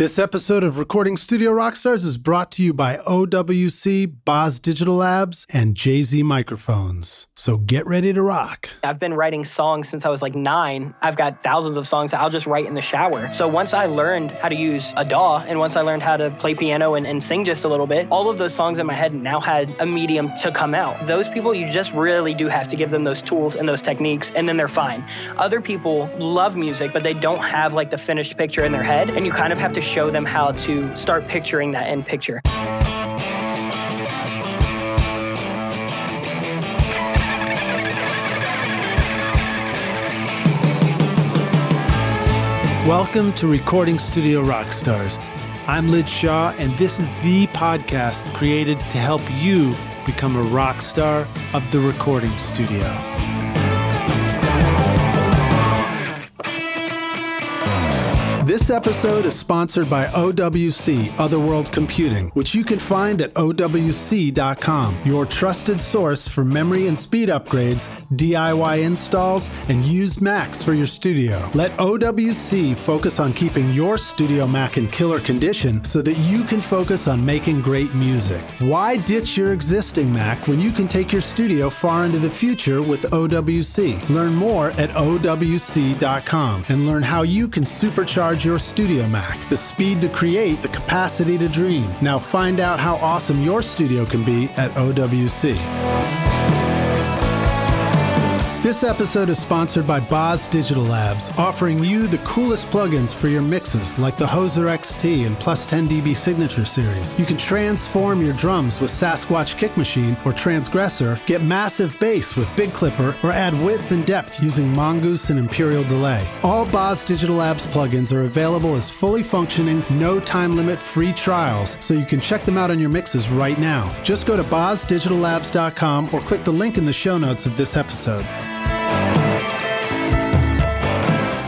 This episode of Recording Studio Rockstars is brought to you by OWC, Boz Digital Labs, and JZ Microphones. So get ready to rock. I've been writing songs since I was like nine. I've got thousands of songs that I'll just write in the shower. So once I learned how to use a DAW and once I learned how to play piano and, and sing just a little bit, all of those songs in my head now had a medium to come out. Those people, you just really do have to give them those tools and those techniques, and then they're fine. Other people love music, but they don't have like the finished picture in their head, and you kind of have to show them how to start picturing that end picture. Welcome to Recording Studio Rockstars. I'm Lij Shaw, and this is the podcast created to help you become a rock star of the recording studio. This episode is sponsored by OWC, Other World Computing, which you can find at OWC.com, your trusted source for memory and speed upgrades, DIY installs, and used Macs for your studio. Let OWC focus on keeping your studio Mac in killer condition so that you can focus on making great music. Why ditch your existing Mac when you can take your studio far into the future with OWC? Learn more at OWC.com and learn how you can supercharge your Studio Mac. The speed to create, the capacity to dream. Now find out how awesome your studio can be at OWC. This episode is sponsored by Boz Digital Labs, offering you the coolest plugins for your mixes like the Hoser XT and Plus 10 dB Signature Series. You can transform your drums with Sasquatch Kick Machine or Transgressor, get massive bass with Big Clipper, or add width and depth using Mongoose and Imperial Delay. All Boz Digital Labs plugins are available as fully functioning, no time limit free trials, so you can check them out on your mixes right now. Just go to bozdigitallabs.com or click the link in the show notes of this episode.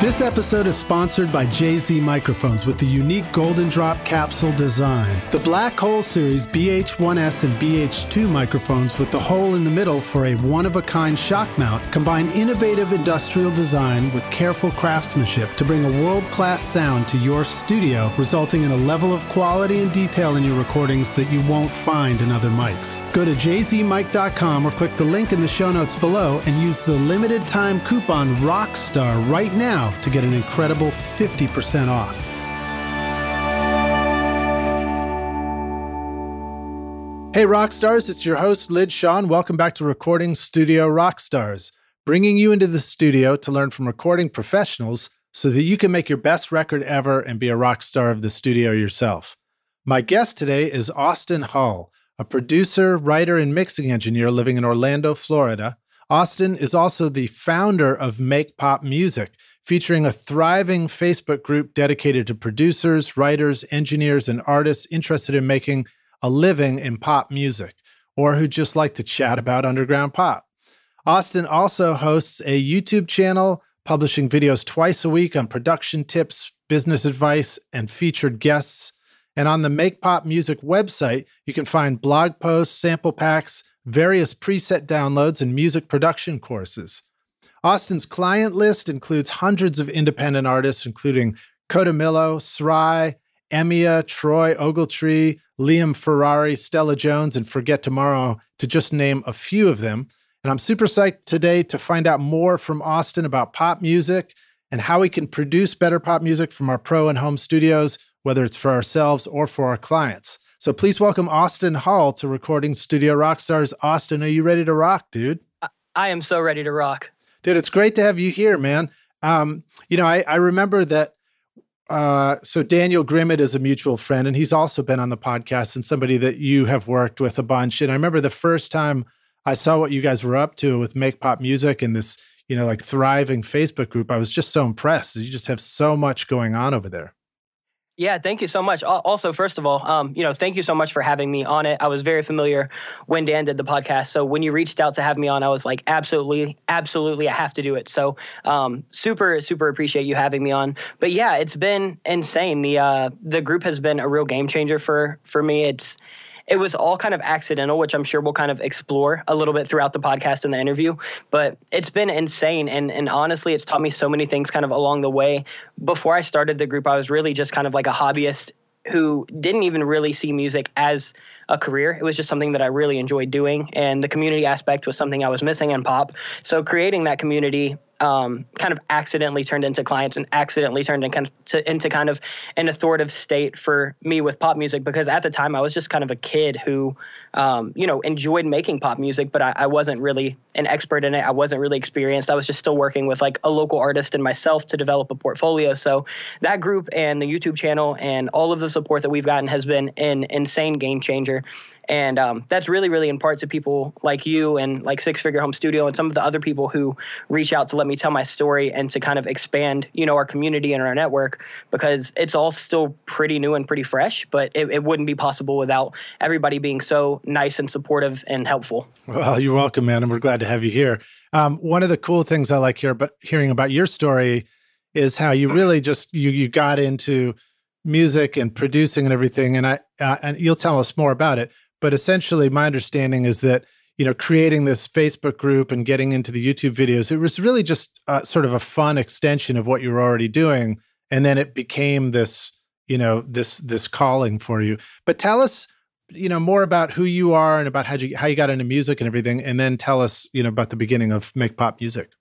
This episode is sponsored by JZ Microphones with the unique Golden Drop capsule design. The Black Hole Series BH1S and BH2 microphones with the hole in the middle for a one of a kind shock mount combine innovative industrial design with careful craftsmanship to bring a world class sound to your studio, resulting in a level of quality and detail in your recordings that you won't find in other mics. Go to jzmic.com or click the link in the show notes below and use the limited time coupon ROCKSTAR right now to get an incredible 50% off. Hey, Rockstars, it's your host, Lij Shaw. Welcome back to Recording Studio Rockstars, bringing you into the studio to learn from recording professionals so that you can make your best record ever and be a rock star of the studio yourself. My guest today is Austin Hull, a producer, writer, and mixing engineer living in Orlando, Florida. Austin is also the founder of Make Pop Music, featuring a thriving Facebook group dedicated to producers, writers, engineers, and artists interested in making a living in pop music or who just like to chat about underground pop. Austin also hosts a YouTube channel publishing videos twice a week on production tips, business advice, and featured guests. And on the Make Pop Music website, you can find blog posts, sample packs, various preset downloads, and music production courses. Austin's client list includes hundreds of independent artists, including Kodamilo, Sry, Emia, Troy Ogletree, Liam Ferrari, Stella Jones, and Forget Tomorrow, to just name a few of them. And I'm super psyched today to find out more from Austin about pop music and how we can produce better pop music from our pro and home studios, whether it's for ourselves or for our clients. So please welcome Austin Hull to Recording Studio Rockstars. Austin, are you ready to rock, dude? I am so ready to rock. Dude, it's great to have you here, man. Um, you know, I, I remember that. Uh, so Daniel Grimmett is a mutual friend, and he's also been on the podcast and somebody that you have worked with a bunch. And I remember the first time I saw what you guys were up to with Make Pop Music and this, you know, like thriving Facebook group. I was just so impressed. You just have so much going on over there. Yeah, thank you so much. Also, first of all, um, you know, thank you so much for having me on it. I was very familiar when Dan did the podcast, so when you reached out to have me on, I was like, absolutely, absolutely, I have to do it. So, um, super, super appreciate you having me on. But yeah, it's been insane. The uh, the group has been a real game changer for for me. It's it was all kind of accidental, which I'm sure we'll kind of explore a little bit throughout the podcast and the interview. But it's been insane. And, and honestly, it's taught me so many things kind of along the way. Before I started the group, I was really just kind of like a hobbyist who didn't even really see music as a career. It was just something that I really enjoyed doing. And the community aspect was something I was missing in pop. So creating that community um, kind of accidentally turned into clients and accidentally turned in kind of to, into kind of an authoritative state for me with pop music because at the time I was just kind of a kid who, um, you know, enjoyed making pop music, but I, I, wasn't really an expert in it. I wasn't really experienced. I was just still working with like a local artist and myself to develop a portfolio. So that group and the YouTube channel and all of the support that we've gotten has been an insane game changer. And um, that's really, really in part to people like you and like Six Figure Home Studio and some of the other people who reach out to let me tell my story and to kind of expand, you know, our community and our network because it's all still pretty new and pretty fresh, but it, it wouldn't be possible without everybody being so nice and supportive and helpful. Well, you're welcome, man. And we're glad to have you here. Um, one of the cool things I like here, but hearing about your story is how you really just you you got into music and producing and everything and i uh, and you'll tell us more about it but essentially, my understanding is that you know creating this Facebook group and getting into the YouTube videos, it was really just uh, sort of a fun extension of what you were already doing, and then it became this you know this this calling for you. But tell us you know more about who you are and about how you how you got into music and everything. And then tell us you know about the beginning of make pop music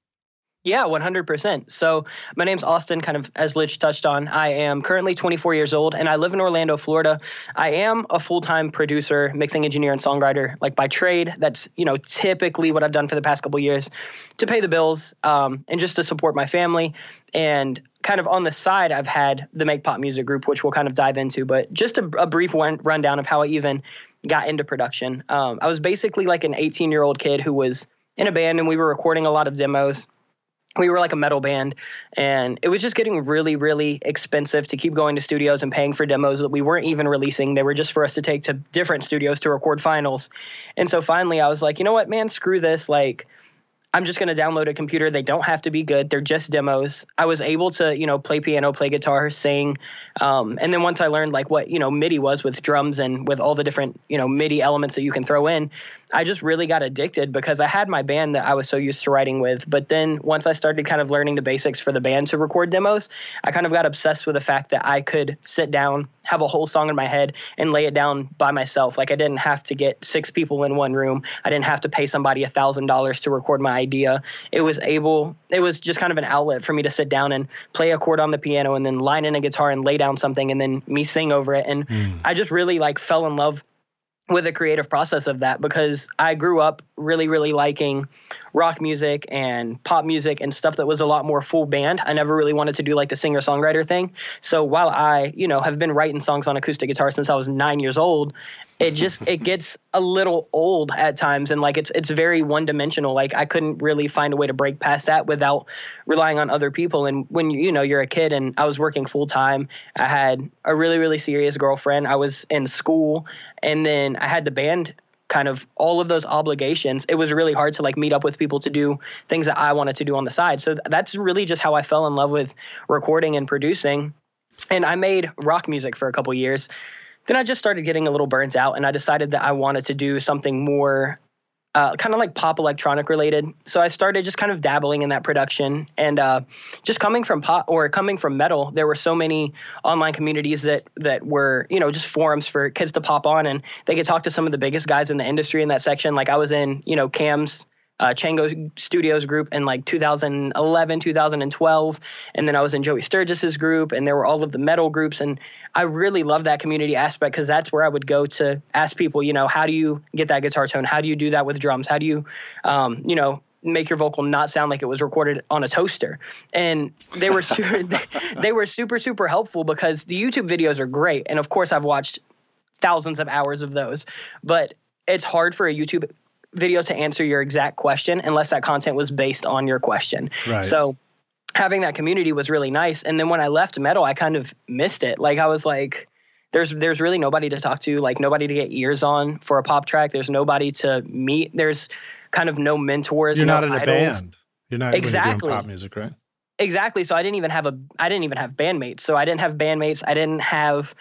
yeah, 100%. So, my name's Austin, kind of as Lij touched on. I am currently 24 years old and I live in Orlando, Florida. I am a full time producer, mixing engineer, and songwriter, like by trade. That's, you know, typically what I've done for the past couple years to pay the bills um, and just to support my family. And kind of on the side, I've had the Make Pop Music Group, which we'll kind of dive into. But just a, a brief one, rundown of how I even got into production. Um, I was basically like an 18 year old kid who was in a band and we were recording a lot of demos we were like a metal band and it was just getting really really expensive to keep going to studios and paying for demos that we weren't even releasing they were just for us to take to different studios to record finals and so finally i was like you know what man screw this like I'm just going to download a computer. They don't have to be good. They're just demos. I was able to, you know, play piano, play guitar, sing. Um, and then once I learned like what, you know, MIDI was with drums and with all the different, you know, MIDI elements that you can throw in, I just really got addicted because I had my band that I was so used to writing with. But then once I started kind of learning the basics for the band to record demos, I kind of got obsessed with the fact that I could sit down, have a whole song in my head, and lay it down by myself. Like I didn't have to get six people in one room. I didn't have to pay somebody a thousand dollars to record my idea. It was able, it was just kind of an outlet for me to sit down and play a chord on the piano and then line in a guitar and lay down something and then me sing over it. And mm. I just really like fell in love with the creative process of that because I grew up really, really liking rock music and pop music and stuff that was a lot more full band. I never really wanted to do like the singer songwriter thing. So while I, you know, have been writing songs on acoustic guitar since I was nine years old, it just it gets a little old at times and like it's it's very one dimensional. Like I couldn't really find a way to break past that without relying on other people. And when you know you're a kid and I was working full time, I had a really really serious girlfriend. I was in school, and then I had the band kind of all of those obligations it was really hard to like meet up with people to do things that i wanted to do on the side. So that's really just how i fell in love with recording and producing. And i made rock music for a couple years. Then i just started getting a little burnt out and i decided that i wanted to do something more uh, kind of like pop electronic related. So I started just kind of dabbling in that production, and uh, just coming from pop or coming from metal, there were so many online communities that that were you know just forums for kids to pop on, and they could talk to some of the biggest guys in the industry in that section. Like I was in you know Cam's uh, Chango Studios group in like 2011, 2012. And then I was in Joey Sturgis's group, and there were all of the metal groups. And I really love that community aspect because that's where I would go to ask people, you know, how do you get that guitar tone? How do you do that with drums? How do you, um, you know, make your vocal not sound like it was recorded on a toaster and they were super, they, they were super super helpful because the youtube videos are great and of course i've watched thousands of hours of those but it's hard for a youtube video to answer your exact question unless that content was based on your question. Right. So having that community was really nice. And then when I left metal, I kind of missed it. Like I was like, there's there's really nobody to talk to, like nobody to get ears on for a pop track. There's nobody to meet. There's kind of no mentors. You're no not in idols. a band. You're not exactly doing pop music, right? exactly. So I didn't even have a I didn't even have bandmates. So I didn't have bandmates. I didn't have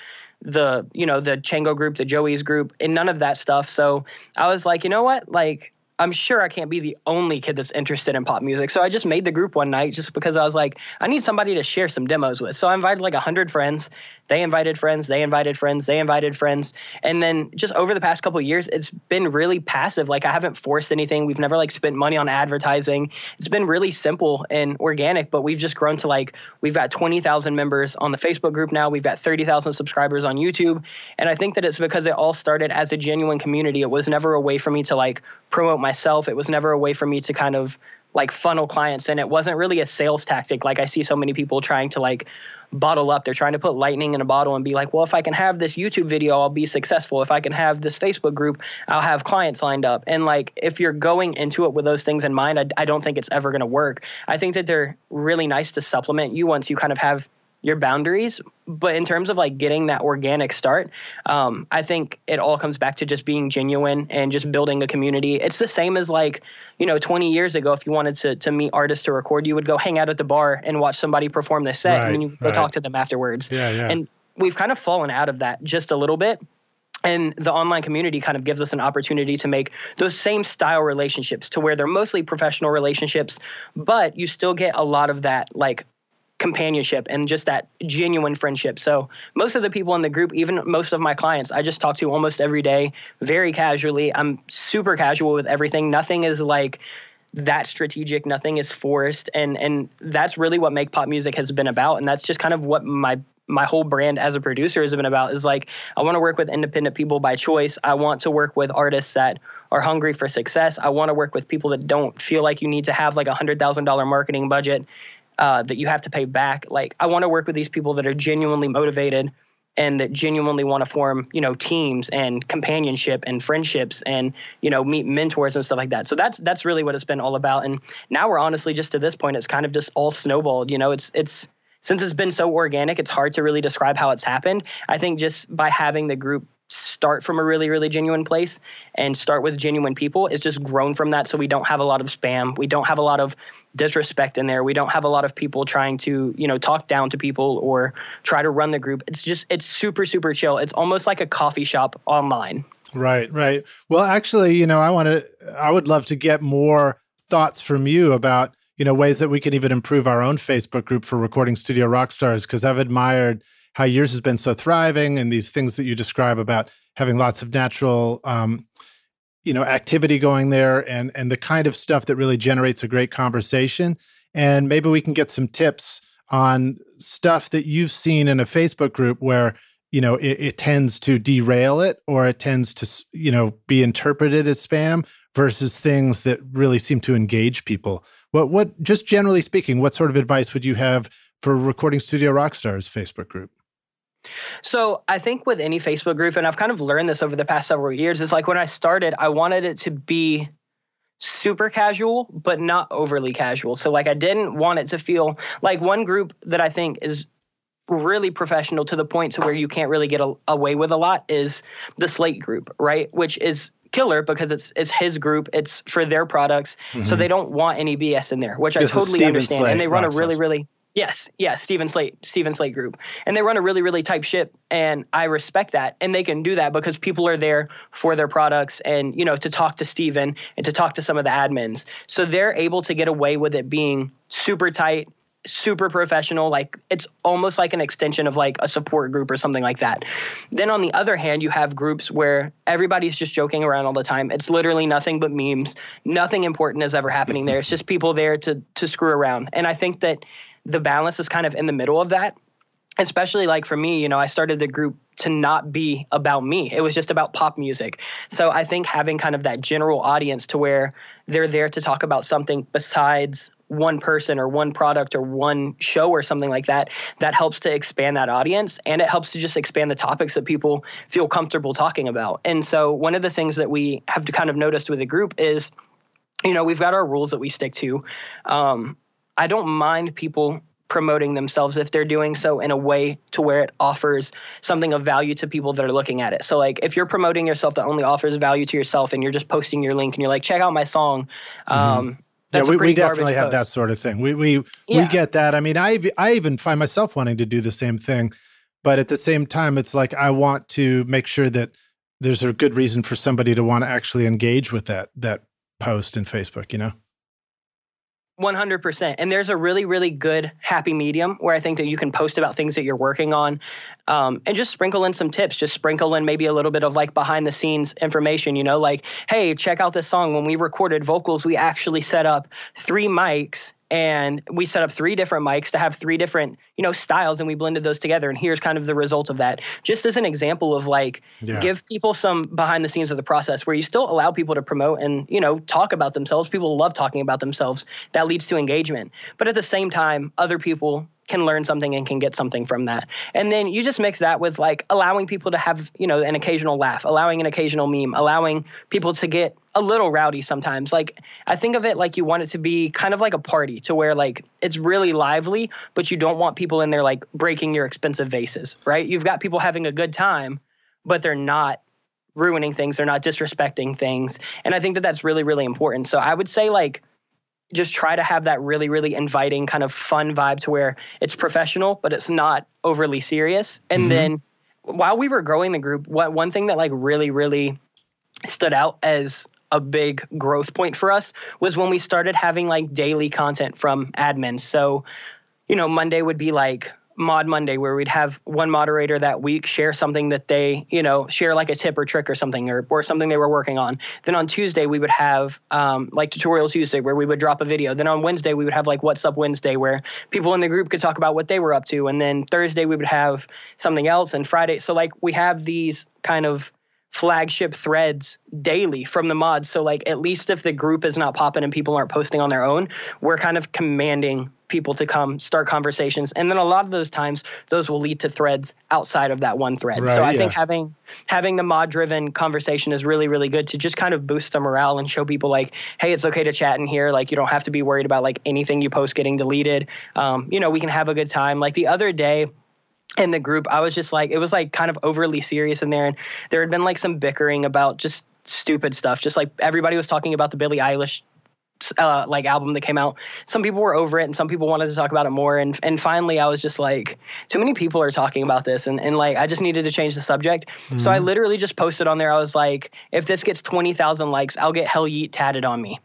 the you know the Chango group, the Joey's group, and none of that stuff. So I was like, you know what, like I'm sure I can't be the only kid that's interested in pop music. So I just made the group one night just because I was like, I need somebody to share some demos with. So I invited like 100 friends. They invited friends, they invited friends, they invited friends. And then just over the past couple years, it's been really passive. Like I haven't forced anything. We've never like spent money on advertising. It's been really simple and organic, but we've just grown to like we've got 20,000 members on the Facebook group now. We've got 30,000 subscribers on YouTube. And I think that it's because it all started as a genuine community. It was never a way for me to like promote myself. It was never a way for me to kind of like funnel clients and it wasn't really a sales tactic like i see so many people trying to like bottle up. They're trying to put lightning in a bottle and be like, well, if I can have this YouTube video, I'll be successful. If I can have this Facebook group, I'll have clients lined up. And like, if you're going into it with those things in mind, I, I don't think it's ever going to work. I think that they're really nice to supplement you once you kind of have your boundaries. But in terms of like getting that organic start, um, I think it all comes back to just being genuine and just building a community. It's the same as like, you know, 20 years ago, if you wanted to to meet artists to record, you would go hang out at the bar and watch somebody perform their set, right, and then you go right. talk to them afterwards. Yeah, yeah. And we've kind of fallen out of that just a little bit and the online community kind of gives us an opportunity to make those same style relationships to where they're mostly professional relationships but you still get a lot of that like companionship and just that genuine friendship. So most of the people in the group, even most of my clients, I just talk to almost every day, very casually. I'm super casual with everything. Nothing is like that strategic. Nothing is forced, and and that's really what make pop music has been about. And that's just kind of what my my whole brand as a producer has been about is like I want to work with independent people by choice. I want to work with artists that are hungry for success. I want to work with people that don't feel like you need to have like a hundred thousand dollar marketing budget uh, that you have to pay back. Like I want to work with these people that are genuinely motivated and that genuinely want to form, you know, teams and companionship and friendships and you know meet mentors and stuff like that. So that's that's really what it's been all about. And now we're honestly just to this point, it's kind of just all snowballed. You know, it's it's since it's been so organic, it's hard to really describe how it's happened. I think just by having the group start from a really really genuine place and start with genuine people it's just grown from that. So we don't have a lot of spam. We don't have a lot of disrespect in there. We don't have a lot of people trying to you know talk down to people or try to run the group. It's just it's super super chill. It's almost like a coffee shop online. Right right. Well actually you know i want to i would love to get more thoughts from you about you know ways that we can even improve our own facebook group for recording studio rock stars because i've admired how yours has been so thriving and these things that you describe about having lots of natural um, you know activity going there and and the kind of stuff that really generates a great conversation. And maybe we can get some tips on stuff that you've seen in a facebook group where you know it, it tends to derail it or it tends to you know be interpreted as spam versus things that really seem to engage people. What what just generally speaking what sort of advice would you have for recording studio rockstars facebook group so I think with any Facebook group, and I've kind of learned this over the past several years, is like when I started, I wanted it to be super casual, but not overly casual. So like I didn't want it to feel like one group that I think is really professional to the point to where you can't really get a, away with a lot is the Slate group, right? Which is killer because it's it's his group, it's for their products, mm-hmm. so they don't want any BS in there, which this I totally understand. Slate, and they run a really really Yes, yes, Steven Slate, Steven Slate Group, and they run a really, really tight ship, and I respect that, and they can do that because people are there for their products, and you know, to talk to Steven and to talk to some of the admins, so they're able to get away with it being super tight, super professional, like it's almost like an extension of like a support group or something like that. Then on the other hand, you have groups where everybody's just joking around all the time. It's literally nothing but memes. Nothing important is ever happening there. It's just people there to to screw around, and I think that the balance is kind of in the middle of that especially like for me, you know, I started the group to not be about me. It was just about pop music. So I think having kind of that general audience to where they're there to talk about something besides one person or one product or one show or something like that, that helps to expand that audience and it helps to just expand the topics that people feel comfortable talking about. And so one of the things that we have to kind of noticed with the group is, you know, we've got our rules that we stick to. Um, I don't mind people promoting themselves if they're doing so in a way to where it offers something of value to people that are looking at it. So like if you're promoting yourself that only offers value to yourself and you're just posting your link and you're like check out my song mm-hmm. um, That's yeah, we, we definitely have post. that sort of thing. We we yeah. we get that. I mean, I I even find myself wanting to do the same thing, but at the same time, it's like I want to make sure that there's a good reason for somebody to want to actually engage with that that post in Facebook. You know. 100%. And there's a really, really good happy medium where I think that you can post about things that you're working on um, and just sprinkle in some tips. Just sprinkle in maybe a little bit of like behind the scenes information, you know, like, hey, check out this song. When we recorded vocals, we actually set up three mics and we set up three different mics to have three different you know styles and we blended those together and here's kind of the result of that. Just as an example of like yeah. give people some behind the scenes of the process where you still allow people to promote and you know talk about themselves. People love talking about themselves. That leads to engagement. But at the same time other people can learn something and can get something from that. And then you just mix that with like allowing people to have, you know, an occasional laugh, allowing an occasional meme, allowing people to get a little rowdy sometimes. Like I think of it like you want it to be kind of like a party to where like it's really lively, but you don't want people in there like breaking your expensive vases, right? You've got people having a good time, but they're not ruining things, they're not disrespecting things. And I think that that's really really important. So I would say like just try to have that really really inviting kind of fun vibe to where it's professional but it's not overly serious and mm-hmm. then while we were growing the group what one thing that like really really stood out as a big growth point for us was when we started having like daily content from admins so you know monday would be like Mod Monday where we'd have one moderator that week share something that they, you know, share like a tip or trick or something or, or something they were working on. Then on Tuesday, we would have um, like Tutorial Tuesday where we would drop a video. Then on Wednesday, we would have like What's Up Wednesday where people in the group could talk about what they were up to. And then Thursday, we would have something else. And Friday, so like we have these kind of flagship threads daily from the mods. So like at least if the group is not popping and people aren't posting on their own, we're kind of commanding people to come start conversations. And then a lot of those times those will lead to threads outside of that one thread. Right, so i yeah. think having having the mod driven conversation is really really good to just kind of boost the morale and show people like hey it's okay to chat in here. Like you don't have to be worried about like anything you post getting deleted. Um, you know we can have a good time. Like the other day in the group i was just like it was like kind of overly serious in there. And there had been like some bickering about just stupid stuff. Just like everybody was talking about the billie eilish uh, like album that came out. Some people were over it, and some people wanted to talk about it more. And and finally, I was just like, too many people are talking about this, and and like I just needed to change the subject. Mm-hmm. So I mm-hmm. literally just posted on there. I was like, if this gets twenty thousand likes, I'll get Hell Yeet tatted on me.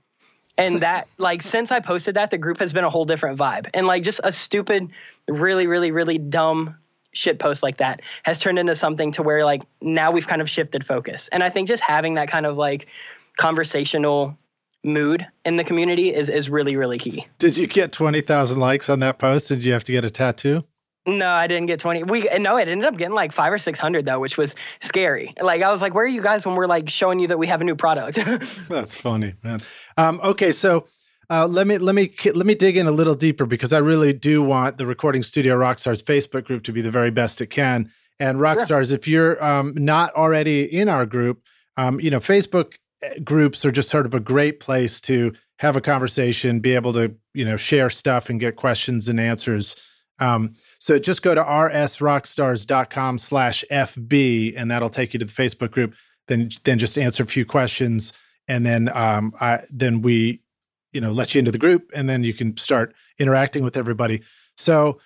And that like since I posted that, the group has been a whole different vibe. And like just a stupid, really, really, really dumb shit post like that has turned into something to where like now we've kind of shifted focus. And I think just having that kind of like conversational mood in the community is is really really key. Did you get twenty thousand likes on that post? Did you have to get a tattoo? No, I didn't get 20. We no, it ended up getting like five or 600 though, which was scary. Like I was like, where are you guys when we're like showing you that we have a new product? That's funny, man. Um, okay, so uh, let me let me let me dig in a little deeper because I really do want the Recording Studio Rockstars Facebook group to be the very best it can. And Rockstars, sure. if you're um, not already in our group, um, you know Facebook groups are just sort of a great place to have a conversation, be able to, you know, share stuff and get questions and answers. Um, so just go to rsrockstars.com slash FB and that'll take you to the Facebook group. Then, then just answer a few questions. And then, um, I, then we, you know, let you into the group and then you can start interacting with everybody. So,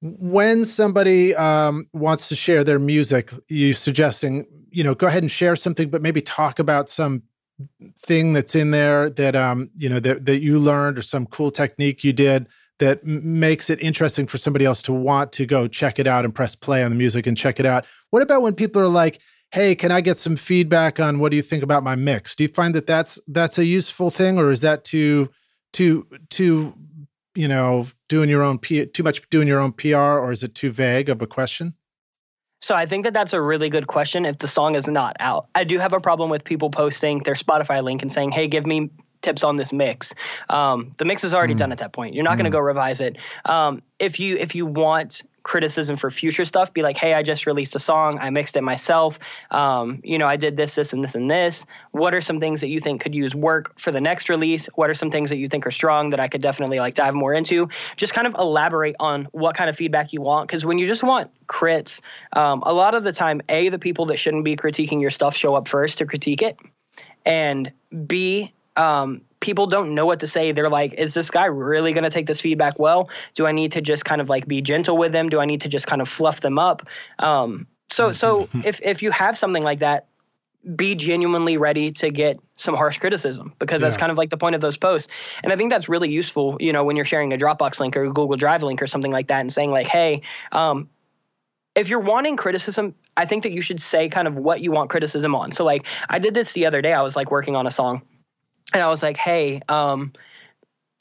when somebody um, wants to share their music, you suggesting you know, go ahead and share something, but maybe talk about some thing that's in there that um, you know that that you learned or some cool technique you did that m- makes it interesting for somebody else to want to go check it out and press play on the music and check it out. What about when people are like, "Hey, can I get some feedback on what do you think about my mix?" Do you find that that's that's a useful thing, or is that too too too you know doing your own P- too much doing your own PR, or is it too vague of a question? So I think that that's a really good question if the song is not out. I do have a problem with people posting their Spotify link and saying, "Hey, give me tips on this mix." Um, the mix is already mm. done at that point. You're not mm. going to go revise it. Um, if you if you want criticism for future stuff be like hey i just released a song i mixed it myself um, you know i did this this and this and this. What are some things that you think could use work for the next release? What are some things that you think are strong that i could definitely like dive more into? Just kind of elaborate on what kind of feedback you want because when you just want crits um, a lot of the time a the people that shouldn't be critiquing your stuff show up first to critique it and b um, people don't know what to say. They're like, is this guy really going to take this feedback well? Do I need to just kind of like be gentle with them? Do I need to just kind of fluff them up? Um, so, so if, if you have something like that, be genuinely ready to get some harsh criticism because yeah. that's kind of like the point of those posts. And I think that's really useful, you know, when you're sharing a Dropbox link or a Google Drive link or something like that and saying like, hey, um, if you're wanting criticism, I think that you should say kind of what you want criticism on. So like I did this the other day. I was like working on a song and I was like, hey, um,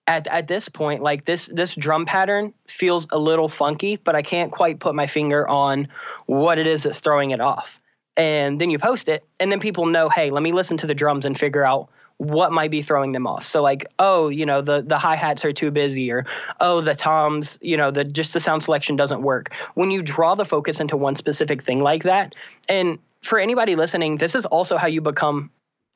at at this point, like this this drum pattern feels a little funky, but I can't quite put my finger on what it is that's throwing it off. And then you post it, and then people know, hey, let me listen to the drums and figure out what might be throwing them off. So like, oh, you know, the the hi hats are too busy, or oh, the toms, you know, the just the sound selection doesn't work. When you draw the focus into one specific thing like that, and for anybody listening, this is also how you become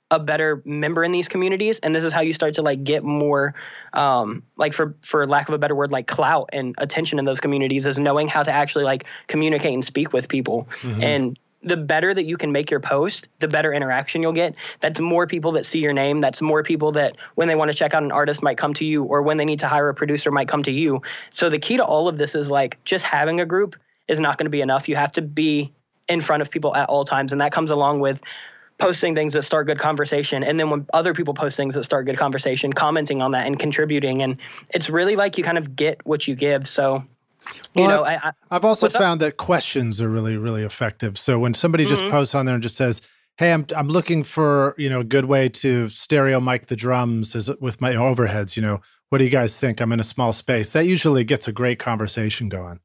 a better member in these communities and this is how you start to like get more um like for for lack of a better word like clout and attention in those communities is knowing how to actually like communicate and speak with people mm-hmm. and the better that you can make your post, the better interaction you'll get. That's more people that see your name. That's more people that when they want to check out an artist might come to you or when they need to hire a producer might come to you. So the key to all of this is like just having a group is not going to be enough. You have to be in front of people at all times and that comes along with posting things that start good conversation and then when other people post things that start good conversation commenting on that and contributing and it's really like you kind of get what you give so well, you know, I've, I, have also found that questions are really, really effective. So when somebody mm-hmm. just posts on there and just says, "Hey, I'm I'm looking for you know a good way to stereo mic the drums as, with my overheads," you know, what do you guys think? I'm in a small space. That usually gets a great conversation going.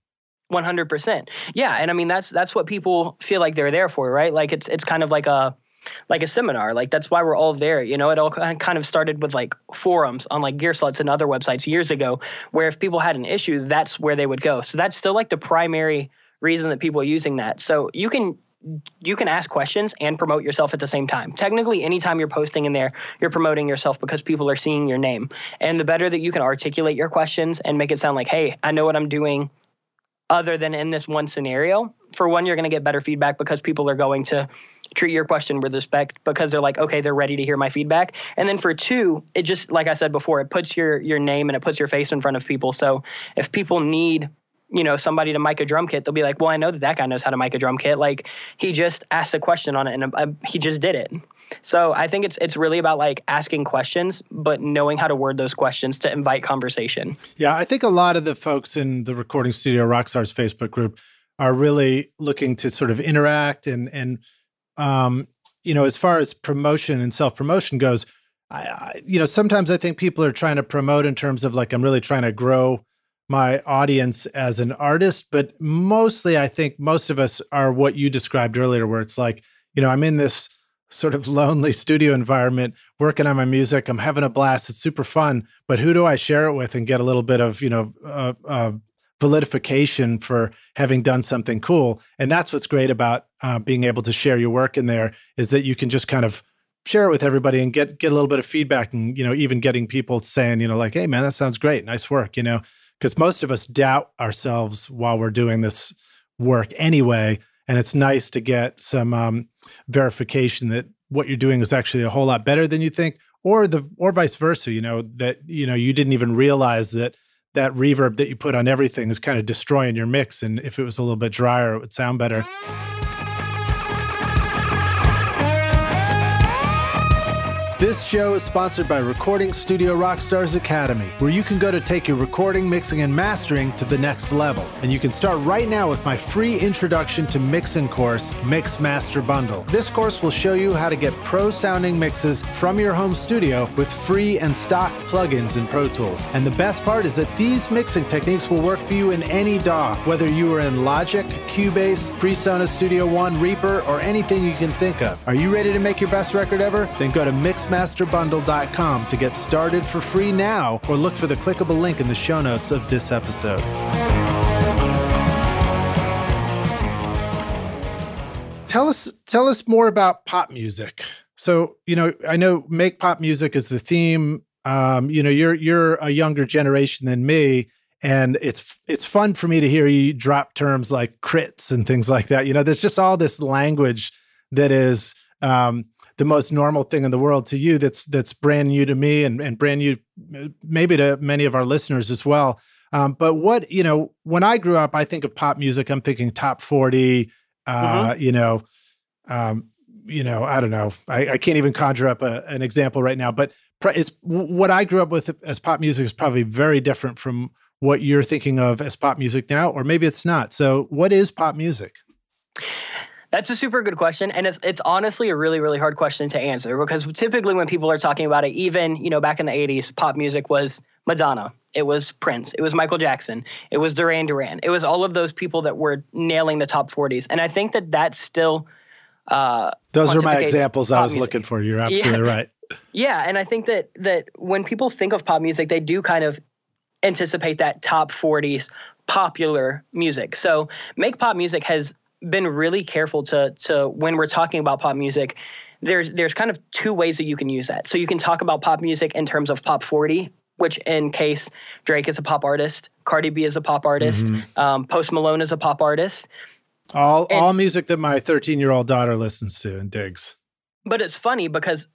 100%. Yeah, and I mean that's that's what people feel like they're there for, right? Like it's it's kind of like a like a seminar. Like that's why we're all there. You know, it all kind of started with like forums on like Gear Gearslutz and other websites years ago, where if people had an issue, that's where they would go. So that's still like the primary reason that people are using that. So you can you can ask questions and promote yourself at the same time. Technically, anytime you're posting in there, you're promoting yourself because people are seeing your name. And the better that you can articulate your questions and make it sound like, hey, I know what I'm doing other than in this one scenario, for one, you're going to get better feedback because people are going to treat your question with respect because they're like, okay, they're ready to hear my feedback. And then for two, it just like I said before, it puts your your name and it puts your face in front of people. So if people need you know somebody to mic a drum kit they'll be like well i know that that guy knows how to mic a drum kit like he just asked a question on it and uh, he just did it so i think it's it's really about like asking questions but knowing how to word those questions to invite conversation yeah i think a lot of the folks in the recording studio rockstars facebook group are really looking to sort of interact and and um, you know, as far as promotion and self promotion goes, I, I, you know, sometimes I think people are trying to promote in terms of like I'm really trying to grow my audience as an artist, but mostly I think most of us are what you described earlier, where it's like, you know, I'm in this sort of lonely studio environment working on my music. I'm having a blast. It's super fun, but who do I share it with and get a little bit of, you know, uh, uh, validification for having done something cool. And that's what's great about uh, being able to share your work in there is that you can just kind of share it with everybody and get get a little bit of feedback and you know even getting people saying you know like hey man that sounds great. Nice work you know? Because most of us doubt ourselves while we're doing this work anyway. And it's nice to get some um, verification that what you're doing is actually a whole lot better than you think or the or vice versa you know that you know you didn't even realize that that reverb that you put on everything is kind of destroying your mix. And if it was a little bit drier, it would sound better. This show is sponsored by Recording Studio Rockstars Academy, where you can go to take your recording, mixing, and mastering to the next level. And you can start right now with my free introduction to mixing course, Mix Master Bundle. This course will show you how to get pro sounding mixes from your home studio with free and stock plugins in Pro Tools. And the best part is that these mixing techniques will work for you in any DAW, whether you are in Logic, Cubase, PreSonus Studio One, Reaper, or anything you can think of. Are you ready to make your best record ever? Then go to Mix Masterbundle.com to get started for free now or look for the clickable link in the show notes of this episode. Tell us tell us more about pop music. So, you know, I know make pop music is the theme. Um, you know, you're you're a younger generation than me and it's it's fun for me to hear you drop terms like crits and things like that. You know, there's just all this language that is um, the most normal thing in the world to you that's that's brand new to me and, and brand new maybe to many of our listeners as well. Um, but what you know when i grew up i think of pop music i'm thinking top 40 uh, mm-hmm. you know um, you know i don't know. I, I can't even conjure up a, an example right now but it's what i grew up with as pop music is probably very different from what you're thinking of as pop music now or maybe it's not. So what is pop music that's a super good question, and it's it's honestly a really really hard question to answer because typically when people are talking about it, even you know back in the '80s, pop music was Madonna, it was Prince, it was Michael Jackson, it was Duran Duran, it was all of those people that were nailing the top 40s, and I think that that's still. Uh, those are my examples I was music. looking for. You're absolutely yeah. right. Yeah, and I think that that when people think of pop music, they do kind of anticipate that top 40s popular music. So, make pop music has been really careful to to when we're talking about pop music there's there's kind of two ways that you can use that. So you can talk about pop music in terms of pop 40, which in case Drake is a pop artist, Cardi B is a pop artist, mm-hmm. um, Post Malone is a pop artist. All and, all music that my 13 year old daughter listens to and digs. But it's funny because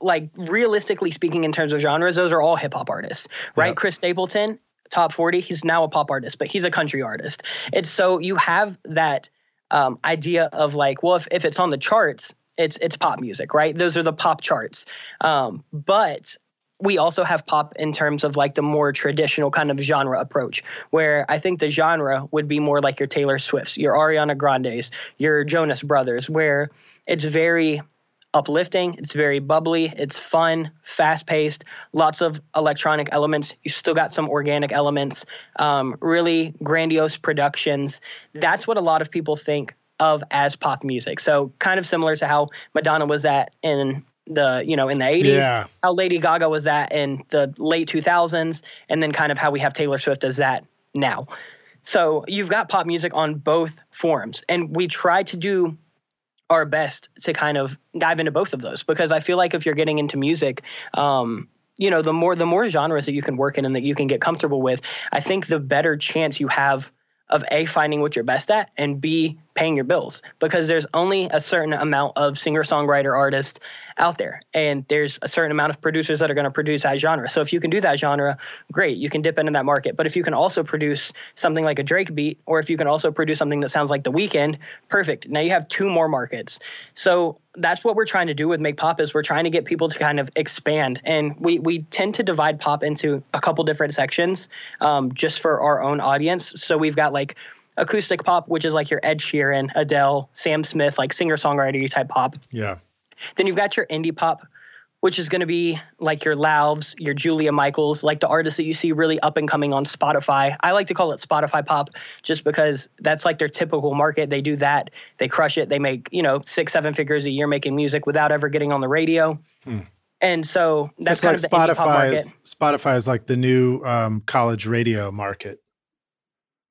like realistically speaking in terms of genres those are all hip hop artists right yep. chris stapleton top 40 he's now a pop artist but he's a country artist it's so you have that um, idea of like, well, if, if it's on the charts, it's it's pop music, right? Those are the pop charts. Um, but we also have pop in terms of like the more traditional kind of genre approach, where I think the genre would be more like your Taylor Swifts, your Ariana Grandes, your Jonas Brothers, where it's very uplifting. It's very bubbly. It's fun, fast paced, lots of electronic elements. You still got some organic elements, um, really grandiose productions. That's what a lot of people think of as pop music. So kind of similar to how Madonna was at in the you know in the 80s yeah. how lady gaga was at in the late 2000s and then kind of how we have taylor swift as that now so you've got pop music on both forms and we try to do our best to kind of dive into both of those. Because I feel like if you're getting into music, um, you know, the more the more genres that you can work in and that you can get comfortable with, I think the better chance you have of a finding what you're best at and b paying your bills. Because there's only a certain amount of singer songwriter artists out there. And there's a certain amount of producers that are going to produce that genre. So if you can do that genre great you can dip into that market. But if you can also produce something like a drake beat or if you can also produce something that sounds like the Weeknd perfect. Now you have two more markets. So that's what we're trying to do with make pop is we're trying to get people to kind of expand. And we we tend to divide pop into a couple different sections um, just for our own audience. So we've got like acoustic pop which is like your ed sheeran adele sam smith like singer songwriter type pop. Yeah then you've got your indie pop, which is going to be like your Lauvs, your Julia Michaels, like the artists that you see really up and coming on Spotify. I like to call it Spotify pop just because that's like their typical market. They do that, they crush it, they make, you know, six, seven figures a year making music without ever getting on the radio. Hmm. And so that's it's kind like of the Spotify is, Spotify is like the new um, college radio market.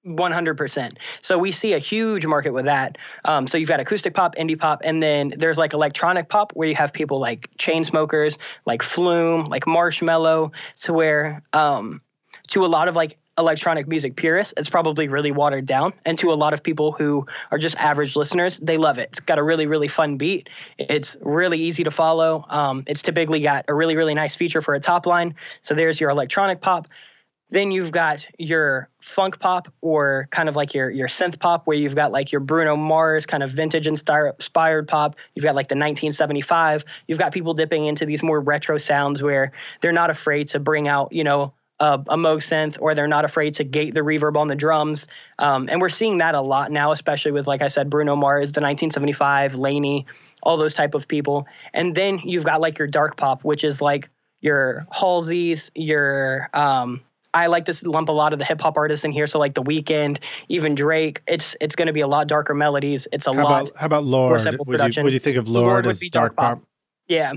100%. So we see a huge market with that. Um, so you've got acoustic pop, indie pop, and then there's like electronic pop where you have people like Chainsmokers, like Flume, like Marshmello, to where um, to a lot of like electronic music purists, it's probably really watered down. And to a lot of people who are just average listeners, they love it. It's got a really, really fun beat. It's really easy to follow. Um, it's typically got a really, really nice feature for a top line. So there's your electronic pop. Then you've got your funk pop or kind of like your your synth pop where you've got like your Bruno Mars kind of vintage inspired pop. You've got like the 1975. You've got people dipping into these more retro sounds where they're not afraid to bring out, you know, a, a Moog synth or they're not afraid to gate the reverb on the drums. Um, and we're seeing that a lot now, especially with, like I said, Bruno Mars, the 1975, LANY, all those type of people. And then you've got like your dark pop, which is like your Halsey's, your um, I like to lump a lot of the hip hop artists in here. So like The Weeknd, even Drake. It's it's going to be a lot darker melodies. It's a how lot. About, how about Lorde? Would you, would you think of Lorde, Lorde as dark, dark pop? pop? Yeah,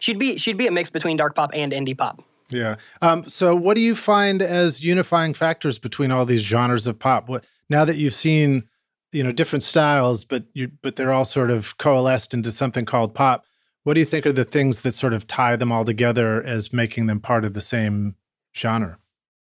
she'd be she'd be a mix between dark pop and indie pop. Yeah. Um, so what do you find as unifying factors between all these genres of pop? What now that you've seen, you know, different styles, but you but they're all sort of coalesced into something called pop. What do you think are the things that sort of tie them all together as making them part of the same genre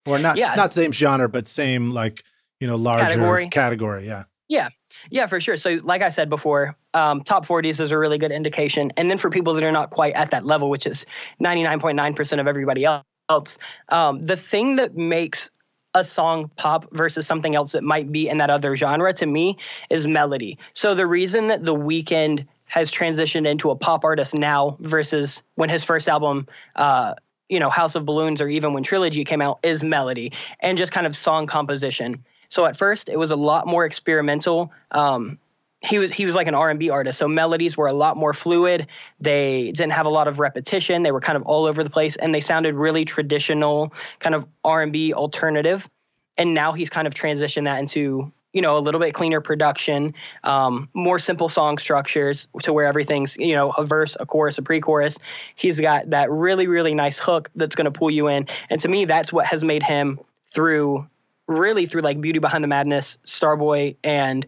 or not yeah. not same genre but same like you know larger category, category yeah Yeah, yeah, for sure. So, like I said before, um, top 40s is a really good indication. And then for people that are not quite at that level, which is 99.9% of everybody else, um, the thing that makes a song pop versus something else that might be in that other genre to me is melody. So the reason that The Weeknd has transitioned into a pop artist now versus when his first album uh, you know house of balloons or even when trilogy came out is melody and just kind of song composition. So at first it was a lot more experimental. Um, he was he was like an R&B artist. So melodies were a lot more fluid. They didn't have a lot of repetition. They were kind of all over the place and they sounded really traditional kind of R&B alternative. And now he's kind of transitioned that into you know a little bit cleaner production um, more simple song structures to where everything's you know a verse a chorus a pre-chorus he's got that really really nice hook that's going to pull you in and to me that's what has made him through really through like beauty behind the madness starboy and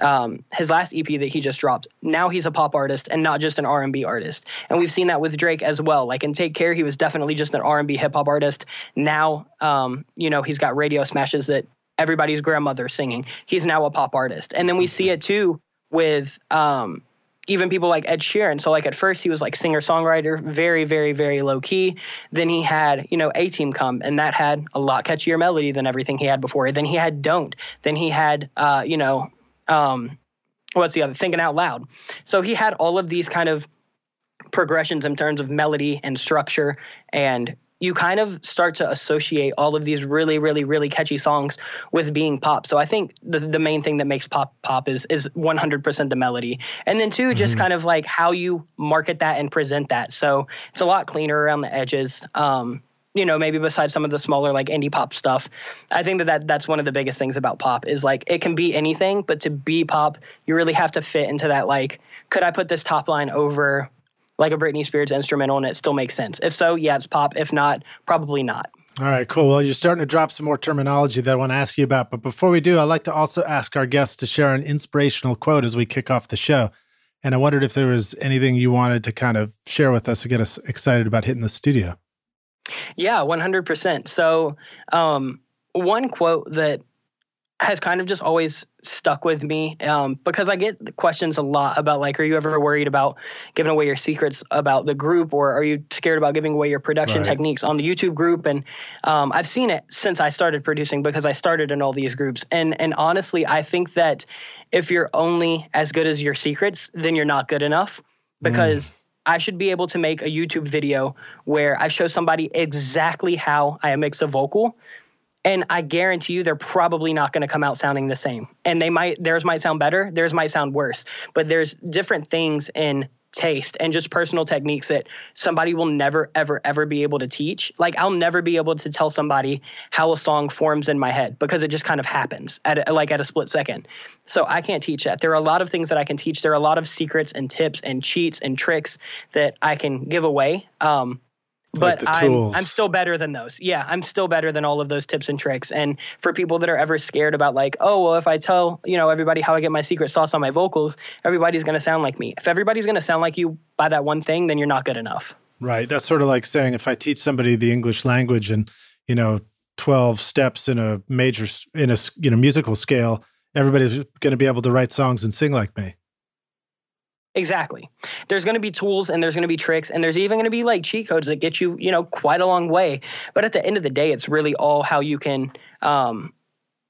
um, his last EP that he just dropped. Now he's a pop artist and not just an R&B artist. And we've seen that with Drake as well. Like in Take Care, he was definitely just an R&B hip hop artist. Now, um, you know, he's got radio smashes that everybody's grandmother singing. He's now a pop artist. And then we see it too with um, even people like Ed Sheeran. So like at first he was like singer songwriter, very very very low key. Then he had you know A Team come, and that had a lot catchier melody than everything he had before. Then he had Don't. Then he had uh, you know um, what's the other Thinking Out Loud. So he had all of these kind of progressions in terms of melody and structure and you kind of start to associate all of these really, really, really catchy songs with being pop. So I think the, the main thing that makes pop pop is is 100% the melody, and then 2 mm-hmm. just kind of like how you market that and present that. So it's a lot cleaner around the edges. Um, you know, maybe besides some of the smaller like indie pop stuff, I think that, that that's one of the biggest things about pop is like it can be anything, but to be pop, you really have to fit into that like, could I put this top line over like a Britney Spears instrumental and it still makes sense? If so, yeah, it's pop. If not, probably not. All right, cool. Well, you're starting to drop some more terminology that I want to ask you about. But before we do, I'd like to also ask our guests to share an inspirational quote as we kick off the show. And I wondered if there was anything you wanted to kind of share with us to get us excited about hitting the studio. Yeah, 100%. So, um, one quote that has kind of just always stuck with me um, because I get questions a lot about like, are you ever worried about giving away your secrets about the group, or are you scared about giving away your production right. techniques on the YouTube group? And um, I've seen it since I started producing because I started in all these groups. And and honestly, I think that if you're only as good as your secrets, then you're not good enough because. Mm. I should be able to make a YouTube video where I show somebody exactly how I mix a vocal and I guarantee you they're probably not going to come out sounding the same. And they might theirs might sound better, theirs might sound worse. But there's different things in taste and just personal techniques that somebody will never ever ever be able to teach. Like I'll never be able to tell somebody how a song forms in my head because it just kind of happens at a, like at a split second. So I can't teach that. There are a lot of things that I can teach. There are a lot of secrets and tips and cheats and tricks that I can give away. Um, but like I'm I'm still better than those. Yeah, I'm still better than all of those tips and tricks. And for people that are ever scared about like, oh well, if I tell you know everybody how I get my secret sauce on my vocals, everybody's gonna sound like me. If everybody's gonna sound like you by that one thing, then you're not good enough. Right. That's sort of like saying if I teach somebody the English language and you know 12 steps in a major in a you know musical scale, everybody's going to be able to write songs and sing like me. Exactly. There's going to be tools and there's going to be tricks and there's even going to be like cheat codes that get you, you know, quite a long way. But at the end of the day, it's really all how you can um,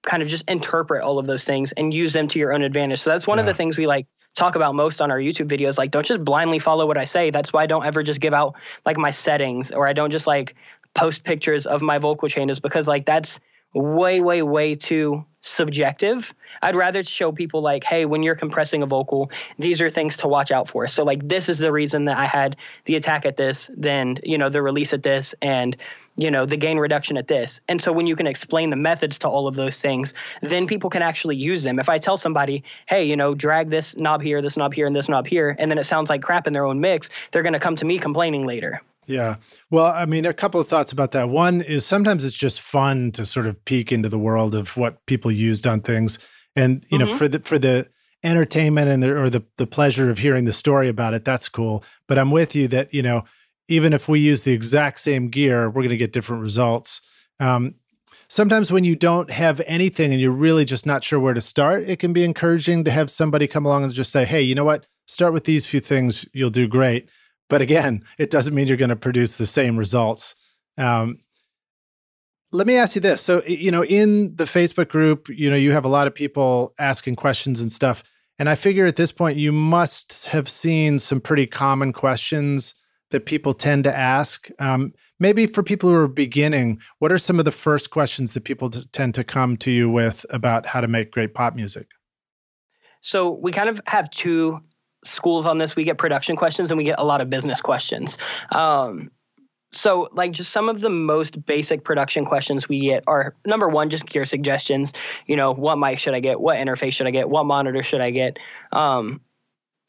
kind of just interpret all of those things and use them to your own advantage. So that's one yeah. of the things we like talk about most on our YouTube videos. Like, don't just blindly follow what I say. That's why I don't ever just give out like my settings or I don't just like post pictures of my vocal changes because like that's way, way, way too subjective. I'd rather show people like, hey, when you're compressing a vocal, these are things to watch out for. So like this is the reason that I had the attack at this, then you know the release at this, and you know the gain reduction at this. And so when you can explain the methods to all of those things, then people can actually use them. If I tell somebody, hey, you know, drag this knob here, this knob here, and this knob here, and then it sounds like crap in their own mix, they're going to come to me complaining later. Yeah. Well, I mean, a couple of thoughts about that. One is sometimes it's just fun to sort of peek into the world of what people used on things, and you mm-hmm. know, for the for the entertainment and the or the the pleasure of hearing the story about it, that's cool. But I'm with you that you know, even if we use the exact same gear, we're going to get different results. Um, sometimes when you don't have anything and you're really just not sure where to start, it can be encouraging to have somebody come along and just say, hey, you know what? Start with these few things, you'll do great. But again, it doesn't mean you're going to produce the same results. Um, let me ask you this. So, you know, in the Facebook group, you know, you have a lot of people asking questions and stuff. And I figure at this point, you must have seen some pretty common questions that people tend to ask. Um, maybe for people who are beginning, what are some of the first questions that people t- tend to come to you with about how to make great pop music? So we kind of have two schools on this. We get production questions and we get a lot of business questions. Um, so like just some of the most basic production questions we get are number one just gear suggestions. You know what mic should i get? What interface should i get? What monitor should i get? Um,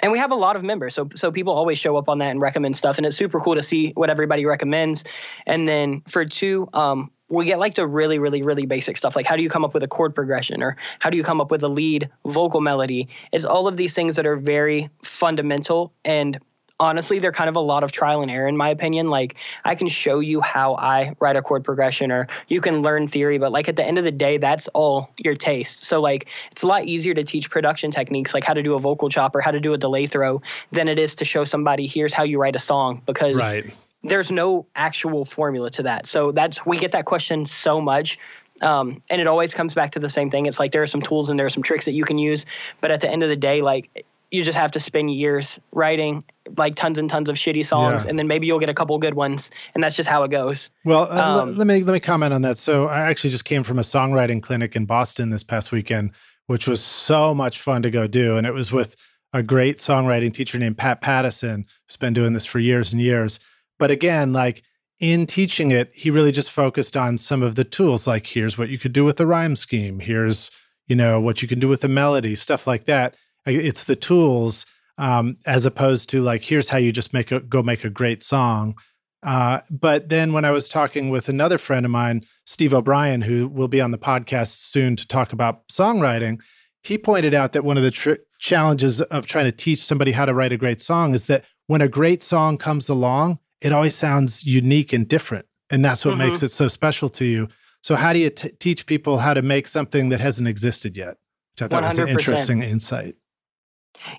and we have a lot of members. So so people always show up on that and recommend stuff. And it's super cool to see what everybody recommends. And then for two um, we get like the really really really basic stuff like how do you come up with a chord progression or how do you come up with a lead vocal melody? It's all of these things that are very fundamental and honestly they're kind of a lot of trial and error in my opinion. Like i can show you how i write a chord progression or you can learn theory but like at the end of the day that's all your taste. So like it's a lot easier to teach production techniques like how to do a vocal chop or how to do a delay throw than it is to show somebody here's how you write a song because right. There's no actual formula to that so that's we get that question so much um, and it always comes back to the same thing. It's like there are some tools and there are some tricks that you can use, but at the end of the day, like you just have to spend years writing like tons and tons of shitty songs yeah. and then maybe you'll get a couple good ones and that's just how it goes well uh, um, let me let me comment on that so i actually just came from a songwriting clinic in boston this past weekend which was so much fun to go do and it was with a great songwriting teacher named pat pattison who's been doing this for years and years but again like in teaching it he really just focused on some of the tools like here's what you could do with the rhyme scheme here's you know what you can do with the melody stuff like that it's the tools um, as opposed to like here's how you just make a go make a great song. Uh, but then when I was talking with another friend of mine, Steve O'Brien, who will be on the podcast soon to talk about songwriting, he pointed out that one of the tr- challenges of trying to teach somebody how to write a great song is that when a great song comes along, it always sounds unique and different. And that's what mm-hmm. makes it so special to you. So, how do you t- teach people how to make something that hasn't existed yet? Which I thought 100%. was an interesting insight.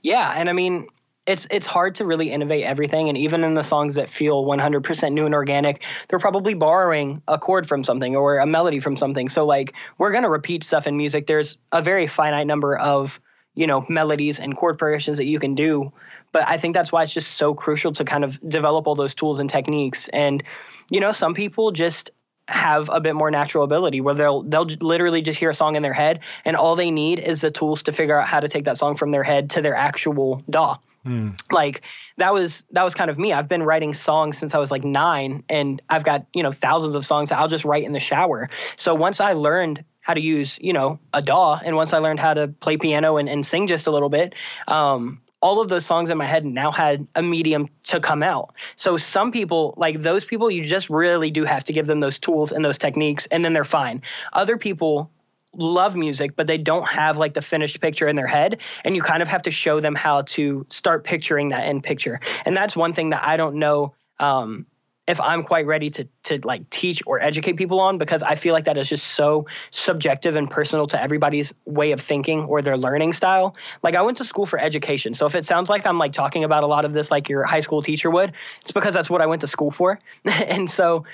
Yeah, and I mean, it's it's hard to really innovate everything and even in the songs that feel 100% new and organic they're probably borrowing a chord from something or a melody from something so like we're going to repeat stuff in music there's a very finite number of you know melodies and chord progressions that you can do but i think that's why it's just so crucial to kind of develop all those tools and techniques and you know some people just have a bit more natural ability where they'll they'll literally just hear a song in their head and all they need is the tools to figure out how to take that song from their head to their actual DAW. Mm. Like that was that was kind of me. I've been writing songs since I was like 9 and I've got, you know, thousands of songs that I'll just write in the shower. So once I learned how to use, you know, a DAW and once I learned how to play piano and, and sing just a little bit, um, all of those songs in my head now had a medium to come out. So some people, like those people, you just really do have to give them those tools and those techniques, and then they're fine. Other people love music, but they don't have like the finished picture in their head. And you kind of have to show them how to start picturing that end picture. And that's one thing that I don't know um, if I'm quite ready to to like teach or educate people on because I feel like that is just so subjective and personal to everybody's way of thinking or their learning style. Like I went to school for education. So if it sounds like I'm like talking about a lot of this like your high school teacher would, it's because that's what I went to school for. and so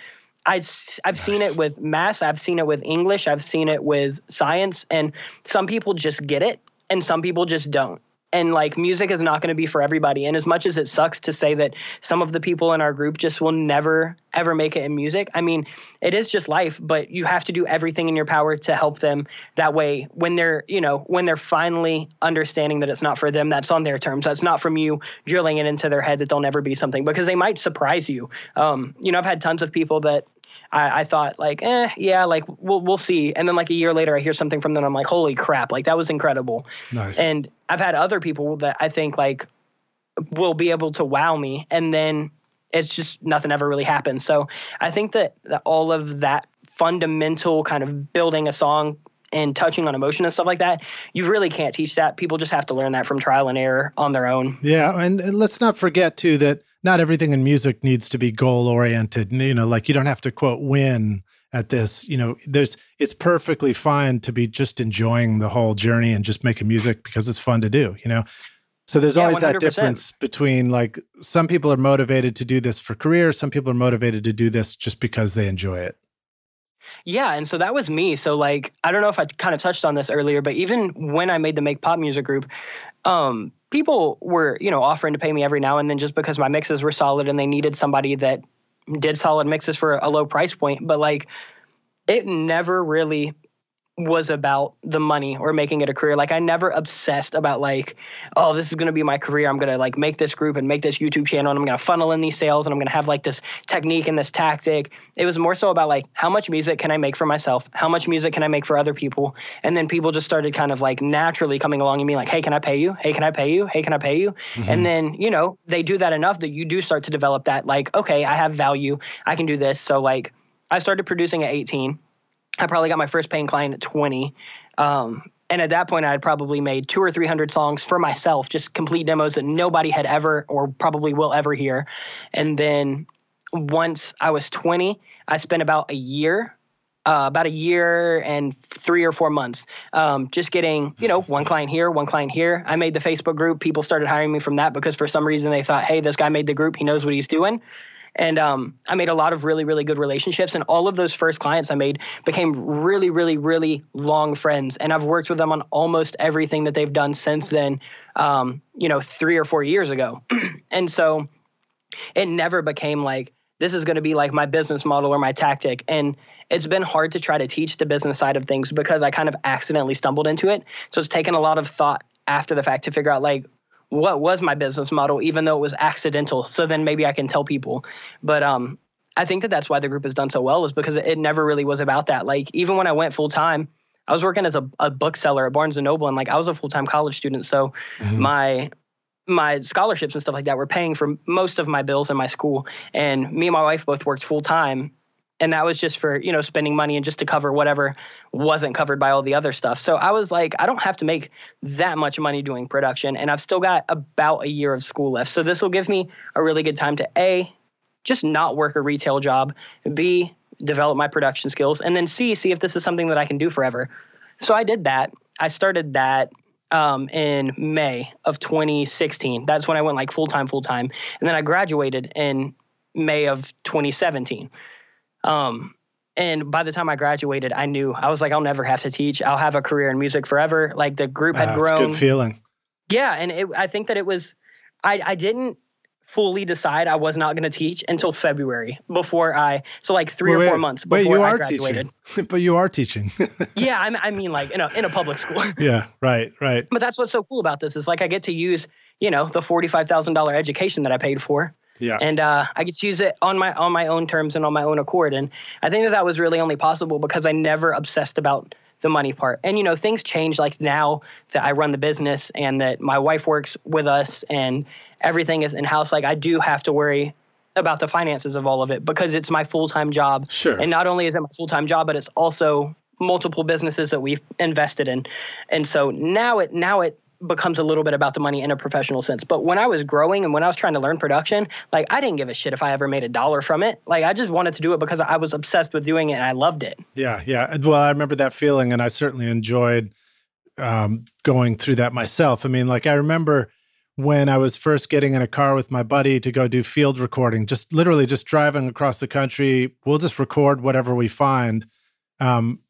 I, I've nice. seen it with math, I've seen it with English, I've seen it with science, and some people just get it and some people just don't and like music is not going to be for everybody. And as much as it sucks to say that some of the people in our group just will never ever make it in music i mean it is just life but you have to do everything in your power to help them. That way when they're you know when they're finally understanding that it's not for them that's on their terms. That's not from you drilling it into their head that they'll never be something because they might surprise you. Um, you know i've had tons of people that I, I, thought like, eh, yeah, like we'll we'll see. And then like a year later, I hear something from them. I'm like, holy crap, like that was incredible. Nice. And I've had other people that I think like will be able to wow me, and then it's just nothing ever really happens. So I think that, that all of that fundamental kind of building a song and touching on emotion and stuff like that, you really can't teach that. People just have to learn that from trial and error on their own. Yeah, and, and let's not forget too that not everything in music needs to be goal oriented. You know, like you don't have to quote win at this, you know, there's it's perfectly fine to be just enjoying the whole journey and just making music because it's fun to do, you know. So there's Yeah, always that 100%. difference between like some people are motivated to do this for career, some people are motivated to do this just because they enjoy it. Yeah, and so that was me. So like I don't know if I kind of touched on this earlier, but even when I made the Make Pop Music group, um, people were, you know, offering to pay me every now and then just because my mixes were solid and they needed somebody that did solid mixes for a low price point. But like it never really was about the money or making it a career. Like I never obsessed about like, oh, this is gonna be my career. I'm gonna like make this group and make this YouTube channel and I'm gonna funnel in these sales and I'm gonna have like this technique and this tactic. It was more so about like how much music can I make for myself? How much music can I make for other people? And then people just started kind of like naturally coming along and being like, hey, can I pay you? Hey, can I pay you? Hey, can I pay you? Mm-hmm. And then, you know, they do that enough that you do start to develop that like, okay, I have value. I can do this. So like I started producing at 18. I probably got my first paying client at 20. Um, and at that point, I had probably made two or 300 songs for myself, just complete demos that nobody had ever or probably will ever hear. And then once I was 20, I spent about a year, uh, about a year and three or four months, um, just getting, you know, one client here, one client here. I made the Facebook group. People started hiring me from that because for some reason they thought, hey, this guy made the group. He knows what he's doing. And um, I made a lot of really, really good relationships. And all of those first clients I made became really, really, really long friends. And I've worked with them on almost everything that they've done since then, um, you know, three or four years ago. and so it never became like, this is going to be like my business model or my tactic. And it's been hard to try to teach the business side of things because I kind of accidentally stumbled into it. So it's taken a lot of thought after the fact to figure out like what was my business model, even though it was accidental. So then maybe I can tell people. But um, I think that that's why the group has done so well is because it never really was about that. Like even when I went full time, I was working as a, a bookseller at Barnes and Noble, and like I was a full time college student. So Mhm. my my scholarships and stuff like that were paying for most of my bills in my school and me and my wife both worked full time and that was just for you know spending money and just to cover whatever wasn't covered by all the other stuff. So i was like i don't have to make that much money doing production and i've still got about a year of school left. So this will give me a really good time to a just not work a retail job b develop my production skills and then c see if this is something that i can do forever. So i did that. I started that um, in May of 2016. That's when I went like full time, full time, and then I graduated in May of 2017. Um, and by the time I graduated, I knew I was like, I'll never have to teach. I'll have a career in music forever. Like the group had a grown. good feeling. Yeah, and it, I think that it was. I I didn't fully decide I was not going to teach until February before I. So like three Wait, or four wait, months wait, before you I are graduated. teaching, but you are teaching. Yeah, I, I mean like in a in a public school. yeah, right, right. But that's what's so cool about this is like I get to use, you know, the forty-five thousand dollar education that I paid for, Yeah, and uh, I get to use it on my on my own terms and on my own accord. And I think that that was really only possible because I never obsessed about the money part. And you know, things change. Like now that I run the business and that my wife works with us and everything is in house, like I do have to worry about the finances of all of it because it's my full time job. sure. And not only is it my full time job, but it's also multiple businesses that we've invested in. And so now it now it becomes a little bit about the money in a professional sense. But when I was growing and when I was trying to learn production, like I didn't give a shit if I ever made a dollar from it. Like I just wanted to do it because I was obsessed with doing it and I loved it. Yeah, yeah. Well, I remember that feeling, and I certainly enjoyed um, going through that myself. I mean, like I remember when I was first getting in a car with my buddy to go do field recording, just literally just driving across the country. We'll just record whatever we find. Um,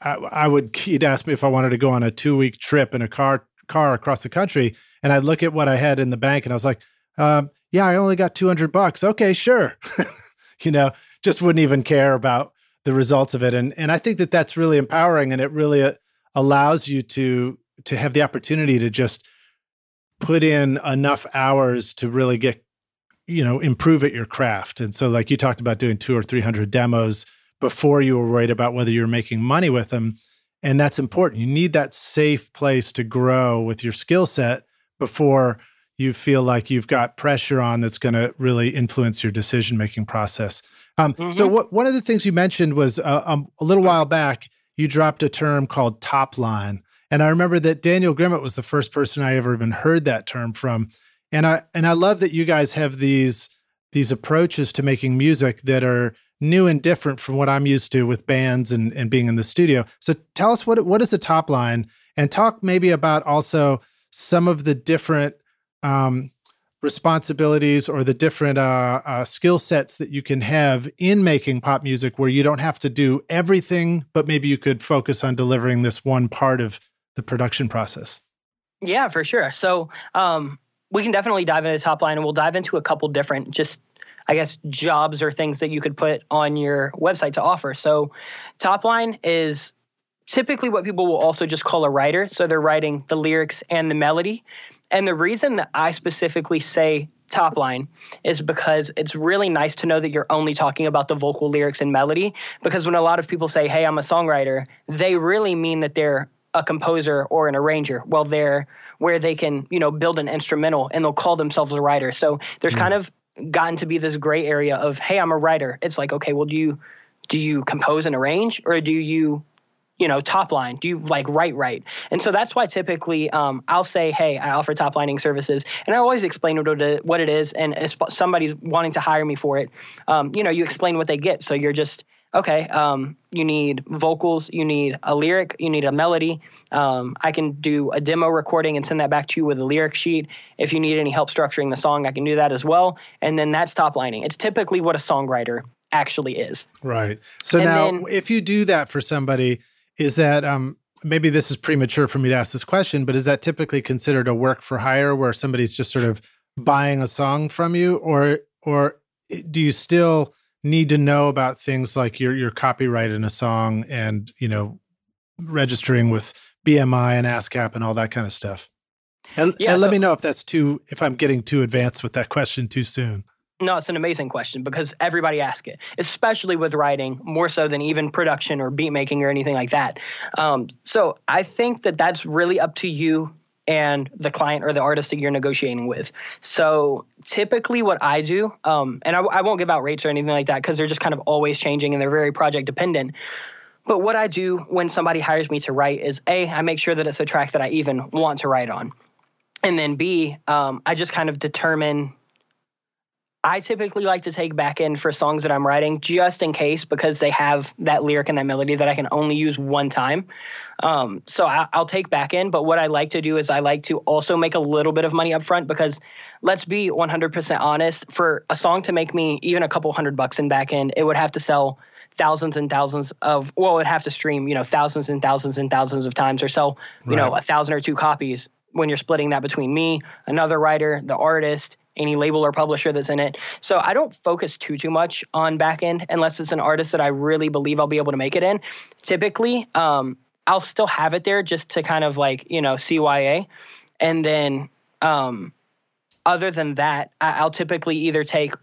I, I would he'd ask me if I wanted to go on a two week trip in a car car across the country, and I'd look at what I had in the bank, and I was like, um, "Yeah, I only got two hundred bucks. Okay, sure." you know, just wouldn't even care about the results of it, and and I think that that's really empowering, and it really uh, allows you to to have the opportunity to just put in enough hours to really get you know improve at your craft and so like you talked about doing two or three hundred demos before you were worried about whether you're making money with them and that's important. You need that safe place to grow with your skill set before you feel like you've got pressure on that's going to really influence your decision making process. Um, so Mhm. what, one of the things you mentioned was uh, um, a little while back you dropped a term called top line. And i remember that daniel grimmett was the first person i ever even heard that term from. And i and i love that you guys have these these approaches to making music that are new and different from what I'm used to with bands and, and being in the studio. So tell us what what is the top line and talk maybe about also some of the different um, responsibilities or the different uh, uh, skill sets that you can have in making pop music where you don't have to do everything, but maybe you could focus on delivering this one part of the production process. Yeah, for sure. So um, we can definitely dive into the top line and we'll dive into a couple different just I guess jobs or things that you could put on your website to offer. So top line is typically what people will also just call a writer. So they're writing the lyrics and the melody. And the reason that I specifically say top line is because it's really nice to know that you're only talking about the vocal lyrics and melody. Because when a lot of people say, hey, I'm a songwriter, they really mean that they're a composer or an arranger. Well, they're where they can, you know, build an instrumental and they'll call themselves a writer. So there's mm. kind of gotten to be this gray area of, hey, I'm a writer. It's like, okay, well, do you do you compose and arrange or do you you know, top line? Do you like write write And so that's why typically um, I'll say, hey, I offer top lining services, and I always explain what it, what it is. And if somebody's wanting to hire me for it, um, you know, you explain what they get. So you're just okay, um, you need vocals, you need a lyric, you need a melody. Um, I can do a demo recording and send that back to you with a lyric sheet. If you need any help structuring the song, I can do that as well. And then that's top lining. It's typically what a songwriter actually is. Right. So and now, then, if you do that for somebody, is that um, maybe this is premature for me to ask this question, but is that typically considered a work for hire where somebody's just sort of buying a song from you, or or do you still need to know about things like your your copyright in a song and you know registering with BMI and ASCAP and all that kind of stuff. And, yeah, and let me know if that's too if I'm getting too advanced with that question too soon. No, it's an amazing question because everybody asks it, especially with writing, more so than even production or beat making or anything like that. Um, so I think that that's really up to you and the client or the artist that you're negotiating with. So typically, what I do, um, and I, I won't give out rates or anything like that because they're just kind of always changing and they're very project dependent. But what I do when somebody hires me to write is A, I make sure that it's a track that I even want to write on. And then B, um, I just kind of determine I typically like to take back end for songs that I'm writing just in case because they have that lyric and that melody that I can only use one time. Um, so I, will take back end, but what I like to do is I like to also make a little bit of money up front because let's be 100% honest, for a song to make me even a couple hundred bucks in back end, it would have to sell thousands and thousands of well it would have to stream you know thousands and thousands and thousands of times or sell you right. know a thousand or two copies when you're splitting that between me another writer the artist any label or publisher that's in it. So I don't focus too too much on back end unless it's an artist that I really believe I'll be able to make it in. Typically, um, I'll still have it there just to kind of like you know CYA, and then um, other than that, I- I'll typically either take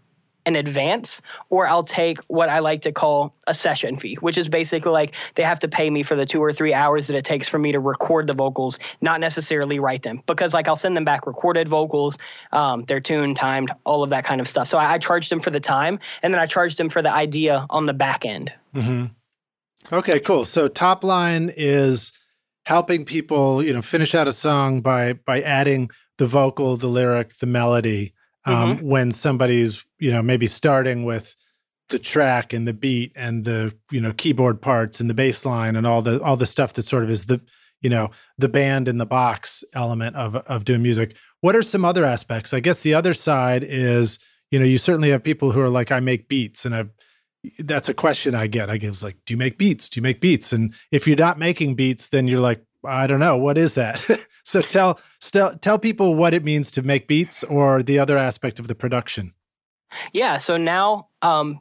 an advance or I'll take what I like to call a session fee, which is basically like they have to pay me for the two or three hours that it takes for me to record the vocals, not necessarily write them. Because like I'll send them back recorded vocals, um, they're tuned, timed, all of that kind of stuff. So I, I charged them for the time and then I charged them for the idea on the back end. Mm-hmm. Okay, cool. So top line is helping people, you know, finish out a song by by adding the vocal, the lyric, the melody um, mm-hmm. when somebody's you know maybe starting with the track and the beat and the you know keyboard parts and the bass line and all the all the stuff that sort of is the you know the band in the box element of of doing music what are some other aspects? I guess the other side is you know you certainly have people who are like i make beats and i that's a question i get. I get like do you make beats? Do you make beats? And if you're not making beats then you're like I don't know what is that. so tell tell tell people what it means to make beats or the other aspect of the production. Yeah. So now um,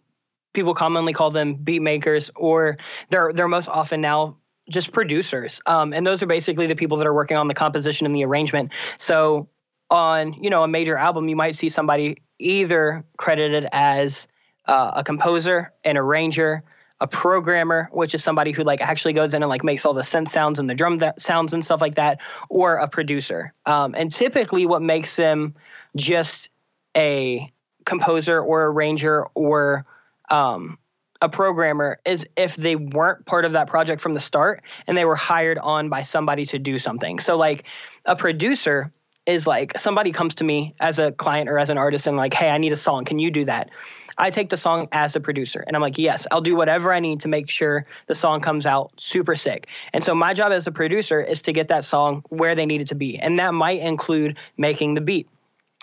people commonly call them beat makers, or they're they're most often now just producers. Um, and those are basically the people that are working on the composition and the arrangement. So on you know a major album, you might see somebody either credited as uh, a composer, an arranger, a programmer, which is somebody who like actually goes in and like makes all the synth sounds and the drum sounds and stuff like that, or a producer. Um, and typically, what makes them just a composer or arranger or um, a programmer is if they weren't part of that project from the start and they were hired on by somebody to do something. So, like a producer is like somebody comes to me as a client or as an artist and like, hey, I need a song. Can you do that? I take the song as a producer and I'm like, yes, I'll do whatever I need to make sure the song comes out super sick. And so my job as a producer is to get that song where they need it to be. And that might include making the beat.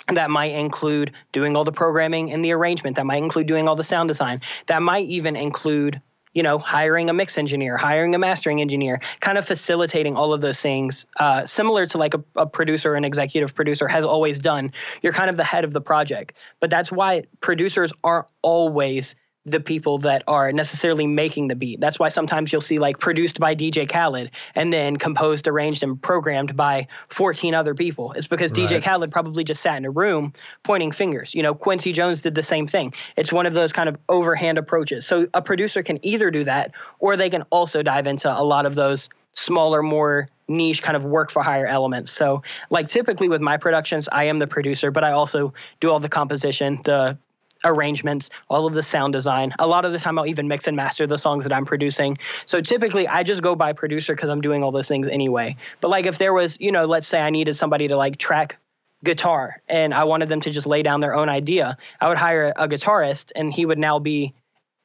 That might include doing all the programming and the arrangement. That might include doing all the sound design. That might even include you know, hiring a mix engineer, hiring a mastering engineer, kind of facilitating all of those things, uh, similar to like a, a producer, an executive producer has always done. You're kind of the head of the project. But that's why producers aren't always the people that are necessarily making the beat. That's why sometimes you'll see like produced by DJ Khaled and then composed, arranged, and programmed by 14 other people. It's because right. DJ Khaled probably just sat in a room pointing fingers. You know, Quincy Jones did the same thing. It's one of those kind of overhand approaches. So a producer can either do that or they can also dive into a lot of those smaller, more niche kind of work for hire elements. So, like typically with my productions, I am the producer, but I also do all the composition, the arrangements, all of the sound design. A lot of the time, I'll even mix and master the songs that I'm producing. So typically, I just go by producer because I'm doing all those things anyway. But like, if there was, you know, let's say I needed somebody to like track guitar and I wanted them to just lay down their own idea, I would hire a guitarist and he would now be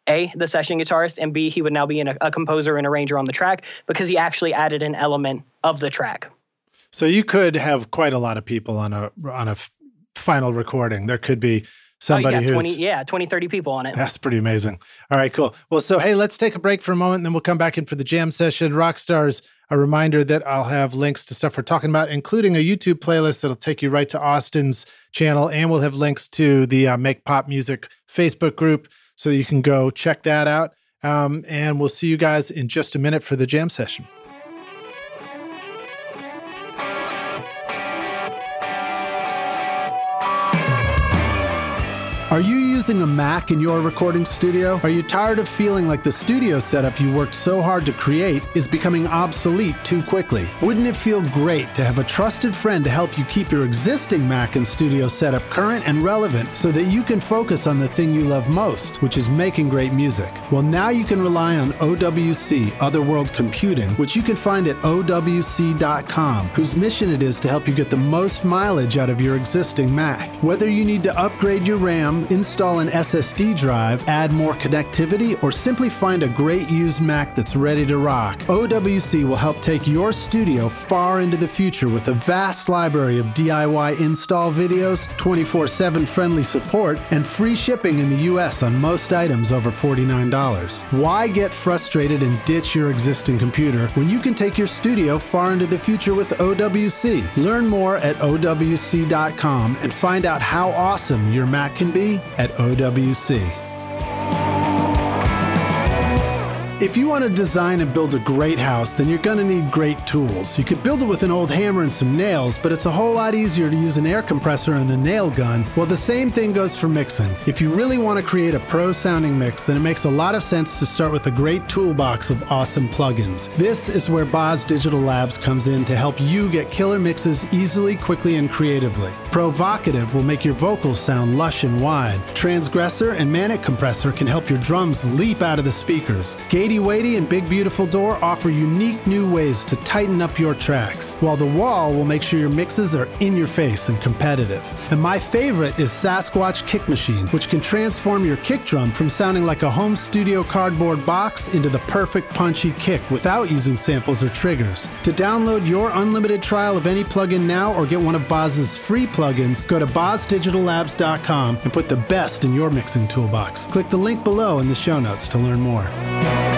a the session guitarist and b he would now be a, a composer and arranger on the track because he actually added an element of the track so you could have quite a lot of people on a on a final recording there could be somebody oh, yeah, 20, yeah 20 30 people on it. That's pretty amazing. All right cool. Well so hey let's take a break for a moment and then we'll come back in for the jam session. Rock stars a reminder that i'll have links to stuff we're talking about including a youtube playlist that'll take you right to austin's channel and we'll have links to the uh, make pop music facebook group so that you can go check that out. Um, and we'll see you guys in just a minute for the jam session using a Mac in your recording studio? Are you tired of feeling like the studio setup you worked so hard to create is becoming obsolete too quickly? Wouldn't it feel great to have a trusted friend to help you keep your existing Mac and studio setup current and relevant so that you can focus on the thing you love most, which is making great music? Well, now you can rely on OWC, Other World Computing, which you can find at OWC.com, whose mission it is to help you get the most mileage out of your existing Mac. Whether you need to upgrade your RAM, install an SSD drive, add more connectivity, or simply find a great used Mac that's ready to rock, OWC will help take your studio far into the future with a vast library of DIY install videos, 24 7 friendly support, and free shipping in the US on most items over $49. Why get frustrated and ditch your existing computer when you can take your studio far into the future with OWC? Learn more at OWC.com and find out how awesome your Mac can be at OWC. OWC. If you want to design and build a great house, then you're going to need great tools. You could build it with an old hammer and some nails, but it's a whole lot easier to use an air compressor and a nail gun. Well, the same thing goes for mixing. If you really want to create a pro sounding mix, then it makes a lot of sense to start with a great toolbox of awesome plugins. This is where Boz Digital Labs comes in to help you get killer mixes easily, quickly, and creatively. Provocative will make your vocals sound lush and wide. Transgressor and Manic Compressor can help your drums leap out of the speakers. Gady Weighty and Big Beautiful Door offer unique new ways to tighten up your tracks, while the Wall will make sure your mixes are in your face and competitive. And my favorite is Sasquatch Kick Machine, which can transform your kick drum from sounding like a home studio cardboard box into the perfect punchy kick without using samples or triggers. To download your unlimited trial of any plugin now or get one of Boz's free plugins, go to bozdigitallabs.com and put the best in your mixing toolbox. Click the link below in the show notes to learn more.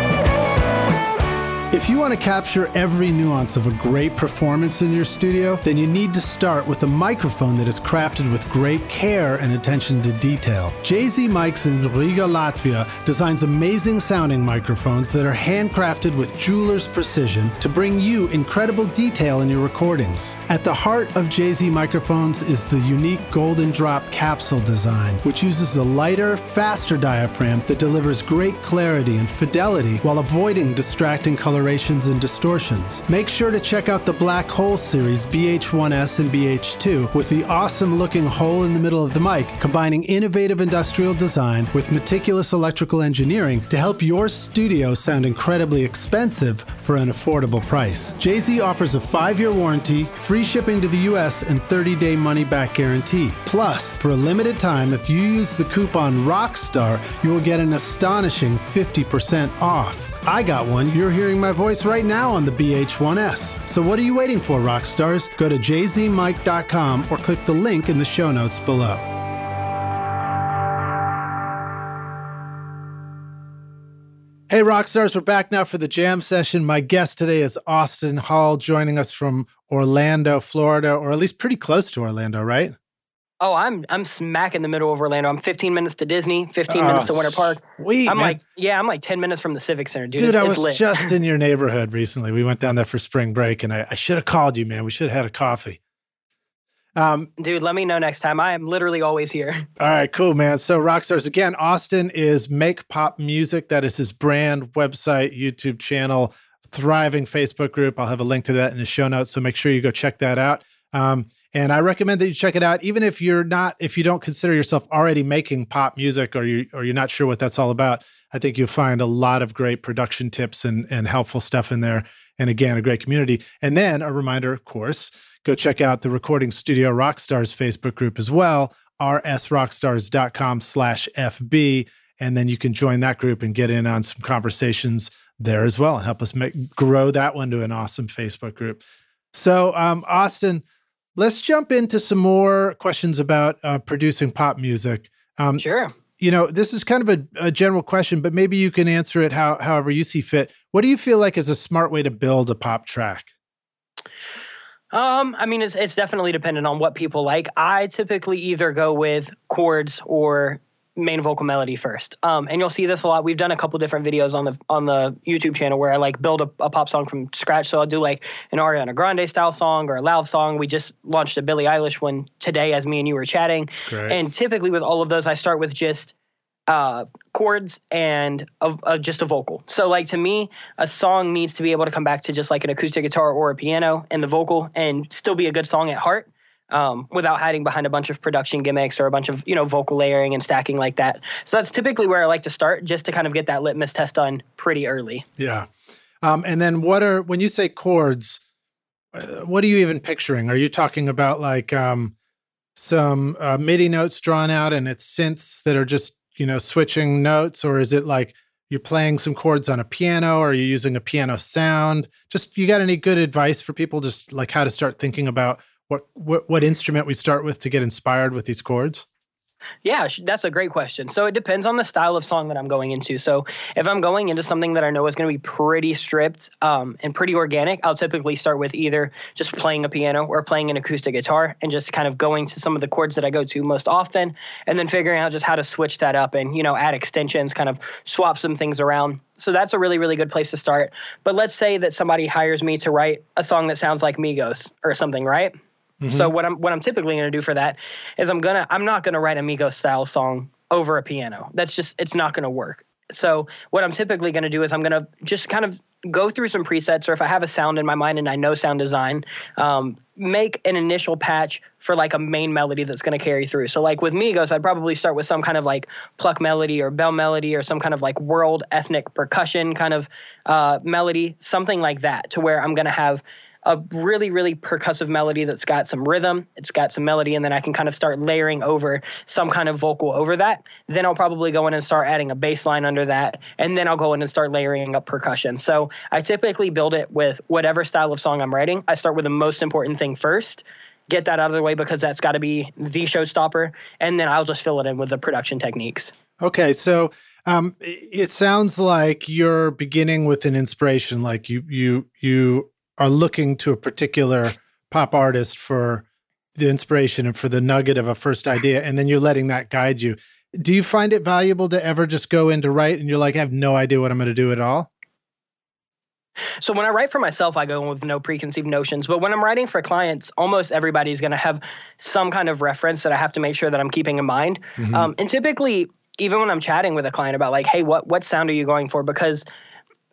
If you want to capture every nuance of a great performance in your studio, then you need to start with a microphone that is crafted with great care and attention to detail. JZ Mics in Riga, Latvia designs amazing sounding microphones that are handcrafted with jeweler's precision to bring you incredible detail in your recordings. At the heart of JZ microphones is the unique golden drop capsule design, which uses a lighter, faster diaphragm that delivers great clarity and fidelity while avoiding distracting coloration saturations and distortions. Make sure to check out the Black Hole series BH1S and BH2 with the awesome looking hole in the middle of the mic, combining innovative industrial design with meticulous electrical engineering to help your studio sound incredibly expensive for an affordable price. JZ offers a five year warranty, free shipping to the US, and 30 day money back guarantee. Plus, for a limited time, if you use the coupon ROCKSTAR, you will get an astonishing 50% off. I got one. You're hearing my voice right now on the BH1S. So what are you waiting for, Rockstars? Go to jzmic.com or click the link in the show notes below. Hey, Rockstars, we're back now for the jam session. My guest today is Austin Hull, joining us from Orlando, Florida, or at least pretty close to Orlando, right? Oh, I'm I'm smack in the middle of Orlando. I'm 15 minutes to Disney, 15 oh, minutes to Winter Park. Sweet, I'm man. like, yeah, I'm like 10 minutes from the Civic Center, dude. Dude, it's, I was lit. just in your neighborhood recently. We went down there for spring break, and I, I should have called you, man. We should have had a coffee. Um, dude, let me know next time. I am literally always here. All right, cool, man. So, Rockstars again, Austin is Make Pop Music. That is his brand, website, YouTube channel, thriving Facebook group. I'll have a link to that in the show notes. So make sure you go check that out. Um, and I recommend that you check it out, even if you're not, if you don't consider yourself already making pop music or you or you're not sure what that's all about. I think you'll find a lot of great production tips and and helpful stuff in there. And again, a great community. And then a reminder, of course, go check out the Recording Studio Rockstars Facebook group as well, rsrockstars.com slash FB. And then you can join that group and get in on some conversations there as well and help us make grow that one to an awesome Facebook group. So, um, Austin, Let's jump into some more questions about uh, producing pop music. Um, sure. You know, this is kind of a, a, general question, but maybe you can answer it how, however you see fit. What do you feel like is a smart way to build a pop track? Um, I mean, it's it's definitely dependent on what people like. I typically either go with chords or main vocal melody first. Um, and you'll see this a lot. We've done a couple different videos on the on the YouTube channel where I like build a, a, pop song from scratch. So I'll do like an Ariana Grande style song or a loud song. We just launched a Billie Eilish one today as me and you were chatting. Great. And typically with all of those, I start with just uh, chords and a, a, just a vocal. So like to me, a song needs to be able to come back to just like an acoustic guitar or a piano and the vocal and still be a good song at heart um, without hiding behind a bunch of production gimmicks or a bunch of you know vocal layering and stacking like that. So that's typically where I like to start, just to kind of get that litmus test done pretty early. Yeah, um, and then what are when you say chords? Uh, what are you even picturing? Are you talking about like um, some uh, MIDI notes drawn out and it's synths that are just you know switching notes, or is it like you're playing some chords on a piano or are you using a piano sound just you got any good advice for people just like how to start thinking about what, what what instrument we start with to get inspired with these chords? Yeah, that's a great question. So it depends on the style of song that I'm going into. So if I'm going into something that I know is going to be pretty stripped um, and pretty organic, I'll typically start with either just playing a piano or playing an acoustic guitar and just kind of going to some of the chords that I go to most often, and then figuring out just how to switch that up and you know add extensions, kind of swap some things around. So that's a really really good place to start. But let's say that somebody hires me to write a song that sounds like Migos or something, right? Mm-hmm. So what I'm what I'm typically going to do for that is I'm gonna I'm not gonna write a Migos style song over a piano. That's just it's not going to work. So what I'm typically going to do is I'm going to just kind of go through some presets, or if I have a sound in my mind and I know sound design, um, make an initial patch for like a main melody that's going to carry through. So like with Migos, I'd probably start with some kind of like pluck melody or bell melody or some kind of like world ethnic percussion kind of uh, melody, something like that, to where I'm going to have a really, really percussive melody that's got some rhythm, it's got some melody, and then I can kind of start layering over some kind of vocal over that. Then I'll probably go in and start adding a bass line under that, and then I'll go in and start layering up percussion. So I typically build it with whatever style of song I'm writing. I start with the most important thing first, get that out of the way because that's got to be the showstopper, and then I'll just fill it in with the production techniques. Okay, so um, it sounds like you're beginning with an inspiration, like you you you are looking to a particular pop artist for the inspiration and for the nugget of a first idea, and then you're letting that guide you. Do you find it valuable to ever just go into write and you're like, I have no idea what I'm going to do at all? So when I write for myself, I go in with no preconceived notions. But when I'm writing for clients, almost everybody's going to have some kind of reference that I have to make sure that I'm keeping in mind. Mm-hmm. Um, and typically, even when I'm chatting with a client about like, hey, what what sound are you going for? Because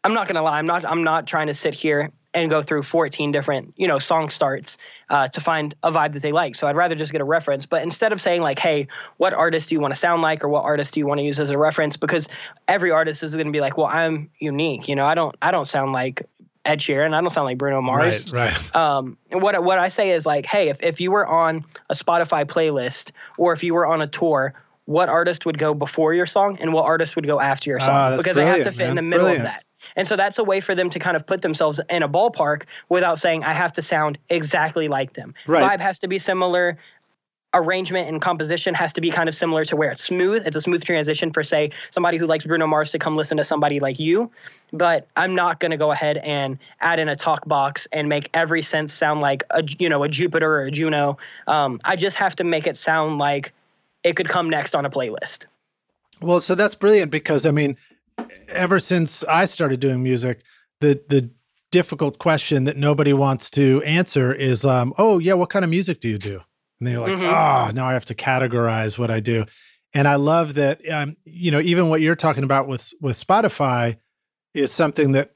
I'm not gonna lie. I'm not. I'm not trying to sit here and go through 14 different, you know, song starts uh, to find a vibe that they like. So I'd rather just get a reference. But instead of saying like, "Hey, what artist do you want to sound like?" or "What artist do you want to use as a reference?" because every artist is going to be like, "Well, I'm unique." You know, I don't. I don't sound like Ed Sheeran. I don't sound like Bruno Mars. Right, right. Um, what what I say is like, hey, if, if you were on a Spotify playlist or if you were on a tour, what artist would go before your song and what artist would go after your song? Ah, because they have to fit in the middle Brilliant. of that. And so that's a way for them to kind of put themselves in a ballpark without saying I have to sound exactly like them. Right. Vibe has to be similar. Arrangement and composition has to be kind of similar to where it's smooth. It's a smooth transition for, say, somebody who likes Bruno Mars to come listen to somebody like you. But I'm not going to go ahead and add in a talk box and make every synth sound like a you know a Jupiter or a Juno. Um, I just have to make it sound like it could come next on a playlist. Well, so that's brilliant because I mean, ever since I started doing music, the the difficult question that nobody wants to answer is, um, "Oh, yeah, what kind of music do you do?" And then you're like, Mhm. "Ah, now I have to categorize what I do." And I love that, um, you know, even what you're talking about with with Spotify is something that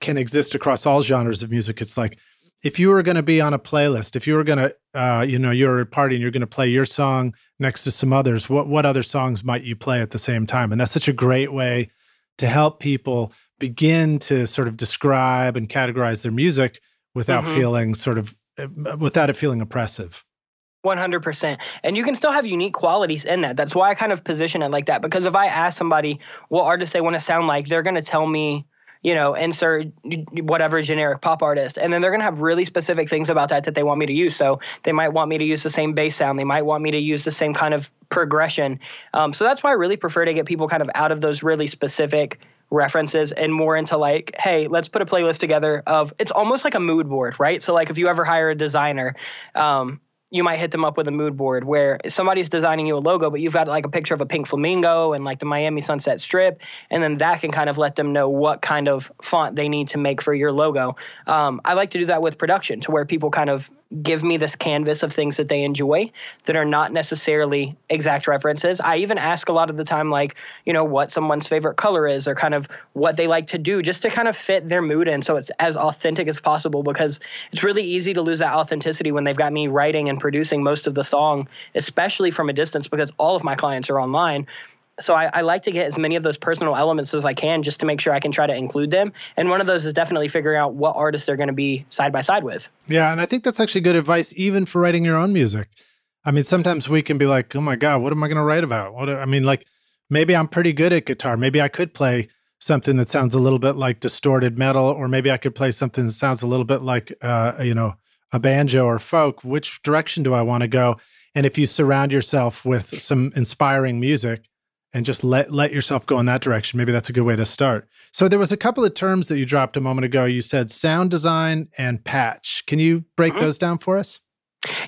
can exist across all genres of music. It's like if you were going to be on a playlist, if you were going to, uh, you know, you're at a party and you're going to play your song next to some others, what what other songs might you play at the same time? And that's such a great way to help people begin to sort of describe and categorize their music without Mhm. feeling sort of uh, without it feeling oppressive. 100%. And you can still have unique qualities in that. That's why I kind of position it like that. Because if I ask somebody what artist they want to sound like, they're going to tell me, you know, insert whatever generic pop artist. And then they're going to have really specific things about that that they want me to use. So they might want me to use the same bass sound. They might want me to use the same kind of progression. Um, so that's why I really prefer to get people kind of out of those really specific references and more into like hey let's put a playlist together of it's almost like a mood board right so like if you ever hire a designer um, you might hit them up with a mood board where somebody's designing you a logo, but you've got like a picture of a pink flamingo and like the Miami Sunset Strip, and then that can kind of let them know what kind of font they need to make for your logo. Um, I like to do that with production to where people kind of give me this canvas of things that they enjoy that are not necessarily exact references. I even ask a lot of the time, like, you know, what someone's favorite color is or kind of what they like to do just to kind of fit their mood in so it's as authentic as possible because it's really easy to lose that authenticity when they've got me writing and producing most of the song, especially from a distance because all of my clients are online so I, I, like to get as many of those personal elements as I can just to make sure I can try to include them. And one of those is definitely figuring out what artists they're going to be side by side with. Yeah, and I think that's actually good advice even for writing your own music. I mean, sometimes we can be like, "Oh my god, what am I going to write about?" What I mean, like maybe I'm pretty good at guitar. Maybe I could play something that sounds a little bit like distorted metal, or maybe I could play something that sounds a little bit like, uh, you know, a banjo or folk. Which direction do I want to go? And if you surround yourself with some inspiring music, and just let let yourself go in that direction. Maybe that's a good way to start. So there was a couple of terms that you dropped a moment ago. You said sound design and patch. Can you break mm-hmm. those down for us?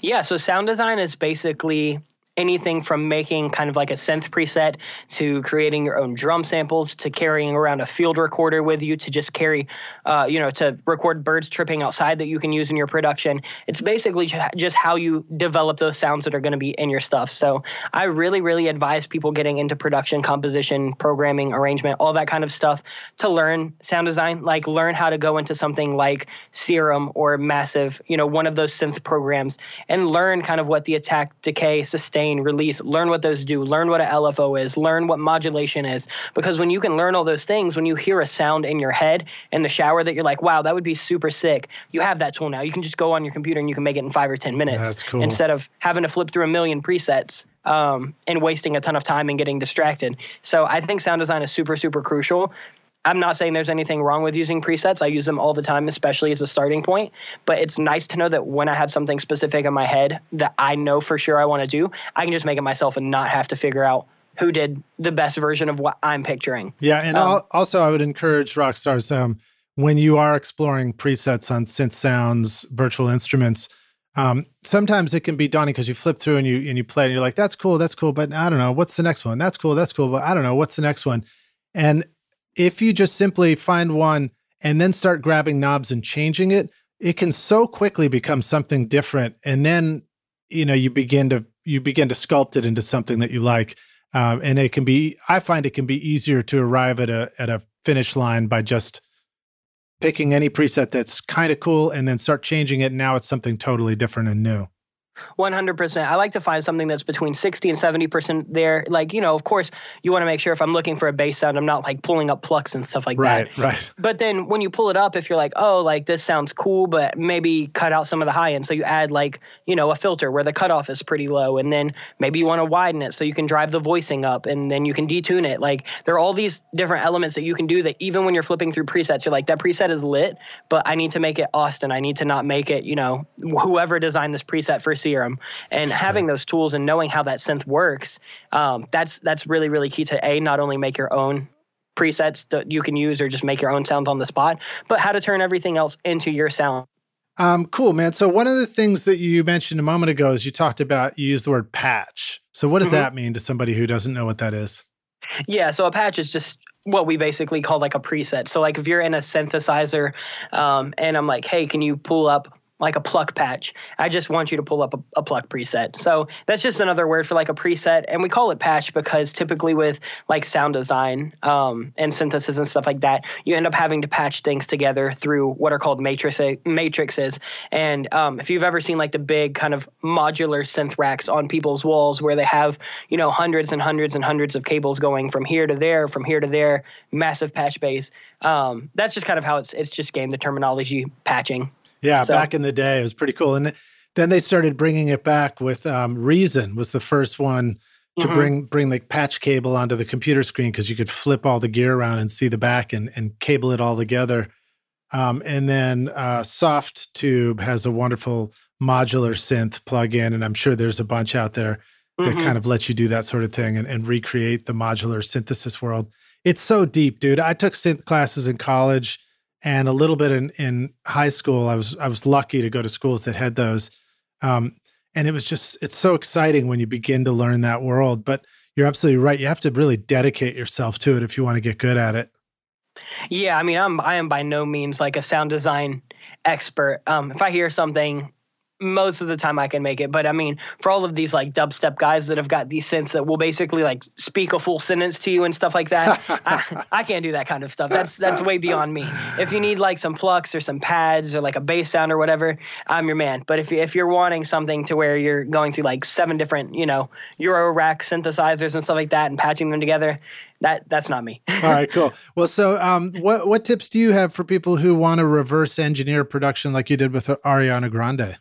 Yeah, so sound design is basically anything from making kind of like a synth preset to creating your own drum samples to carrying around a field recorder with you to just carry uh, you know to record birds tripping outside that you can use in your production. It's basically just how you develop those sounds that are going to be in your stuff. So i really really advise people getting into production composition programming arrangement all that kind of stuff to learn sound design. Like learn how to go into something like serum or massive you know one of those synth programs and learn kind of what the attack decay sustain release, learn what those do, learn what a LFO is, learn what modulation is. Because when you can learn all those things, when you hear a sound in your head in the shower that you're like, wow, that would be super sick, you have that tool now. You can just go on your computer and you can make it in five or 10 minutes cool. instead of having to flip through a million presets. Um, and wasting a ton of time and getting distracted. So I think sound design is super, super crucial. I'm not saying there's anything wrong with using presets. I use them all the time, especially as a starting point. But it's nice to know that when I have something specific in my head that I know for sure I want to do, I can just make it myself and not have to figure out who did the best version of what I'm picturing. Yeah, and um, also I would encourage rock stars um, when you are exploring presets on synth sounds, virtual instruments. Um, sometimes it can be daunting because you flip through and you and you play and you're like, "That's cool, that's cool," but I don't know what's the next one. That's cool, that's cool, but I don't know what's the next one. And if you just simply find one and then start grabbing knobs and changing it, it can so quickly become something different. And then, you know, you begin to you begin to sculpt it into something that you like. Um, and it can be, I find it can be easier to arrive at a at a finish line by just picking any preset that's kind of cool and then start changing it. Now it's something totally different and new. 100%. I like to find something that's between 60 and 70% there. Like, you know, of course, you want to make sure if I'm looking for a bass sound, I'm not like pulling up plucks and stuff like right, that. Right, right. But then when you pull it up, if you're like, oh, like this sounds cool, but maybe cut out some of the high end. So you add like, you know, a filter where the cutoff is pretty low. And then maybe you want to widen it so you can drive the voicing up and then you can detune it. Like, there are all these different elements that you can do that even when you're flipping through presets, you're like, that preset is lit, but I need to make it Austin. I need to not make it, you know, whoever designed this preset for Serum. And having those tools and knowing how that synth works um, that's that's really really key to a not only make your own presets that you can use or just make your own sounds on the spot but how to turn everything else into your sound. Um, cool man. So one of the things that you mentioned a moment ago is you talked about you used the word patch. So what does mm-hmm. that mean to somebody who doesn't know what that is? Yeah so a patch is just what we basically call like a preset. So like if you're in a synthesizer um, and i'm like hey can you pull up like a pluck patch. I just want you to pull up a, a, pluck preset. So that's just another word for like a preset. And we call it patch because typically with like sound design um, and synthesis and stuff like that, you end up having to patch things together through what are called matrix matrices. And um, if you've ever seen like the big kind of modular synth racks on people's walls where they have, you know, hundreds and hundreds and hundreds of cables going from here to there, from here to there, massive patch bays. Um, that's just kind of how it's it's just game the terminology patching. Yeah, so, back in the day, it was pretty cool. And then they started bringing it back with um, Reason was the first one to mm-hmm. bring bring the patch cable onto the computer screen because you could flip all the gear around and see the back and and cable it all together. Um, and then uh, Softube has a wonderful modular synth plugin, and I'm sure there's a bunch out there that mm-hmm. kind of lets you do that sort of thing and, and recreate the modular synthesis world. It's so deep, dude. I took synth classes in college and a little bit in in high school. I was I was lucky to go to schools that had those, um, and it was just it's so exciting when you begin to learn that world. But you're absolutely right. You have to really dedicate yourself to it if you want to get good at it. Yeah, I mean, I'm I am by no means like a sound design expert. Um, if I hear something most of the time I can make it. But I mean, for all of these like dubstep guys that have got these synths that will basically like speak a full sentence to you and stuff like that, I, I, can't do that kind of stuff. That's that's way beyond me. If you need like some plucks or some pads or like a bass sound or whatever, I'm your man. But if if you're wanting something to where you're going through like seven different you know Eurorack synthesizers and stuff like that and patching them together, that that's not me. All right, cool. Well, so um, what what tips do you have for people who want to reverse engineer production like you did with Ariana Grande?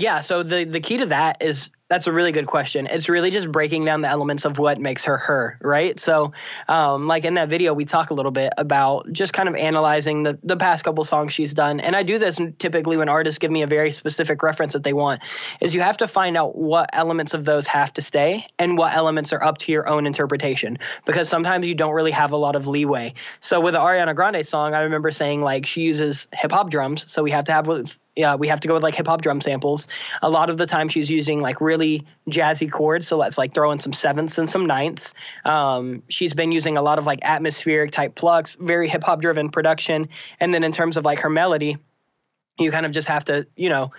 Yeah, so the the key to that is that's a really good question. It's really just breaking down the elements of what makes her her, right? So, um, like in that video, we talk a little bit about just kind of analyzing the the past couple songs she's done, and I do this typically when artists give me a very specific reference that they want. Is you have to find out what elements of those have to stay and what elements are up to your own interpretation, because sometimes you don't really have a lot of leeway. So with the Ariana Grande song, I remember saying like she uses hip hop drums, so we have to have yeah, we have to go with like hip hop drum samples. A lot of the time she's using like really jazzy chords, so let's like throw in some sevenths and some ninths. Um, she's been using a lot of like atmospheric type plucks, very hip hop driven production. And then in terms of like her melody, you kind of just have to, you know,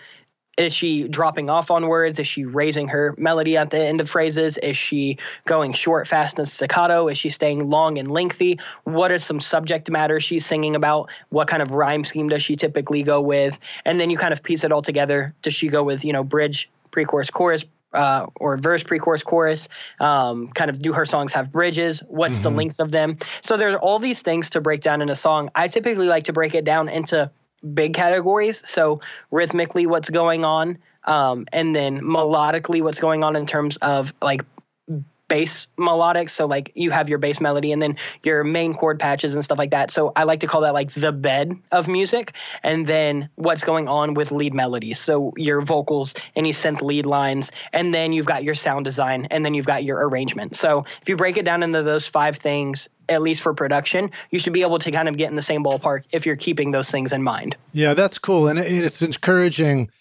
is she dropping off on words? Is she raising her melody at the end of phrases? Is she going short, fast, and staccato? Is she staying long and lengthy? What are some subject matter she's singing about? What kind of rhyme scheme does she typically go with? And then you kind of piece it all together. Does she go with, you know, bridge, pre chorus, chorus, uh, or verse, pre-chorus, chorus. Um, kind of do her songs have bridges? What's mm-hmm. the length of them? So there's all these things to break down in a song. I typically like to break it down into big categories. So rhythmically, what's going on, um, and then melodically, what's going on in terms of like bass melodic. So like you have your bass melody and then your main chord patches and stuff like that. So I like to call that like the bed of music. And then what's going on with lead melodies. So your vocals, any synth lead lines, and then you've got your sound design and then you've got your arrangement. So if you break it down into those five things, at least for production, you should be able to kind of get in the same ballpark if you're keeping those things in mind. Yeah, that's cool. And it's encouraging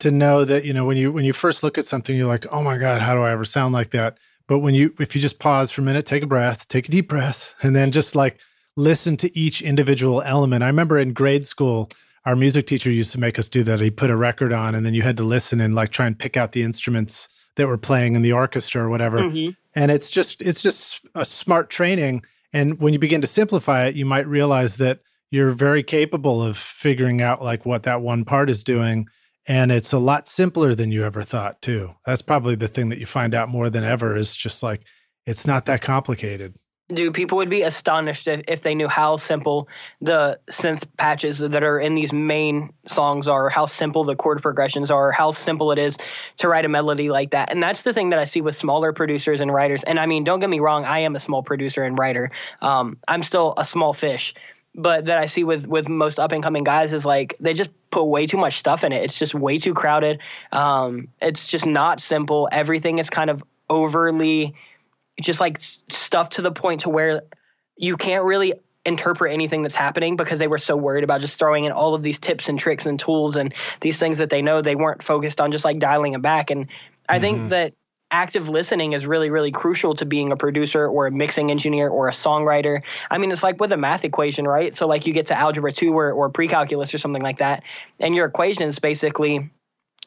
to know that, you know, when you when you first look at something, you're like, oh my God, how do I ever sound like that? But when you, if you just pause for a minute, take a breath, take a deep breath, and then just like listen to each individual element. I remember in grade school, our music teacher used to make us do that. He put a record on, and then you had to listen and like try and pick out the instruments that were playing in the orchestra or whatever. Mm-hmm. And it's just, it's just a smart training. And when you begin to simplify it, you might realize that you're very capable of figuring out like what that one part is doing. And it's a lot simpler than you ever thought, too. That's probably the thing that you find out more than ever is just like, it's not that complicated. Dude, people would be astonished if, if they knew how simple the synth patches that are in these main songs are, how simple the chord progressions are, how simple it is to write a melody like that. And that's the thing that I see with smaller producers and writers. And I mean, don't get me wrong, I am a small producer and writer. Um, I'm still a small fish but that I see with with most up and coming guys is like they just put way too much stuff in it. It's just way too crowded. Um, it's just not simple. Everything is kind of overly just like stuff to the point to where you can't really interpret anything that's happening because they were so worried about just throwing in all of these tips and tricks and tools and these things that they know they weren't focused on just like dialing it back and i mm-hmm. think that active listening is really really crucial to being a producer or a mixing engineer or a songwriter. I mean it's like with a math equation right? So like you get to algebra 2 or, or pre-calculus or something like that and your equation is basically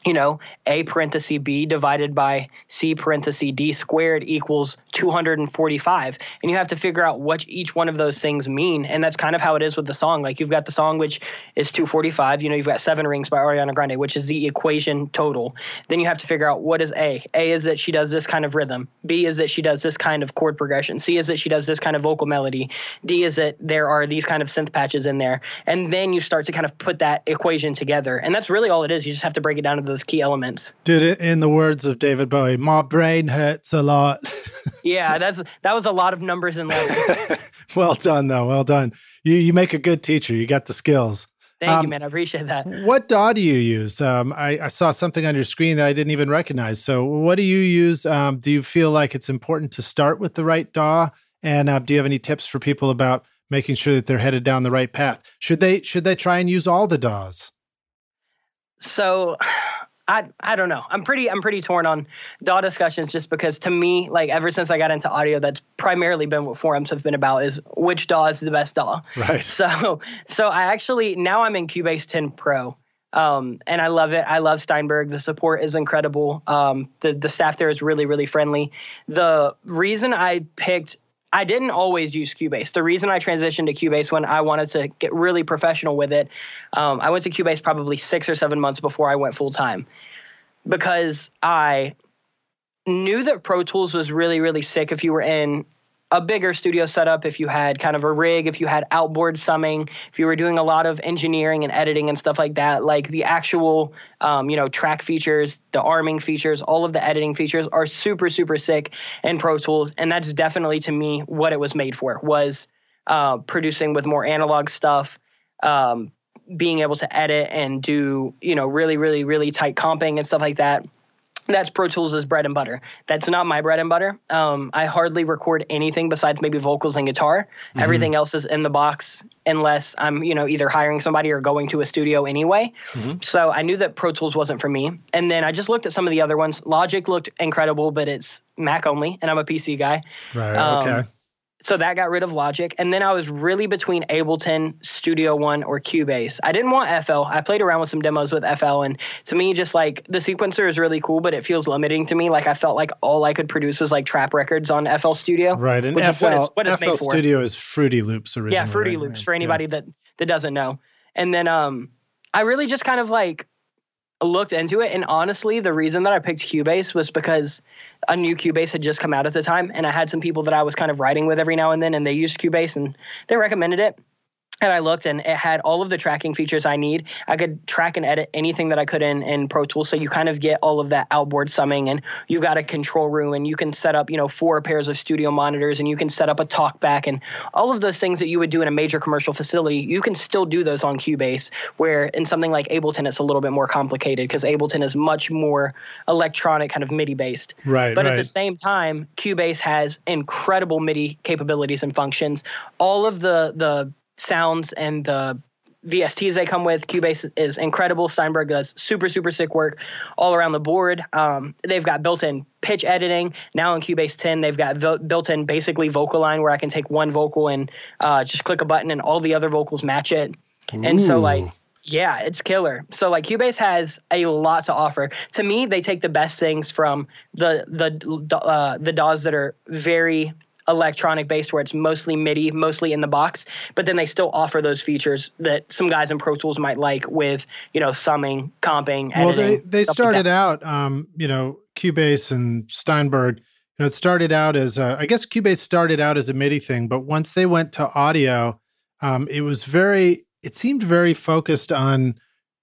you know, a parenthesis b divided by c parenthesis d squared equals 245. And you have to figure out what each one of those things mean. And that's kind of how it is with the song. Like you've got the song, which is 245. You know, you've got Seven Rings by Ariana Grande, which is the equation total. Then you have to figure out what is A. A is that she does this kind of rhythm. B is that she does this kind of chord progression. C is that she does this kind of vocal melody. D is that there are these kind of synth patches in there. And then you start to kind of put that equation together. And that's really all it is. You just have to break it down to the those key elements. Did it in the words of David Bowie, my brain hurts a lot. yeah, that's that was a lot of numbers and letters. well done though. Well done. You you make a good teacher. You got the skills. Thank um, you, man. I appreciate that. What DAW do you use? Um, I, I, saw something on your screen that I didn't even recognize. So, what do you use? Um, do you feel like it's important to start with the right DAW? And uh, do you have any tips for people about making sure that they're headed down the right path? Should they should they try and use all the DAWs? So, I I don't know. I'm pretty I'm pretty torn on DAW discussions just because to me, like ever since I got into audio, that's primarily been what forums have been about is which DAW is the best DAW. Right. So so I actually now I'm in Cubase 10 Pro. Um, and I love it. I love Steinberg. The support is incredible. Um, the the staff there is really really friendly. The reason I picked I didn't always use Cubase. The reason I transitioned to Cubase when I wanted to get really professional with it, um, I went to Cubase probably six or seven months before I went full time because I knew that Pro Tools was really, really sick if you were in a bigger studio setup, if you had kind of a rig, if you had outboard summing, if you were doing a lot of engineering and editing and stuff like that, like the actual, um, you know, track features, the arming features, all of the editing features are super, super sick in Pro Tools. And that's definitely to me what it was made for was uh, producing with more analog stuff, um, being able to edit and do, you know, really, really, really tight comping and stuff like that that's Pro Tools' bread and butter. That's not my bread and butter. Um, I hardly record anything besides maybe vocals and guitar. Mm-hmm. Everything else is in the box unless I'm, you know, either hiring somebody or going to a studio anyway. Mm-hmm. So I knew that Pro Tools wasn't for me. And then I just looked at some of the other ones. Logic looked incredible, but it's Mac only, and I'm a PC guy. Right. Um, okay so that got rid of Logic. And then I was really between Ableton, Studio One, or Cubase. I didn't want FL. I played around with some demos with FL, and to me, just like the sequencer is really cool, but it feels limiting to me. Like I felt like all I could produce was like trap records on FL Studio. Right, and FL, what is, FL Studio is Fruity Loops originally. Yeah, Fruity right? Loops for anybody yeah. that that doesn't know. And then um, I really just kind of like looked into it and honestly the reason that i picked cubase was because a new cubase had just come out at the time and i had some people that i was kind of writing with every now and then and they used cubase and they recommended it and I looked and it had all of the tracking features I need. I could track and edit anything that I could in, in Pro Tools. So you kind of get all of that outboard summing and you got a control room and you can set up, you know, four pairs of studio monitors and you can set up a talkback and all of those things that you would do in a major commercial facility. You can still do those on Cubase, where in something like Ableton, it's a little bit more complicated because Ableton is much more electronic, kind of MIDI based. Right. But right. at the same time, Cubase has incredible MIDI capabilities and functions. All of the the sounds and the VSTs they come with. Cubase is incredible. Steinberg does super, super sick work all around the board. Um, they've got built in pitch editing. Now in Cubase 10, they've got vo- built in basically vocal line where I can take one vocal and uh, just click a button and all the other vocals match it. Ooh. And so, like, yeah, it's killer. So like Cubase has a lot to offer. To me, they take the best things from the the uh, the DAWs that are very electronic based where it's mostly MIDI, mostly in the box, but then they still offer those features that some guys in Pro Tools might like with, you know, summing, comping, editing. Well, they, they started like out, um, you know, Cubase and Steinberg, you know, it started out as, a, I guess Cubase started out as a MIDI thing, but once they went to audio, um, it was very, it seemed very focused on,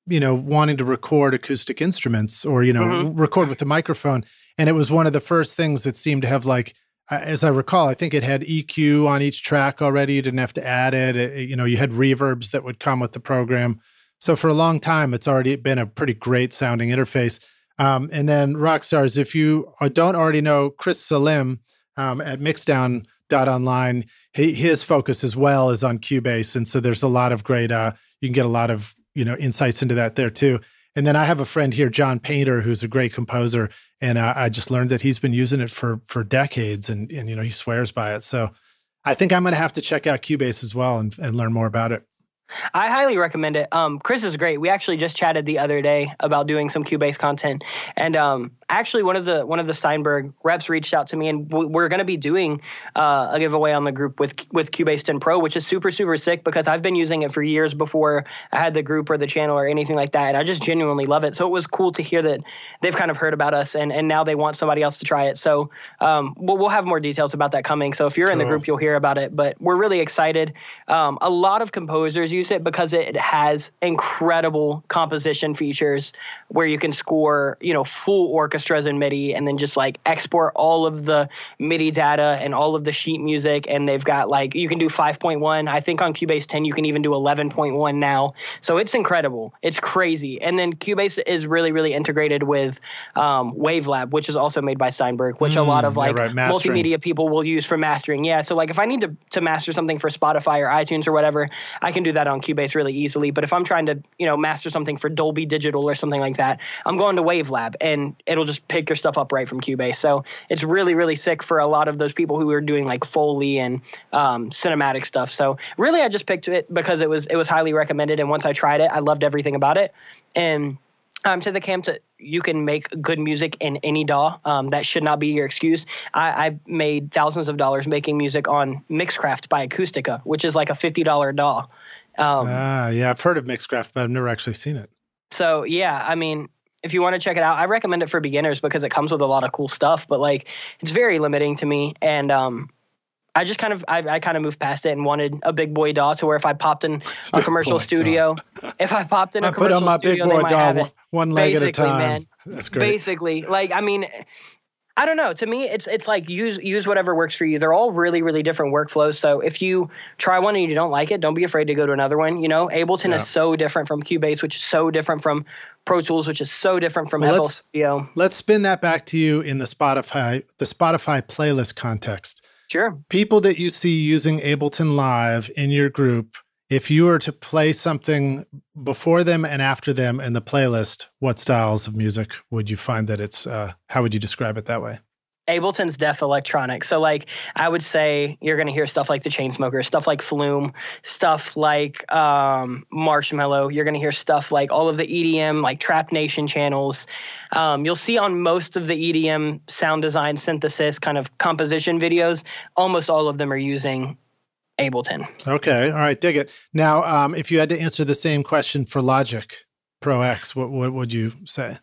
you know, wanting to record acoustic instruments or, you know, mm-hmm. record with the microphone. And it was one of the first things that seemed to have like, as I recall, I think it had EQ on each track already. You didn't have to add it. it. You know, you had reverbs that would come with the program. So for a long time, it's already been a pretty great sounding interface. Um, and then Rockstars, if you don't already know Chris Selim um, at Mixdown.online, he, his focus as well is on Cubase, and so there's a lot of great. Uh, you can get a lot of you know insights into that there too. And then I have a friend here, John Painter, who's a great composer, and uh, I just learned that he's been using it for for decades, and and you know he swears by it. So I think I'm going to have to check out Cubase as well and, and learn more about it. I highly recommend it. Um, Chris is great. We actually just chatted the other day about doing some Cubase content, and um, actually one of the one of the Steinberg reps reached out to me, and we're going to be doing uh, a giveaway on the group with with Cubase 10 Pro, which is super super sick because I've been using it for years before I had the group or the channel or anything like that, and I just genuinely love it. So it was cool to hear that they've kind of heard about us, and and now they want somebody else to try it. So um, we'll we'll have more details about that coming. So if you're in the group, you'll hear about it. But we're really excited. Um, a lot of composers use it because it has incredible composition features where you can score you know full orchestras in MIDI and then just like export all of the MIDI data and all of the sheet music. And they've got like, you can do 5.1. I think on Cubase 10, you can even do 11.1 now. So it's incredible. It's crazy. And then Cubase is really, really integrated with um, Wavelab, which is also made by Steinberg, which mm, a lot of like right. multimedia people will use for mastering. Yeah. So like if I need to, to master something for Spotify or iTunes or whatever, I can do that on Cubase really easily. But if I'm trying to, you know, master something for Dolby Digital or something like that, I'm going to Wavelab and it'll just pick your stuff up right from Cubase. So it's really, really sick for a lot of those people who are doing like Foley and um, cinematic stuff. So really, I just picked it because it was it was highly recommended, and once I tried it, I loved everything about it. And um, to the camp to you can make good music in any DAW. Um, that should not be your excuse. I, I made thousands of dollars making music on Mixcraft by Acoustica, which is like a fifty dollar DAW. Um, ah, yeah, I've heard of Mixcraft, but I've never actually seen it. So yeah, I mean, if you want to check it out, I recommend it for beginners because it comes with a lot of cool stuff. But like, it's very limiting to me, and um, I just kind of I, I kind of moved past it and wanted a big boy DAW to where if I popped in a commercial studio, if I popped in a I commercial I put on my studio, big boy DAW one leg at a time. Man, That's great. Basically, like I mean, I don't know. To me, it's it's like use use whatever works for you. They're all really really different workflows. So if you try one and you don't like it, don't be afraid to go to another one. You know, Ableton yeah. is so different from Cubase, which is so different from Pro Tools, which is so different from well, FL let's, Studio. Let's spin that back to you in the Spotify the Spotify playlist context. Sure. People that you see using Ableton Live in your group if you were to play something before them and after them in the playlist, what styles of music would you find that it's? Uh, how would you describe it that way? Ableton's deaf electronic. So like I would say you're gonna hear stuff like the Chainsmokers, stuff like Flume, stuff like um, Marshmello. You're gonna hear stuff like all of the EDM, like Trap Nation channels. Um, you'll see on most of the EDM sound design synthesis kind of composition videos, almost all of them are using Ableton. Okay, all right, dig it. Now, um, if you had to answer the same question for Logic Pro X, what what would you say?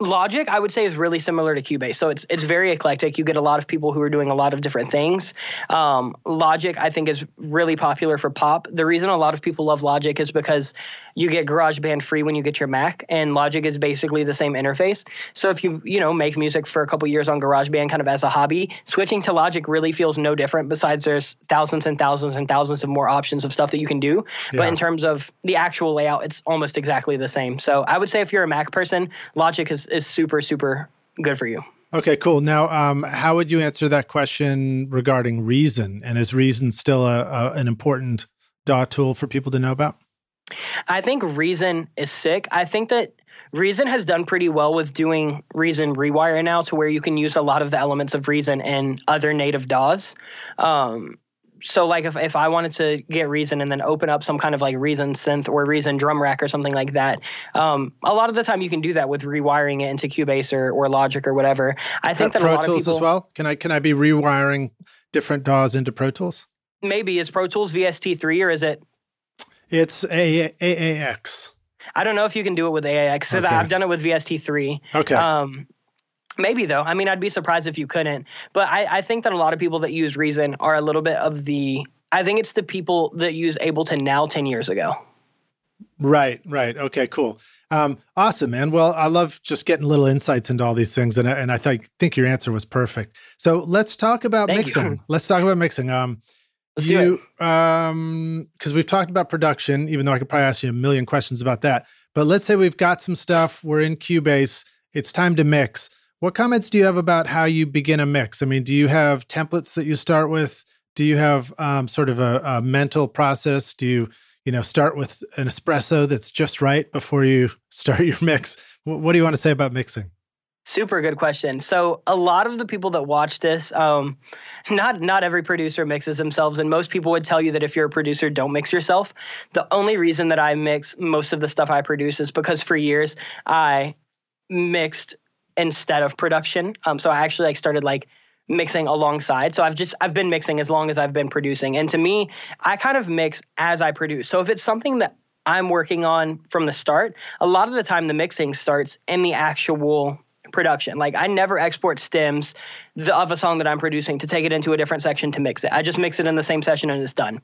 Logic, I would say, is really similar to Cubase. So it's it's very eclectic. You get a lot of people who are doing a lot of different things. Um, Logic, I think, is really popular for pop. The reason a lot of people love Logic is because you get GarageBand free when you get your Mac, and Logic is basically the same interface. So if you you know make music for a couple years on GarageBand, kind of as a hobby, switching to Logic really feels no different. Besides, there's thousands and thousands and thousands of more options of stuff that you can do. Yeah. But in terms of the actual layout, it's almost exactly the same. So I would say if you're a Mac person, Logic is is super super good for you. Okay, cool. Now, um, how would you answer that question regarding Reason? And is Reason still a, a, an important DAW tool for people to know about? I think Reason is sick. I think that Reason has done pretty well with doing Reason Rewire now to where you can use a lot of the elements of Reason in other native DAWs. Um, so like if, if I wanted to get Reason and then open up some kind of like Reason synth or Reason drum rack or something like that, um, a lot of the time you can do that with rewiring it into Cubase or, or Logic or whatever. I think that Pro a lot Tools of people, as well. Can I can I be rewiring different DAWs into Pro Tools? Maybe is Pro Tools VST3 or is it? It's a- AAX. I don't know if you can do it with AAX okay. I've done it with VST3. Okay. Um, maybe though. I mean, I'd be surprised if you couldn't. But I, I think that a lot of people that use Reason are a little bit of the. I think it's the people that use Ableton now ten years ago. Right, right. Okay, cool. Um, awesome, man. Well, I love just getting little insights into all these things, and and I think think your answer was perfect. So let's talk about Thank mixing. You. Let's talk about mixing. Um, let's you um, because we've talked about production, even though I could probably ask you a million questions about that. But let's say we've got some stuff. We're in Cubase. It's time to mix. What comments do you have about how you begin a mix? I mean, do you have templates that you start with? Do you have um, sort of a, a mental process? Do you you know start with an espresso that's just right before you start your mix what do you want to say about mixing super good question so a lot of the people that watch this um, not not every producer mixes themselves and most people would tell you that if you're a producer don't mix yourself the only reason that i mix most of the stuff i produce is because for years i mixed instead of production um, so i actually like started like mixing alongside. So I've just I've been mixing as long as I've been producing. And to me, I kind of mix as I produce. So if it's something that I'm working on from the start, a lot of the time the mixing starts in the actual production. Like I never export stems the, of a song that I'm producing to take it into a different section to mix it. I just mix it in the same session and it's done.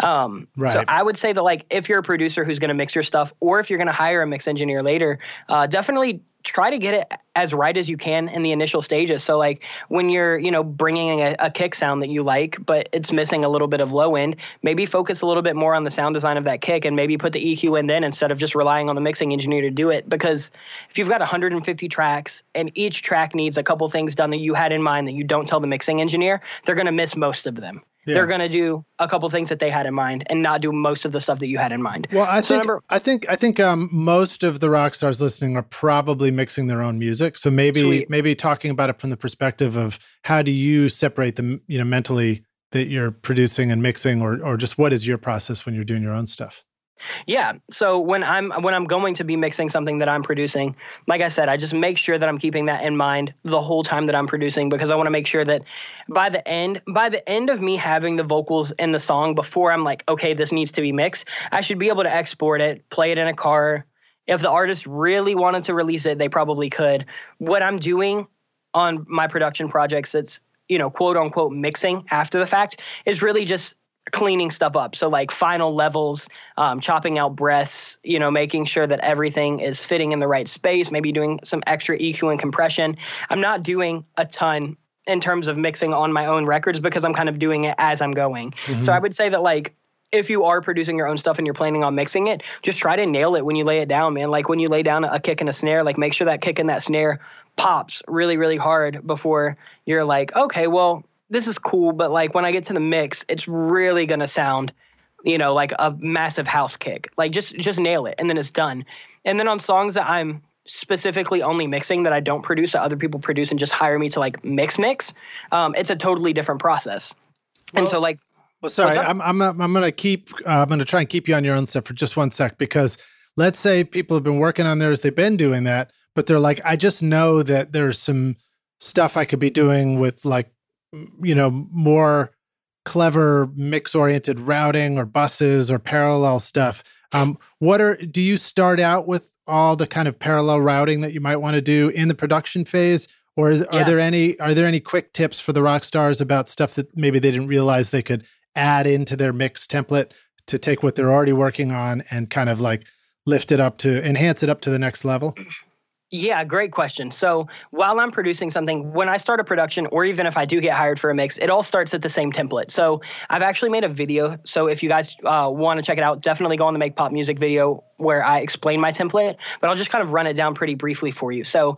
Um, right. So I would say that like if you're a producer who's going to mix your stuff, or if you're going to hire a mix engineer later, uh, definitely try to get it as right as you can in the initial stages. So like when you're, you know, bringing a, a, kick sound that you like, but it's missing a little bit of low end, maybe focus a little bit more on the sound design of that kick and maybe put the EQ in then instead of just relying on the mixing engineer to do it. Because if you've got 150 tracks and each track needs a couple things done that you had in mind that you don't tell the mixing engineer, they're going to miss most of them yeah. they're going to do a couple things that they had in mind and not do most of the stuff that you had in mind. Well, I so think number, I think I think um, most of the rock stars listening are probably mixing their own music. So maybe sweet. maybe talking about it from the perspective of how do you separate them, you know, mentally that you're producing and mixing, or or just what is your process when you're doing your own stuff? Yeah. So when I'm when I'm going to be mixing something that I'm producing, like I said, I just make sure that I'm keeping that in mind the whole time that I'm producing because I want to make sure that by the end by the end of me having the vocals in the song before I'm like, okay, this needs to be mixed, I should be able to export it, play it in a car. If the artist really wanted to release it, they probably could. What I'm doing on my production projects that's, you know, quote unquote mixing after the fact is really just cleaning stuff up. So like final levels, um, chopping out breaths, you know, making sure that everything is fitting in the right space, maybe doing some extra EQ and compression. I'm not doing a ton in terms of mixing on my own records because I'm kind of doing it as I'm going. Mm-hmm. So I would say that like if you are producing your own stuff and you're planning on mixing it, just try to nail it when you lay it down, man. Like when you lay down a kick and a snare, like make sure that kick and that snare pops really, really hard before you're like, okay, well, this is cool, but like when I get to the mix, it's really gonna sound, you know, like a massive house kick. Like just just nail it, and then it's done. And then on songs that I'm specifically only mixing that I don't produce that other people produce and just hire me to like mix mix, um, it's a totally different process. Well, and so like, well, sorry, I'm I'm I'm gonna keep uh, I'm gonna try and keep you on your own stuff for just one sec because let's say people have been working on theirs, they've been doing that, but they're like, I just know that there's some stuff I could be doing with like you know, more clever mix oriented routing or buses or parallel stuff. Um, what are do you start out with all the kind of parallel routing that you might want to do in the production phase? Or is, yeah. are there any are there any quick tips for the rock stars about stuff that maybe they didn't realize they could add into their mix template to take what they're already working on and kind of like lift it up to enhance it up to the next level? Yeah, great question. So while I'm producing something, when I start a production, or even if I do get hired for a mix, it all starts at the same template. So I've actually made a video. So if you guys uh, want to check it out, definitely go on the Make Pop Music video where I explain my template. But I'll just kind of run it down pretty briefly for you. So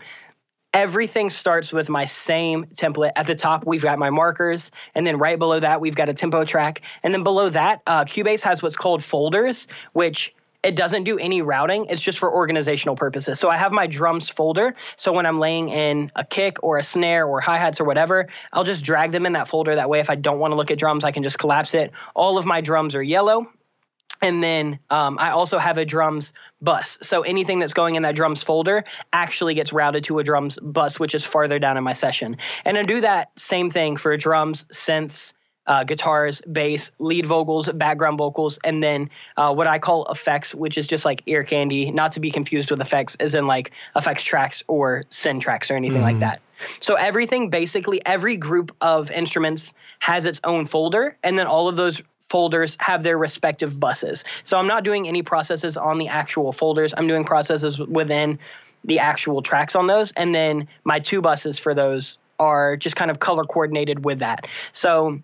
everything starts with my same template. At the top, we've got my markers, and then right below that, we've got a tempo track, and then below that, uh, Cubase has what's called folders, which it doesn't do any routing. It's just for organizational purposes. So I have my drums folder. So when I'm laying in a kick or a snare or hi hats or whatever, I'll just drag them in that folder. That way, if I don't want to look at drums, I can just collapse it. All of my drums are yellow. And then um, I also have a drums bus. So anything that's going in that drums folder actually gets routed to a drums bus, which is farther down in my session. And I do that same thing for drums, synths, uh, guitars, bass, lead vocals, background vocals, and then uh, what I call effects, which is just like ear candy, not to be confused with effects, as in like effects tracks or send tracks or anything mm. like that. So everything, basically, every group of instruments has its own folder, and then all of those folders have their respective buses. So I'm not doing any processes on the actual folders. I'm doing processes within the actual tracks on those, and then my two buses for those are just kind of color coordinated with that. So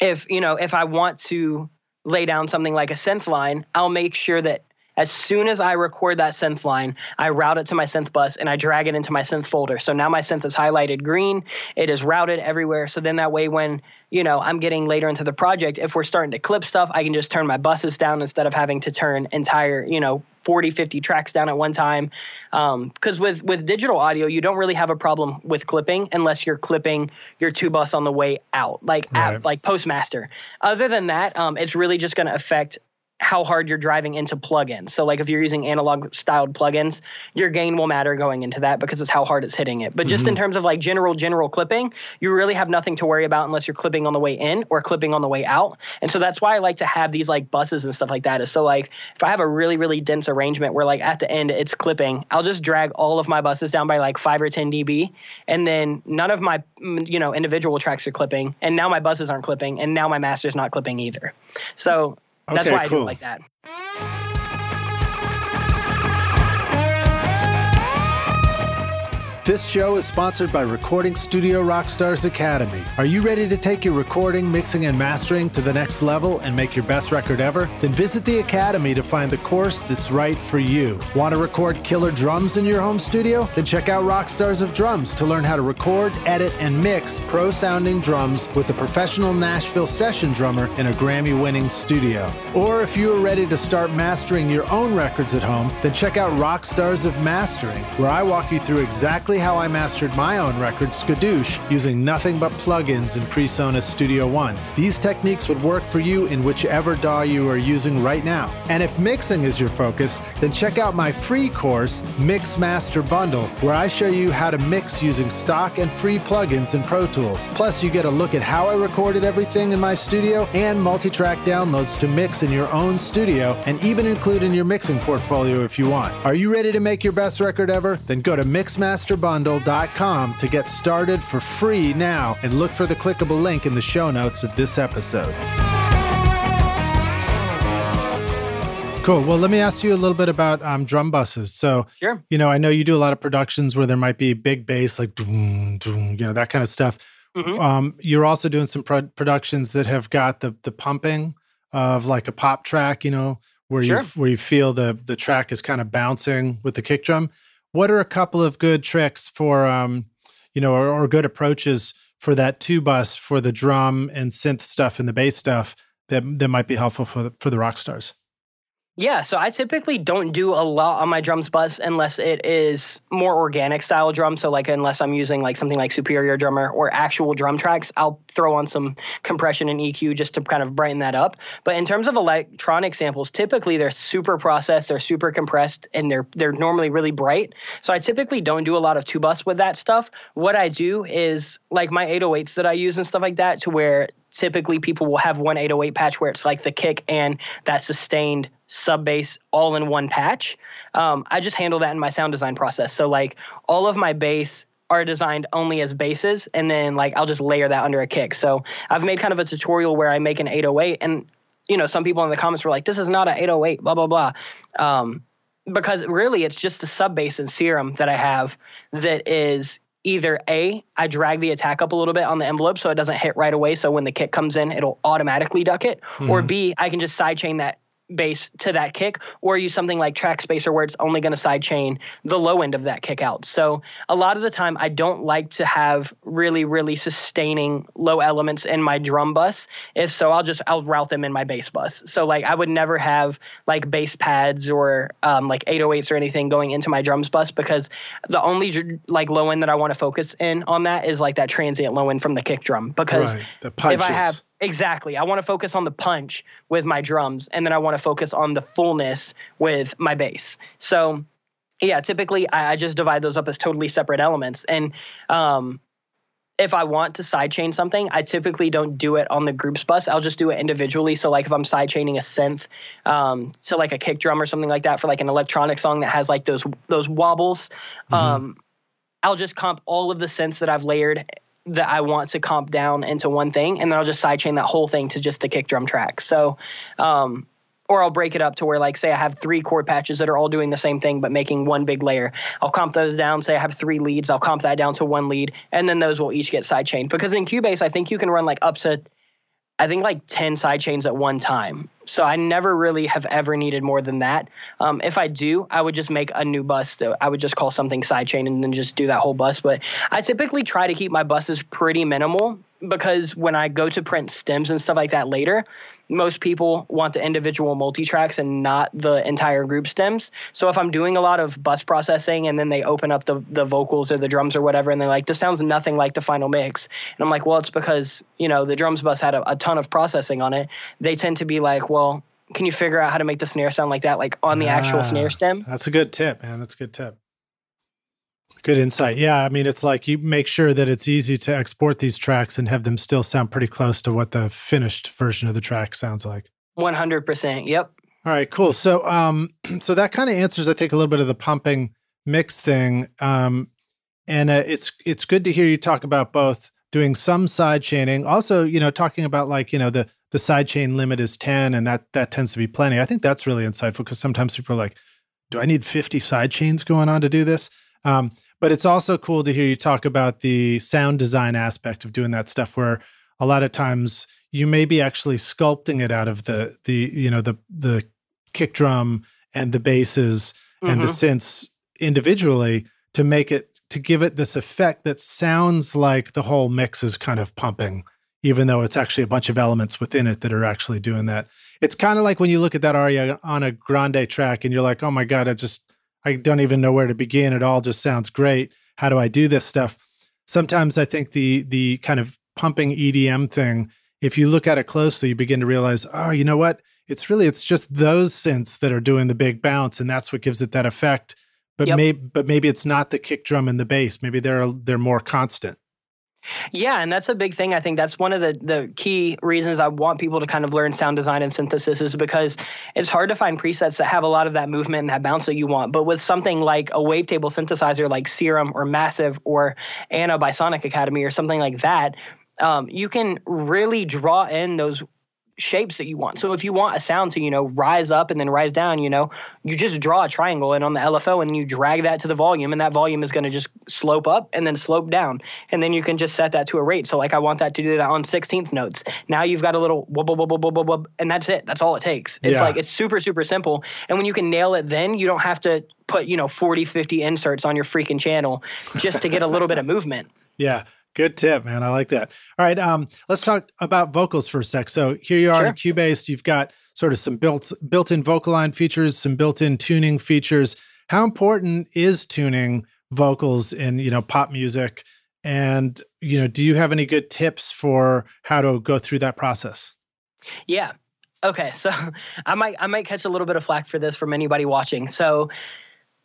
if you know if I want to lay down something like a synth line, I'll make sure that as soon as I record that synth line, I route it to my synth bus and I drag it into my synth folder. So now my synth is highlighted green. It is routed everywhere. So then that way, when you know I'm getting later into the project, if we're starting to clip stuff, I can just turn my buses down instead of having to turn entire you know 40, 50 tracks down at one time. Because um, with with digital audio, you don't really have a problem with clipping unless you're clipping your two bus on the way out, like right. at, like postmaster. Other than that, um, it's really just going to affect how hard you're driving into plugins. So like if you're using analog styled plugins, your gain will matter going into that because it's how hard it's hitting it. But just mm-hmm. in terms of like general general clipping, you really have nothing to worry about unless you're clipping on the way in or clipping on the way out. And so that's why I like to have these like buses and stuff like that. Is so like if I have a really really dense arrangement where like at the end it's clipping, I'll just drag all of my buses down by like 5 or 10 dB and then none of my mm, you know individual tracks are clipping and now my buses aren't clipping and now my master's not clipping either. So that's why I do it like that. This show is sponsored by Recording Studio Rockstars Academy. Are you ready to take your recording, mixing, and mastering to the next level and make your best record ever? Then visit the Academy to find the course that's right for you. Want to record killer drums in your home studio? Then check out Rockstars of Drums to learn how to record, edit, and mix pro sounding drums with a professional Nashville session drummer in a Grammy winning studio. Or if you are ready to start mastering your own records at home, then check out Rockstars of Mastering, where I walk you through exactly exactly how I mastered my own record, Skadoosh, using nothing but plugins in PreSonus Studio One. These techniques would work for you in whichever DAW you are using right now. And if mixing is your focus, then check out my free course, Mix Master Bundle, where I show you how to mix using stock and free plugins in Pro Tools. Plus, you get a look at how I recorded everything in my studio and multi track downloads to mix in your own studio and even include in your mixing portfolio if you want. Are you ready to make your best record ever? Then go to Mixmaster bundle.com to get started for free now and look for the clickable link in the show notes of this episode. Cool. Well, let me ask you a little bit about um, drum buses. So, sure. you know, I know you do a lot of productions where there might be big bass, like, doom, doom, you know, that kind of stuff. Mm-hmm. Um, you're also doing some pro- productions that have got the the pumping of like a pop track, you know, where sure. you where you feel the the track is kind of bouncing with the kick drum what are a couple of good tricks for um, you know or, or, good approaches for that two bus for the drum and synth stuff and the bass stuff that that might be helpful for the, for the rock stars yeah, so I typically don't do a lot on my drums bus unless it is more organic style drum. So like unless I'm using like something like Superior Drummer or actual drum tracks, I'll throw on some compression and EQ just to kind of brighten that up. But in terms of electronic samples, typically they're super processed, they're super compressed, and they're they're normally really bright. So I typically don't do a lot of two bus with that stuff. What I do is like my 808s that I use and stuff like that to where typically people will have one 808 patch where it's like the kick and that sustained sub bass all in one patch. Um, I just handle that in my sound design process. So like all of my bass are designed only as basses and then like I'll just layer that under a kick. So I've made kind of a tutorial where I make an 808 and you know some people in the comments were like this is not an 808 blah blah blah. Um, because really it's just the sub bass and serum that I have that is either A, I drag the attack up a little bit on the envelope so it doesn't hit right away. So when the kick comes in, it'll automatically duck it. Mm-hmm. Or B, I can just sidechain that bass to that kick or use something like Trackspacer where it's only going to sidechain the low end of that kick out. So a lot of the time i don't like to have really really sustaining low elements in my drum bus. If so i'll just i'll route them in my bass bus. So like i would never have like bass pads or um, like 808s or anything going into my drums bus because the only like low end that i want to focus in on that is like that transient low end from the kick drum. Because right. if i have Exactly. I want to focus on the punch with my drums, and then I want to focus on the fullness with my bass. So, yeah, typically I, I just divide those up as totally separate elements. And um, if I want to sidechain something, I typically don't do it on the groups bus. I'll just do it individually. So like if I'm sidechaining a synth um, to like a kick drum or something like that for like an electronic song that has like those those wobbles, mm-hmm. um, I'll just comp all of the synths that I've layered that I want to comp down into one thing, and then I'll just sidechain that whole thing to just the kick drum track. So, um, or I'll break it up to where, like, say I have three chord patches that are all doing the same thing but making one big layer. I'll comp those down. Say I have three leads, I'll comp that down to one lead, and then those will each get sidechained. Because in Cubase, I think you can run like up to I think like 10 side chains at one time. So I never really have ever needed more than that. Um, if I do, I would just make a new bus. I would just call something sidechain and then just do that whole bus. But I typically try to keep my buses pretty minimal because when I go to print stems and stuff like that later, most people want the individual multi tracks and not the entire group stems. So if I'm doing a lot of bus processing and then they open up the the vocals or the drums or whatever and they're like, this sounds nothing like the final mix, and I'm like, well, it's because you know the drums bus had a, a ton of processing on it. They tend to be like, well, can you figure out how to make the snare sound like that, like on the actual ah, snare stem? That's a good tip, man. That's a good tip. Good insight. Yeah, I mean, it's like you make sure that it's easy to export these tracks and have them still sound pretty close to what the finished version of the track sounds like. One hundred percent. Yep. All right, cool. So, um, so that kind of answers, I think, a little bit of the pumping mix thing. Um, and uh, it's it's good to hear you talk about both doing some side chaining, also, you know, talking about like you know the the side chain limit is ten, and that that tends to be plenty. I think that's really insightful because sometimes people are like, "Do I need fifty side chains going on to do this?" Um, but it's also cool to hear you talk about the sound design aspect of doing that stuff where a lot of times you may be actually sculpting it out of the the you know the the kick drum and the basses mm-hmm. and the mm-hmm. synths individually to make it to give it this effect that sounds like the whole mix is kind of pumping even though it's actually a bunch of elements within it that are actually doing that it's kind of like when you look at that Ariana Grande track and you're like oh my god I just I don't even know where to begin. It all just sounds great. How do I do this stuff? Sometimes I think the the kind of pumping EDM thing, if you look at it closely, you begin to realize, oh, you know what? It's really it's just those synths that are doing the big bounce, and that's what gives it that effect. But yep. maybe but maybe it's not the kick drum and the bass. Maybe they're they're more constant. Yeah, and that's a big thing. I think that's one of the the key reasons I want people to kind of learn sound design and synthesis is because it's hard to find presets that have a lot of that movement and that bounce that you want. But with something like a wavetable synthesizer like Serum or Massive or ANA by Sonic Academy or something like that, um, you can really draw in those shapes that you want. So if you want a sound to, you know, rise up and then rise down, you know, you just draw a triangle and on the LFO and you drag that to the volume and that volume is going to just slope up and then slope down. And then you can just set that to a rate. So like I want that to do that on 16th notes. Now you've got a little wub, wub, wub, wub, wub, and that's it. That's all it takes. It's yeah. like it's super super simple. And when you can nail it then, you don't have to put, you know, 40 50 inserts on your freaking channel just to get a little bit of movement. Yeah. Good tip, man. I like that. All right, um, let's talk about vocals for a sec. So here you are sure. in Cubase. You've got sort of some built built-in vocal line features, some built-in tuning features. How important is tuning vocals in you know pop music? And you know, do you have any good tips for how to go through that process? Yeah. Okay. So I might I might catch a little bit of flack for this from anybody watching. So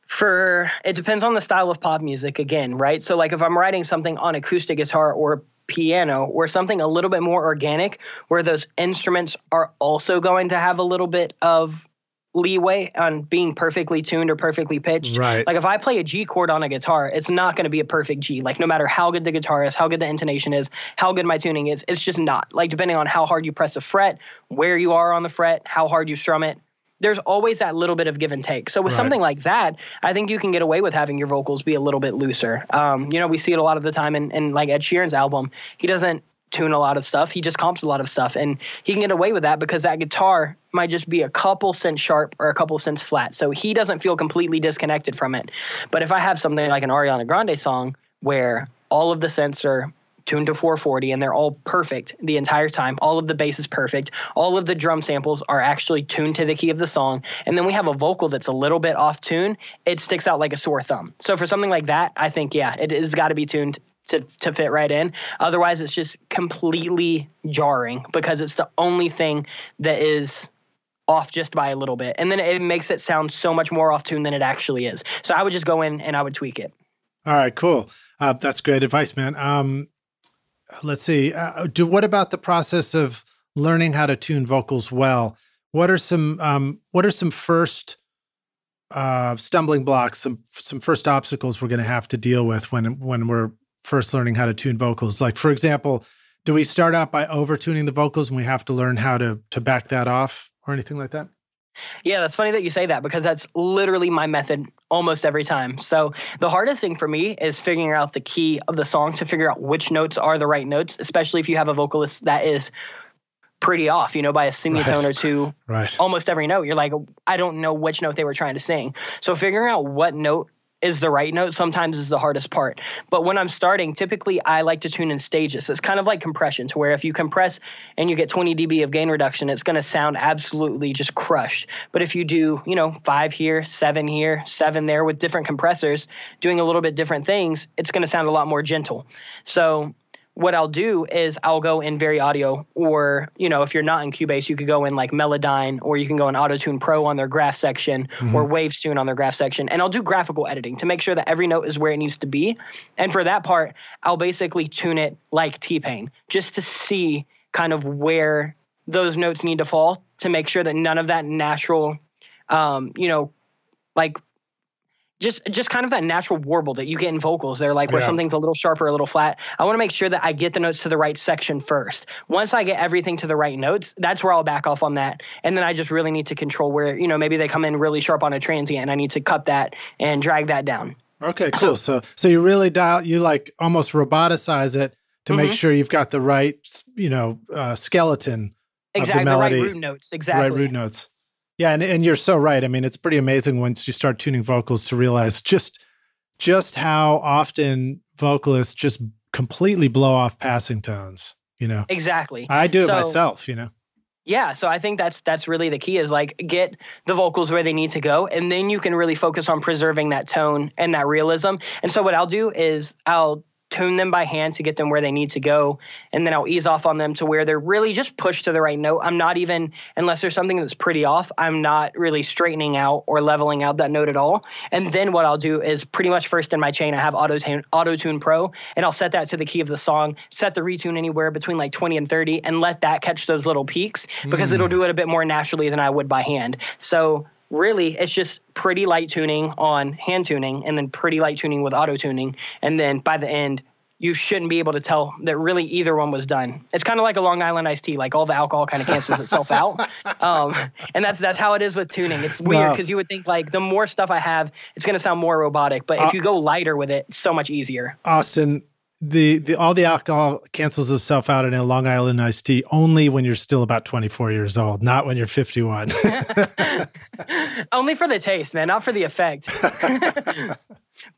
for it depends on the style of pop music again, right? So like if I'm writing something on acoustic guitar or piano or something a little bit more organic where those instruments are also going to have a little bit of leeway on being perfectly tuned or perfectly pitched. Right. Like if I play a G chord on a guitar, it's not going to be a perfect G. Like no matter how good the guitar is, how good the intonation is, how good my tuning is, it's just not. Like depending on how hard you press a fret, where you are on the fret, how hard you strum it, there's always that little bit of give and take. So with right. something like that, I think you can get away with having your vocals be a little bit looser. Um, you know, we see it a lot of the time in, in like Ed Sheeran's album. He doesn't tune a lot of stuff. He just comps a lot of stuff, and he can get away with that because that guitar might just be a couple cents sharp or a couple cents flat. So he doesn't feel completely disconnected from it. But if I have something like an Ariana Grande song where all of the synths are tuned to 440 and they're all perfect the entire time. All of the bass is perfect. All of the drum samples are actually tuned to the key of the song. And then we have a vocal that's a little bit off tune. It sticks out like a sore thumb. So for something like that, I think, yeah, it has got to be tuned to, to fit right in. Otherwise, it's just completely jarring because it's the only thing that is off just by a little bit. And then it makes it sound so much more off tune than it actually is. So I would just go in and I would tweak it. All right, cool. Uh, that's great advice, man. Um, let's see. Uh, do what about the process of learning how to tune vocals well? What are some um, What are some first uh, stumbling blocks? Some some first obstacles we're going to have to deal with when when we're first learning how to tune vocals? Like, for example, do we start out by over tuning the vocals and we have to learn how to to back that off or anything like that? Yeah, that's funny that you say that because that's literally my method almost every time. So the hardest thing for me is figuring out the key of the song to figure out which notes are the right notes, especially if you have a vocalist that is pretty off, you know, by a semitone right. or two. Right. Almost every note. You're like, I don't know which note they were trying to sing. So figuring out what note is the right note sometimes is the hardest part. But when I'm starting, typically I like to tune in stages. It's kind of like compression, to where if you compress and you get 20 dB of gain reduction, it's going to sound absolutely just crushed. But if you do, you know, five here, seven here, seven there with different compressors, doing a little bit different things, it's going to sound a lot more gentle. So what I'll do is I'll go in Vari Audio, or you know, if you're not in Cubase, you could go in like Melodyne, or you can go in AutoTune Pro on their graph section, mm-hmm. or Waves Tune on their graph section, and I'll do graphical editing to make sure that every note is where it needs to be. And for that part, I'll basically tune it like T Pain, just to see kind of where those notes need to fall to make sure that none of that natural, um, you know, like just just kind of that natural warble that you get in vocals. They're like where yeah. something's a little sharper, a little flat. I want to make sure that I get the notes to the right section first. Once I get everything to the right notes, that's where I'll back off on that. And then I just really need to control where, you know, maybe they come in really sharp on a transient and I need to cut that and drag that down. Okay, cool. So so you really dial you like almost roboticize it to mm-hmm. make sure you've got the right, you know, uh, skeleton exactly, of the melody. The right root notes, exactly. Right root notes. Yeah, and, and you're so right. I mean, it's pretty amazing once you start tuning vocals to realize just just how often vocalists just completely blow off passing tones, you know. Exactly. I do so, it myself, you know. Yeah, so I think that's that's really the key is like get the vocals where they need to go and then you can really focus on preserving that tone and that realism. And so what I'll do is I'll tune them by hand to get them where they need to go. And then I'll ease off on them to where they're really just pushed to the right note. I'm not even, unless there's something that's pretty off, I'm not really straightening out or leveling out that note at all. And then what I'll do is pretty much first in my chain, I have Auto Tune, Auto Tune Pro, and I'll set that to the key of the song, set the retune anywhere between like 20 and 30, and let that catch those little peaks because mm. it'll do it a bit more naturally than I would by hand. So really it's just pretty light tuning on hand tuning and then pretty light tuning with auto tuning and then by the end you shouldn't be able to tell that really either one was done. It's kind of like a Long Island iced tea, like all the alcohol kind of cancels itself out. Um, and that's that's how it is with tuning. It's weird because you would think like the more stuff I have, it's going to sound more robotic. But if uh, you go lighter with it, it's so much easier. Austin, the the all the alcohol cancels itself out in a Long Island iced tea only when you're still about 24 years old, not when you're 51. only for the taste, man, not for the effect.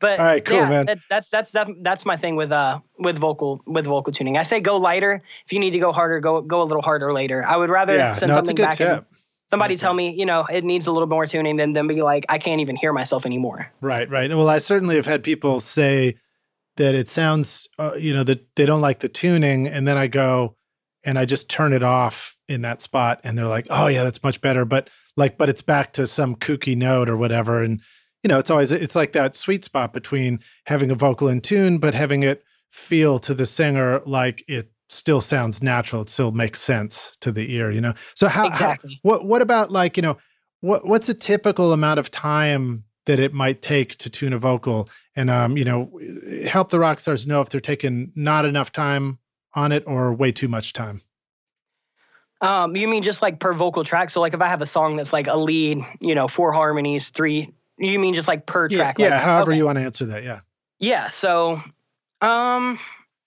but all right, cool, yeah, man. That's, that's that's that's that's my thing with uh with vocal with vocal tuning. I say go lighter. If you need to go harder, go go a little harder later. I would rather yeah, send no, something back. Tip. And, somebody tell me, you know, it needs a little more tuning, than then be like, I can't even hear myself anymore. Right, right. Well, I certainly have had people say that it sounds, uh, you know, that they don't like the tuning. And then I go and I just turn it off in that spot. And they're like, oh, yeah, that's much better. But like, but it's back to some kooky note or whatever. And, you know, it's always, it's like that sweet spot between having a vocal in tune, but having it feel to the singer like it still sounds natural. It still makes sense to the ear, you know? So how, exactly. how what, what about like, you know, what, what's a typical amount of time that it might take to tune a vocal and um, you know help the rock stars know if they're taking not enough time on it or way too much time. Um, you mean just like per vocal track? So like if i have a song that's like a lead you know four harmonies three you mean just like per track yeah, like, however okay. you want to answer that yeah. Yeah so um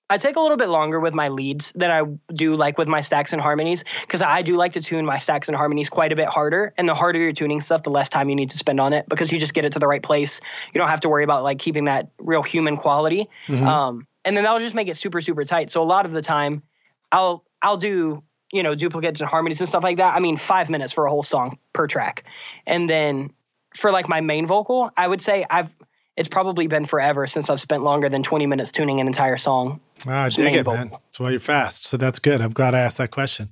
I take a little bit longer with my leads than I do like with my stacks and harmonies because I do like to tune my stacks and harmonies quite a bit harder. And the harder you're tuning stuff, the less time you need to spend on it because you just get it to the right place. You don't have to worry about like keeping that real human quality. Mm-hmm. Um, and then that'll just make it super super tight. So a lot of the time, I'll I'll do you know duplicates and harmonies and stuff like that. I mean, five minutes for a whole song per track, and then for like my main vocal, I would say I've it's probably been forever since I've spent longer than 20 minutes tuning an entire song. Ah, I dig it, vocal. man. That's why you're fast. So that's good. I'm glad I asked that question.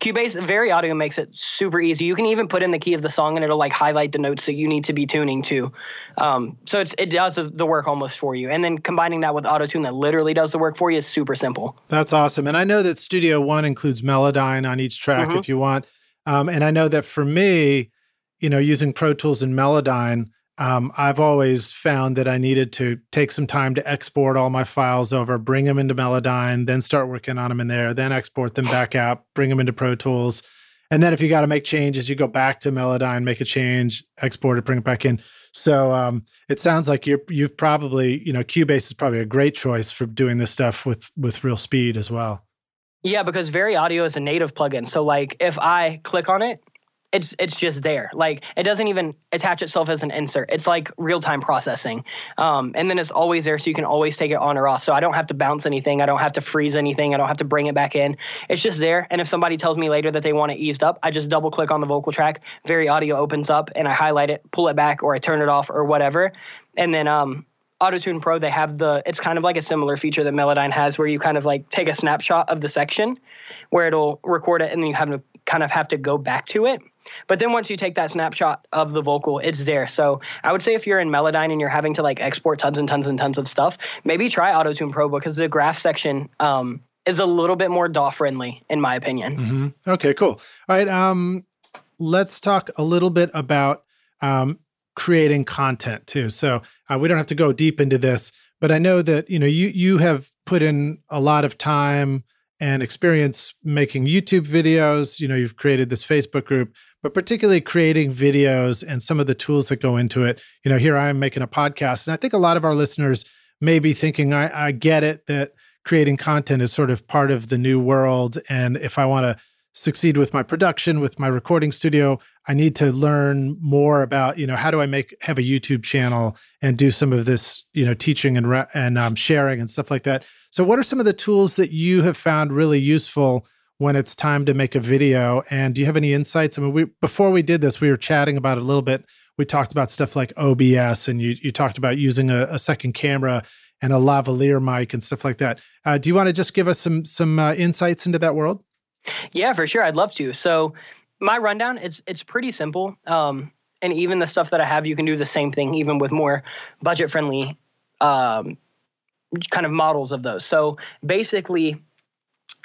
Cubase Vari Audio makes it super easy. You can even put in the key of the song and it'll like highlight the notes that you need to be tuning to. Um, so it's, it does the work almost for you. And then combining that with AutoTune that literally does the work for you is super simple. That's awesome. And I know that Studio One includes Melodyne on each track mm-hmm. if you want. Um, and I know that for me, you know, using Pro Tools and Melodyne, um, I've always found that I needed to take some time to export all my files over, bring them into Melodyne, then start working on them in there, then export them back out, bring them into Pro Tools. And then if you got to make changes, you go back to Melodyne, make a change, export it, bring it back in. So um, it sounds like you're you've probably you know Cubase is probably a great choice for doing this stuff with with real speed as well. Yeah, because Vari Audio is a native plugin. So like if I click on it, it's it's just there. Like it doesn't even attach itself as an insert. It's like real time processing, um, and then it's always there, so you can always take it on or off. So I don't have to bounce anything. I don't have to freeze anything. I don't have to bring it back in. It's just there. And if somebody tells me later that they want it eased up, I just double click on the vocal track. Vari Audio opens up, and I highlight it, pull it back, or I turn it off, or whatever. And then um, AutoTune Pro, they have the, it's kind of like a similar feature that Melodyne has where you kind of like take a snapshot of the section where it'll record it and then you have to kind of have to go back to it. But then once you take that snapshot of the vocal, it's there. So I would say if you're in Melodyne and you're having to like export tons and tons and tons of stuff, maybe try AutoTune Pro because the graph section um, is a little bit more DAW friendly, in my opinion. Mm-hmm. Okay, cool. All right. Um, let's talk a little bit about um, creating content too. So uh, we don't have to go deep into this, but I know that you know you you have put in a lot of time and experience making YouTube videos. You know, you've created this Facebook group but particularly creating videos and some of the tools that go into it. You know, here I am making a podcast, and I think a lot of our listeners may be thinking, I, I get it that creating content is sort of part of the new world. And if I want to succeed with my production, with my recording studio, I need to learn more about, you know, how do I make have a YouTube channel and do some of this, you know, teaching and and um, sharing and stuff like that. So, what are some of the tools that you have found really useful? when it's time to make a video. And do you have any insights? I mean, we before we did this, we were chatting about it a little bit. We talked about stuff like OBS, and you you talked about using a, a second camera and a lavalier mic and stuff like that. Uh, do you want to just give us some some uh, insights into that world? Yeah, for sure. I'd love to. So my rundown is it's pretty simple. Um, and even the stuff that I have, you can do the same thing, even with more budget friendly um, kind of models of those. So basically,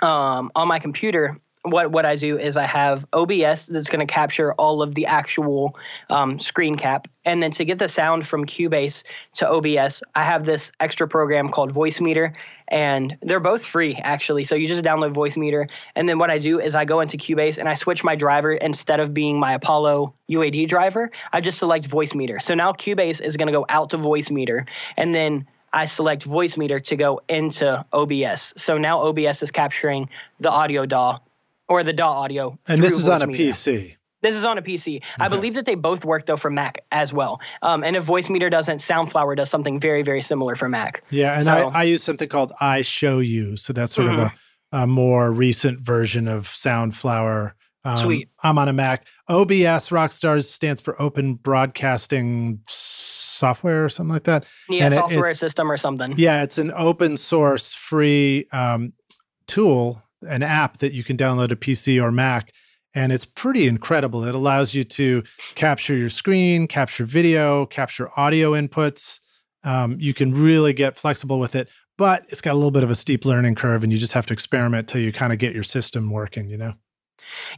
um, on my computer, what what I do is I have OBS that's going to capture all of the actual um, screen cap, and then to get the sound from Cubase to OBS, I have this extra program called Voicemeeter, and they're both free actually. So you just download Voicemeeter, and then what I do is I go into Cubase and I switch my driver instead of being my Apollo UAD driver, I just select Voicemeeter. So now Cubase is going to go out to Voicemeeter, and then I select Voicemeeter to go into OBS. So now OBS is capturing the audio DAW or the DAW audio. And this is on a PC. This is on a PC. Okay. I believe that they both work though for Mac as well. Um, and if Voicemeeter doesn't, Soundflower does something very, very similar for Mac. Yeah, and so, I, I, use something called iShowU. So that's sort mm-hmm. of a, a, more recent version of Soundflower. Um, Sweet. I'm on a Mac. OBS Rockstars stands for Open Broadcasting software or something like that. Yeah, and software it, system or something. Yeah, it's an open source free um, tool, an app that you can download a PC or Mac. And it's pretty incredible. It allows you to capture your screen, capture video, capture audio inputs. Um, you can really get flexible with it, but it's got a little bit of a steep learning curve, and you just have to experiment till you kind of get your system working, you know?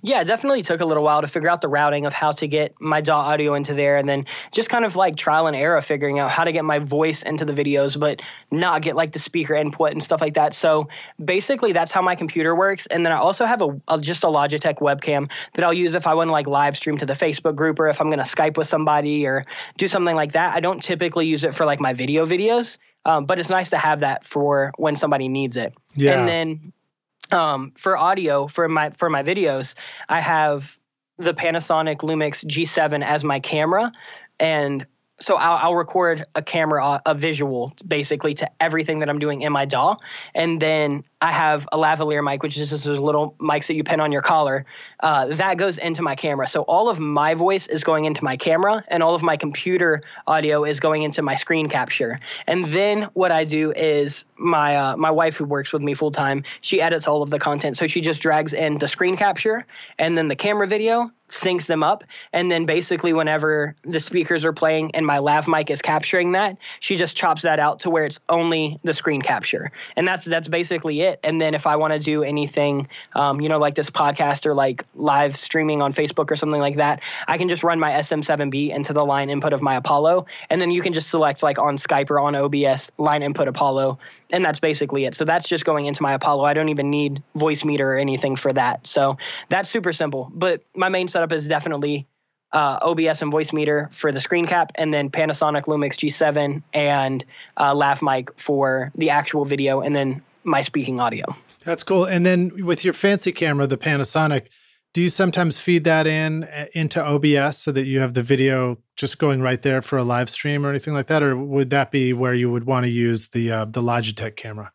Yeah, it definitely took a little while to figure out the routing of how to get my DAW audio into there and then just kind of like trial and error figuring out how to get my voice into the videos, but not get like the speaker input and stuff like that. So basically, that's how my computer works. And then I also have a, a just a Logitech webcam that I'll use if I want to like live stream to the Facebook group or if I'm going to Skype with somebody or do something like that. I don't typically use it for like my video videos. Um, but it's nice to have that for when somebody needs it. Yeah. And then um, for audio for my for my videos, I have the Panasonic Lumix G7 as my camera, and so I'll, I'll, record a camera, a visual, basically to everything that I'm doing in my DAW, and then I have a lavalier mic, which is just those little mics that you pin on your collar. Uh, that goes into my camera. So all of my voice is going into my camera, and all of my computer audio is going into my screen capture. And then what I do is my uh, my wife, who works with me full time, she edits all of the content. So she just drags in the screen capture and then the camera video, syncs them up, and then basically whenever the speakers are playing and my lav mic is capturing that, she just chops that out to where it's only the screen capture, and that's that's basically it. And then if I want to do anything, um, you know, like this podcast or like live streaming on Facebook or something like that, I can just run my SM7B into the line input of my Apollo, and then you can just select like on Skype or on OBS line input Apollo, and that's basically it. So that's just going into my Apollo. I don't even need Voicemeeter or anything for that. So that's super simple. But my main setup is definitely uh, OBS and Voicemeeter for the screen cap, and then Panasonic Lumix G7 and uh, Lav mic for the actual video, and then my speaking audio. That's cool. And then with your fancy camera, the Panasonic, do you sometimes feed that in uh, into OBS so that you have the video just going right there for a live stream or anything like that, or would that be where you would want to use the uh, the Logitech camera?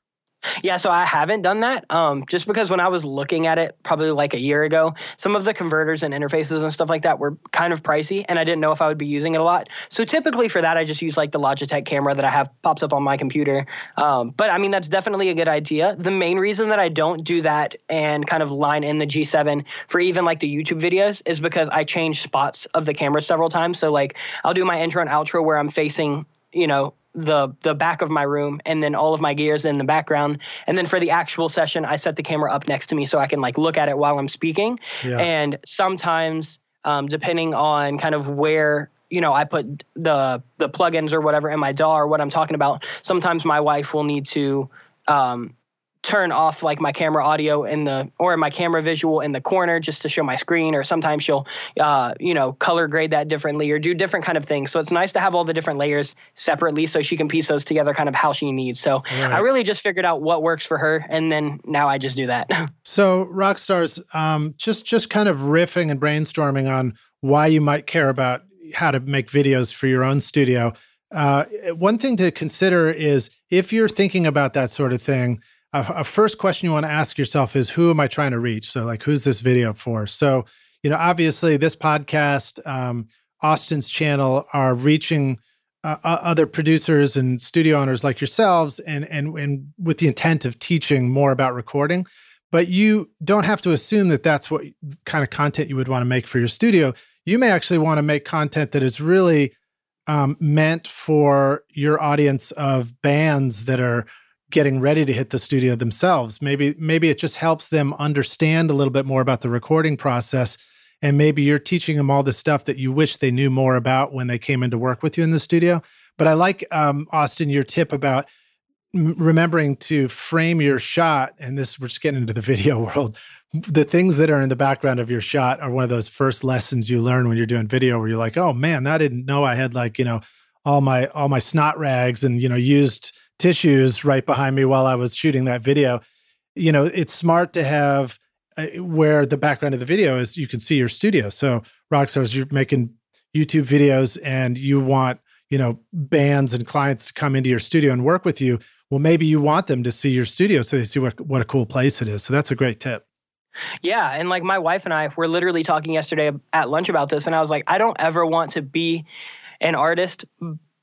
Yeah, so I haven't done that. Um, just because when I was looking at it probably like a year ago, some of the converters and interfaces and stuff like that were kind of pricey, and I didn't know if I would be using it a lot. So typically for that, I just use like the Logitech camera that I have pops up on my computer. Um, but I mean, that's definitely a good idea. The main reason that I don't do that and kind of line in the G7 for even like the YouTube videos is because I change spots of the camera several times. So like I'll do my intro and outro where I'm facing you know the the back of my room and then all of my gears in the background and then for the actual session i set the camera up next to me so i can like look at it while i'm speaking yeah. and sometimes um, depending on kind of where you know i put the the plugins or whatever in my daw or what i'm talking about sometimes my wife will need to um, turn off like my camera audio in the or my camera visual in the corner just to show my screen or sometimes she'll uh, you know color grade that differently or do different kind of things. So it's nice to have all the different layers separately so she can piece those together kind of how she needs. So right. i really just figured out what works for her and then now i just do that. So rock stars um, just just kind of riffing and brainstorming on why you might care about how to make videos for your own studio. Uh, one thing to consider is if you're thinking about that sort of thing a, a first question you want to ask yourself is who am I trying to reach? So, like, who's this video for? So, you know, obviously, this podcast, um, Austin's channel, are reaching uh, other producers and studio owners like yourselves, and and and with the intent of teaching more about recording. But you don't have to assume that that's what kind of content you would want to make for your studio. You may actually want to make content that is really um, meant for your audience of bands that are getting ready to hit the studio themselves. Maybe maybe it just helps them understand a little bit more about the recording process and maybe you're teaching them all the stuff that you wish they knew more about when they came in to work with you in the studio. But I like um, Austin your tip about m- remembering to frame your shot and this we're just getting into the video world. The things that are in the background of your shot are one of those first lessons you learn when you're doing video where you're like, "Oh man, I didn't know I had like, you know, all my all my snot rags and, you know, used tissues right behind me while I was shooting that video. You know, it's smart to have uh, where the background of the video is you can see your studio. So, Rockstars, you're making YouTube videos and you want, you know, bands and clients to come into your studio and work with you. Well, maybe you want them to see your studio so they see what, what a cool place it is. So, that's a great tip. Yeah. And like my wife and I were literally talking yesterday at lunch about this. And I was like, I don't ever want to be an artist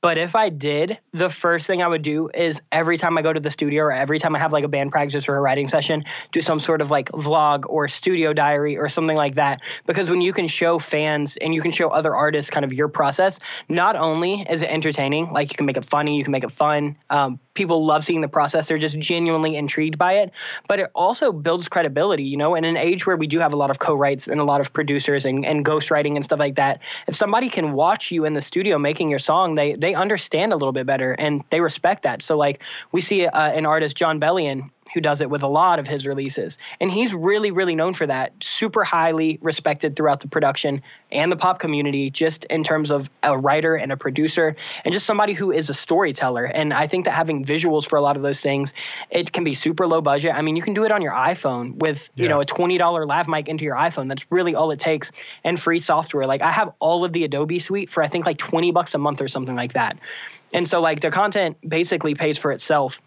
but if I did, the first thing I would do is every time I go to the studio or every time I have like a band practice or a writing session, do some sort of like vlog or studio diary or something like that. Because when you can show fans and you can show other artists kind of your process, not only is it entertaining, like you can make it funny, you can make it fun. Um, people love seeing the process; they're just genuinely intrigued by it. But it also builds credibility. You know, in an age where we do have a lot of co-writes and a lot of producers and, and ghostwriting and stuff like that, if somebody can watch you in the studio making your song, they they understand a little bit better and they respect that. So like we see uh, an artist, Jon Bellion, who does it with a lot of his releases. And he's really, really known for that. Super highly respected throughout the production and the pop community, just in terms of a writer and a producer, and just somebody who is a storyteller. And I think that having visuals for a lot of those things, it can be super low budget. I mean, you can do it on your iPhone with, yeah. you know, a $20 lav mic into your iPhone. That's really all it takes and free software. Like I have all of the Adobe suite for I think like 20 bucks a month or something like that. And so like the content basically pays for itself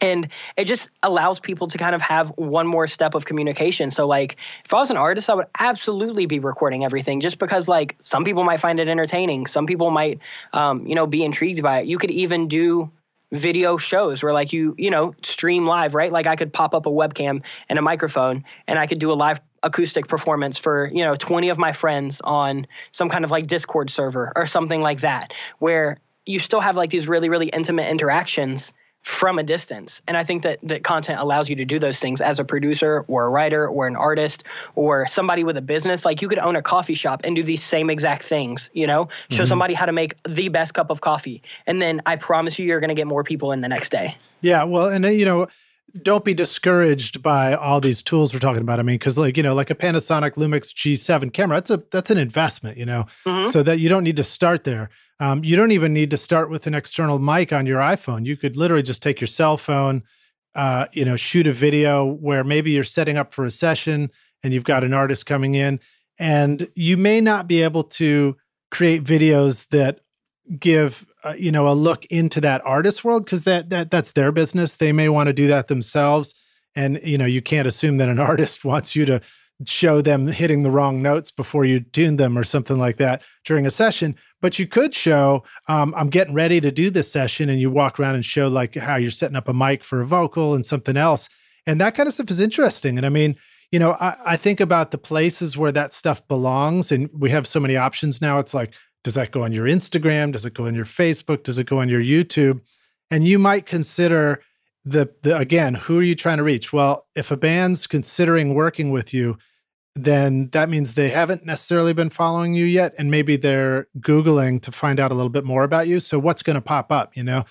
and it just allows people to kind of have one more step of communication. So like if i was an artist i would absolutely be recording everything just because like some people might find it entertaining. Some people might um, you know be intrigued by it. You could even do video shows where like you you know stream live right? Like i could pop up a webcam and a microphone and i could do a live acoustic performance for you know 20 of my friends on some kind of like discord server or something like that where you still have like these really really intimate interactions from a distance. And I think that that content allows you to do those things as a producer or a writer or an artist or somebody with a business. Like you could own a coffee shop and do these same exact things, you know, show mm-hmm. somebody how to make the best cup of coffee. And then I promise you, you're going to get more people in the next day. Yeah. Well, and, you know, don't be discouraged by all these tools we're talking about. I mean, because like you know, like a Panasonic Lumix G7 camera, that's a that's an investment, you know, mm-hmm. so that you don't need to start there. Um, you don't even need to start with an external mic on your iPhone. You could literally just take your cell phone, uh, you know, shoot a video where maybe you're setting up for a session and you've got an artist coming in, and you may not be able to create videos that give uh, you know a look into that artist world because that that that's their business. They may want to do that themselves, and you know you can't assume that an artist wants you to show them hitting the wrong notes before you tune them or something like that during a session. But you could show, um, I'm getting ready to do this session, and you walk around and show like how you're setting up a mic for a vocal and something else. And that kind of stuff is interesting. And I mean, you know, I, I think about the places where that stuff belongs, and we have so many options now. It's like, does that go on your Instagram? Does it go on your Facebook? Does it go on your YouTube? And you might consider the, the again, who are you trying to reach? Well, if a band's considering working with you, then that means they haven't necessarily been following you yet and maybe they're googling to find out a little bit more about you so what's going to pop up you know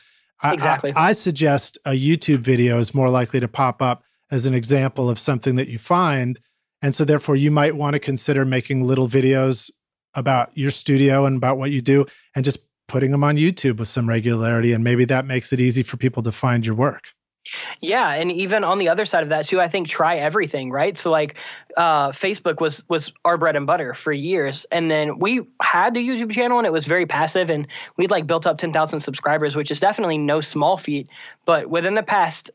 exactly I, I, suggest a youtube video is more likely to pop up as an example of something that you find and so therefore you might want to consider making little videos about your studio and about what you do and just putting them on youtube with some regularity and maybe that makes it easy for people to find your work yeah, and even on the other side of that too, I think try everything, right? So like uh, Facebook was was our bread and butter for years, and then we had the YouTube channel, and it was very passive, and we'd like built up ten thousand subscribers, which is definitely no small feat. But within the past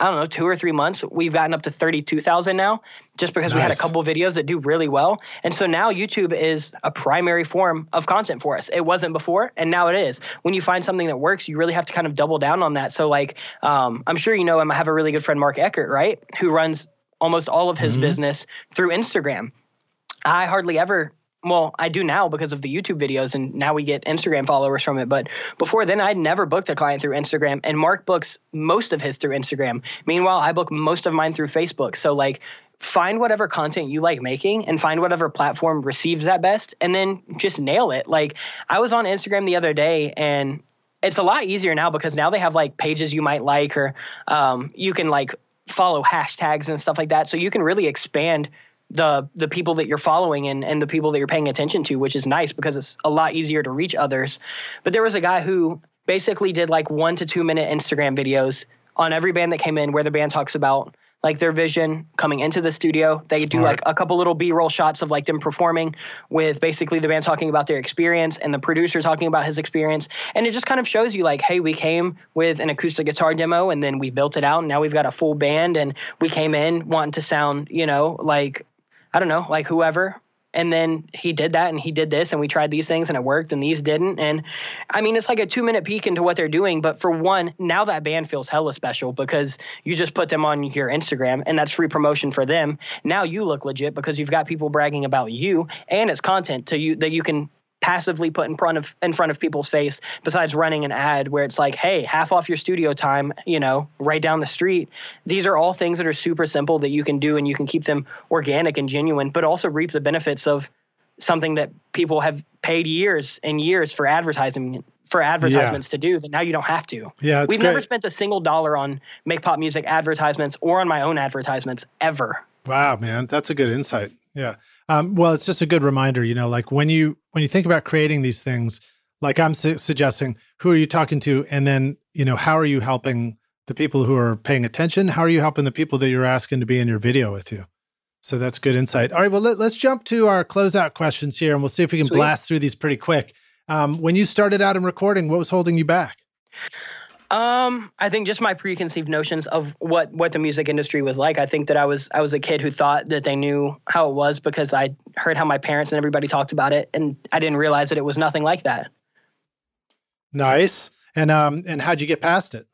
I don't know, two or three months, we've gotten up to 32,000 now just because nice. we had a couple videos that do really well. And so now YouTube is a primary form of content for us. It wasn't before, and now it is. When you find something that works, you really have to kind of double down on that. So, like, um, I'm sure you know. I have a really good friend, Mark Eckert, right? Who runs almost all of his mm-hmm. business through Instagram. I hardly ever well, I do now because of the YouTube videos, and now we get Instagram followers from it. But before then, I'd never booked a client through Instagram, and Mark books most of his through Instagram. Meanwhile, I book most of mine through Facebook. So, like, find whatever content you like making and find whatever platform receives that best, and then just nail it. Like, I was on Instagram the other day, and it's a lot easier now because now they have like pages you might like, or um, you can like follow hashtags and stuff like that. So you can really expand the the people that you're following and, and the people that you're paying attention to, which is nice because it's a lot easier to reach others. But there was a guy who basically did like one to two minute Instagram videos on every band that came in where the band talks about like their vision coming into the studio. They Smart. do like a couple little B-roll shots of like them performing with basically the band talking about their experience and the producer talking about his experience. And it just kind of shows you like, hey, we came with an acoustic guitar demo and then we built it out and now we've got a full band and we came in wanting to sound, you know, like I don't know, like whoever. And then he did that and he did this and we tried these things and it worked and these didn't. And I mean, it's like a two minute peek into what they're doing. But for one, now that band feels hella special because you just put them on your Instagram and that's free promotion for them. Now you look legit because you've got people bragging about you and it's content to you that you can passively put in front of in front of people's face besides running an ad where it's like hey half off your studio time you know right down the street these are all things that are super simple that you can do and you can keep them organic and genuine but also reap the benefits of something that people have paid years and years for advertising for advertisements yeah. to do that now you don't have to. Yeah, we've great. never spent a single dollar on make pop music advertisements or on my own advertisements ever. Wow, man, that's a good insight. Yeah. Um, well, it's just a good reminder, you know, like when you when you think about creating these things, like I'm su- suggesting, who are you talking to, and then you know, how are you helping the people who are paying attention? How are you helping the people that you're asking to be in your video with you? So that's good insight. All right, well, let, us jump to our closeout questions here, and we'll see if we can Sweet. blast through these pretty quick. Um, when you started out in recording, what was holding you back? Um, I think just my preconceived notions of what what the music industry was like. I think that I was I was a kid who thought that they knew how it was because I heard how my parents and everybody talked about it, and I didn't realize that it was nothing like that. Nice. And um, and how'd you get past it?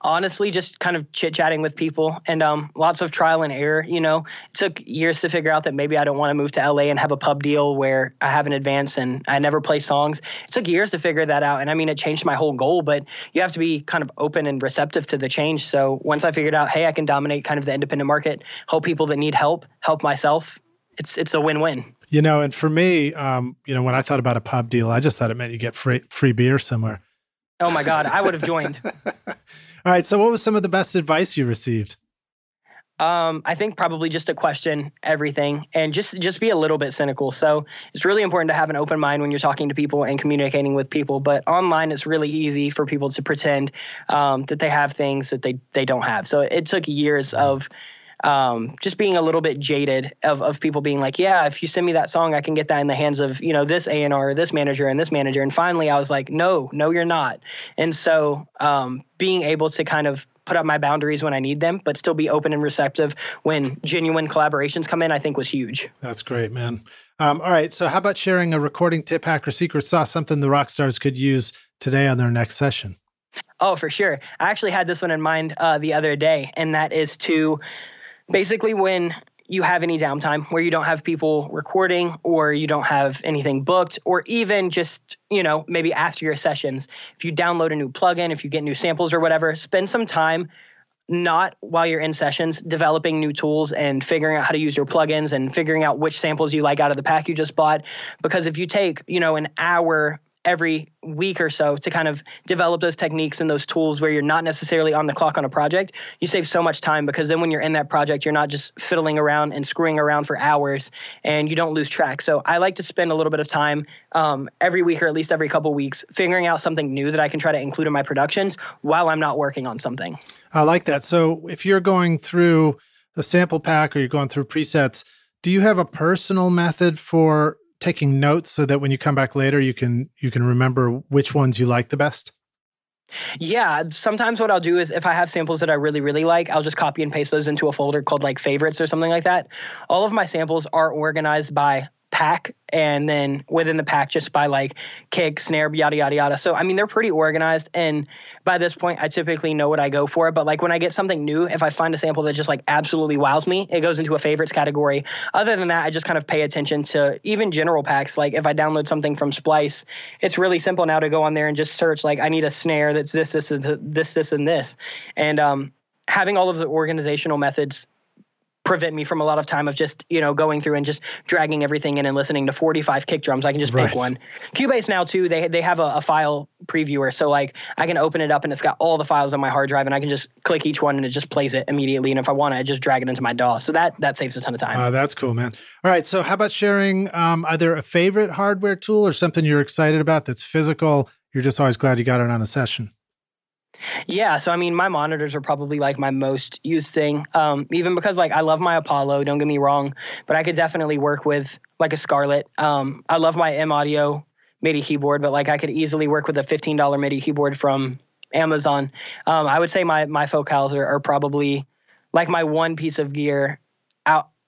Honestly just kind of chit chatting with people and um, lots of trial and error you know. It took years to figure out that maybe i don't want to move to la and have a pub deal where i have an advance and i never play songs. It took years to figure that out and i mean it changed my whole goal but you have to be kind of open and receptive to the change. So once i figured out hey i can dominate kind of the independent market help people that need help help myself it's it's a win-win. You know and for me um, you know when i thought about a pub deal i just thought it meant you get free free beer somewhere Oh my God, I would have joined. All right. So, what was some of the best advice you received? Um, I think probably just to question everything and just just be a little bit cynical. So it's really important to have an open mind when you're talking to people and communicating with people. But online, it's really easy for people to pretend um, that they have things that they they don't have. So it took years of um, just being a little bit jaded of, of people being like, yeah, if you send me that song, I can get that in the hands of, you know, this A&R, this manager and this manager. And finally I was like, no, no, you're not. And so um, being able to kind of put up my boundaries when I need them, but still be open and receptive when genuine collaborations come in, I think was huge. That's great, man. Um, all right. So how about sharing a recording tip hack or secret sauce, something the rock stars could use today on their next session? Oh, for sure. I actually had this one in mind uh, the other day, and that is to basically when you have any downtime where you don't have people recording or you don't have anything booked or even just you know maybe after your sessions if you download a new plugin if you get new samples or whatever spend some time not while you're in sessions developing new tools and figuring out how to use your plugins and figuring out which samples you like out of the pack you just bought. Because if you take you know an hour every week or so to kind of develop those techniques and those tools where you're not necessarily on the clock on a project, you save so much time because then when you're in that project, you're not just fiddling around and screwing around for hours and you don't lose track. So I like to spend a little bit of time um, every week or at least every couple weeks figuring out something new that I can try to include in my productions while I'm not working on something. I like that. So if you're going through a sample pack or you're going through presets, do you have a personal method for taking notes so that when you come back later you can you can remember which ones you like the best? Yeah, sometimes what I'll do is if I have samples that I really, really like, I'll just copy and paste those into a folder called like favorites or something like that. All of my samples are organized by pack and then within the pack just by like kick snare yada yada yada. So i mean they're pretty organized and by this point i typically know what i go for but like when i get something new if i find a sample that just like absolutely wows me it goes into a favorites category. Other than that i just kind of pay attention to even general packs. Like if i download something from splice it's really simple now to go on there and just search like i need a snare that's this this this this and this. And um having all of the organizational methods prevent me from a lot of time of just you know going through and just dragging everything in and listening to 45 kick drums. I can just right. pick one. Cubase now too they they have a, a, file previewer. So like i can open it up and it's got all the files on my hard drive and i can just click each one and it just plays it immediately. And if i want to i just drag it into my daw so that that saves a ton of time. Uh, that's cool man. All right. So how about sharing um, either a favorite hardware tool or something you're excited about that's physical? You're just always glad you got it on a session yeah, so I mean, my monitors are probably like my most used thing. Um, even because like I love my Apollo, don't get me wrong, but I could definitely work with like a Scarlett. Um, I love my M Audio MIDI keyboard, but like I could easily work with a fifteen dollar MIDI keyboard from Amazon. Um, I would say my my focals are, are probably like my one piece of gear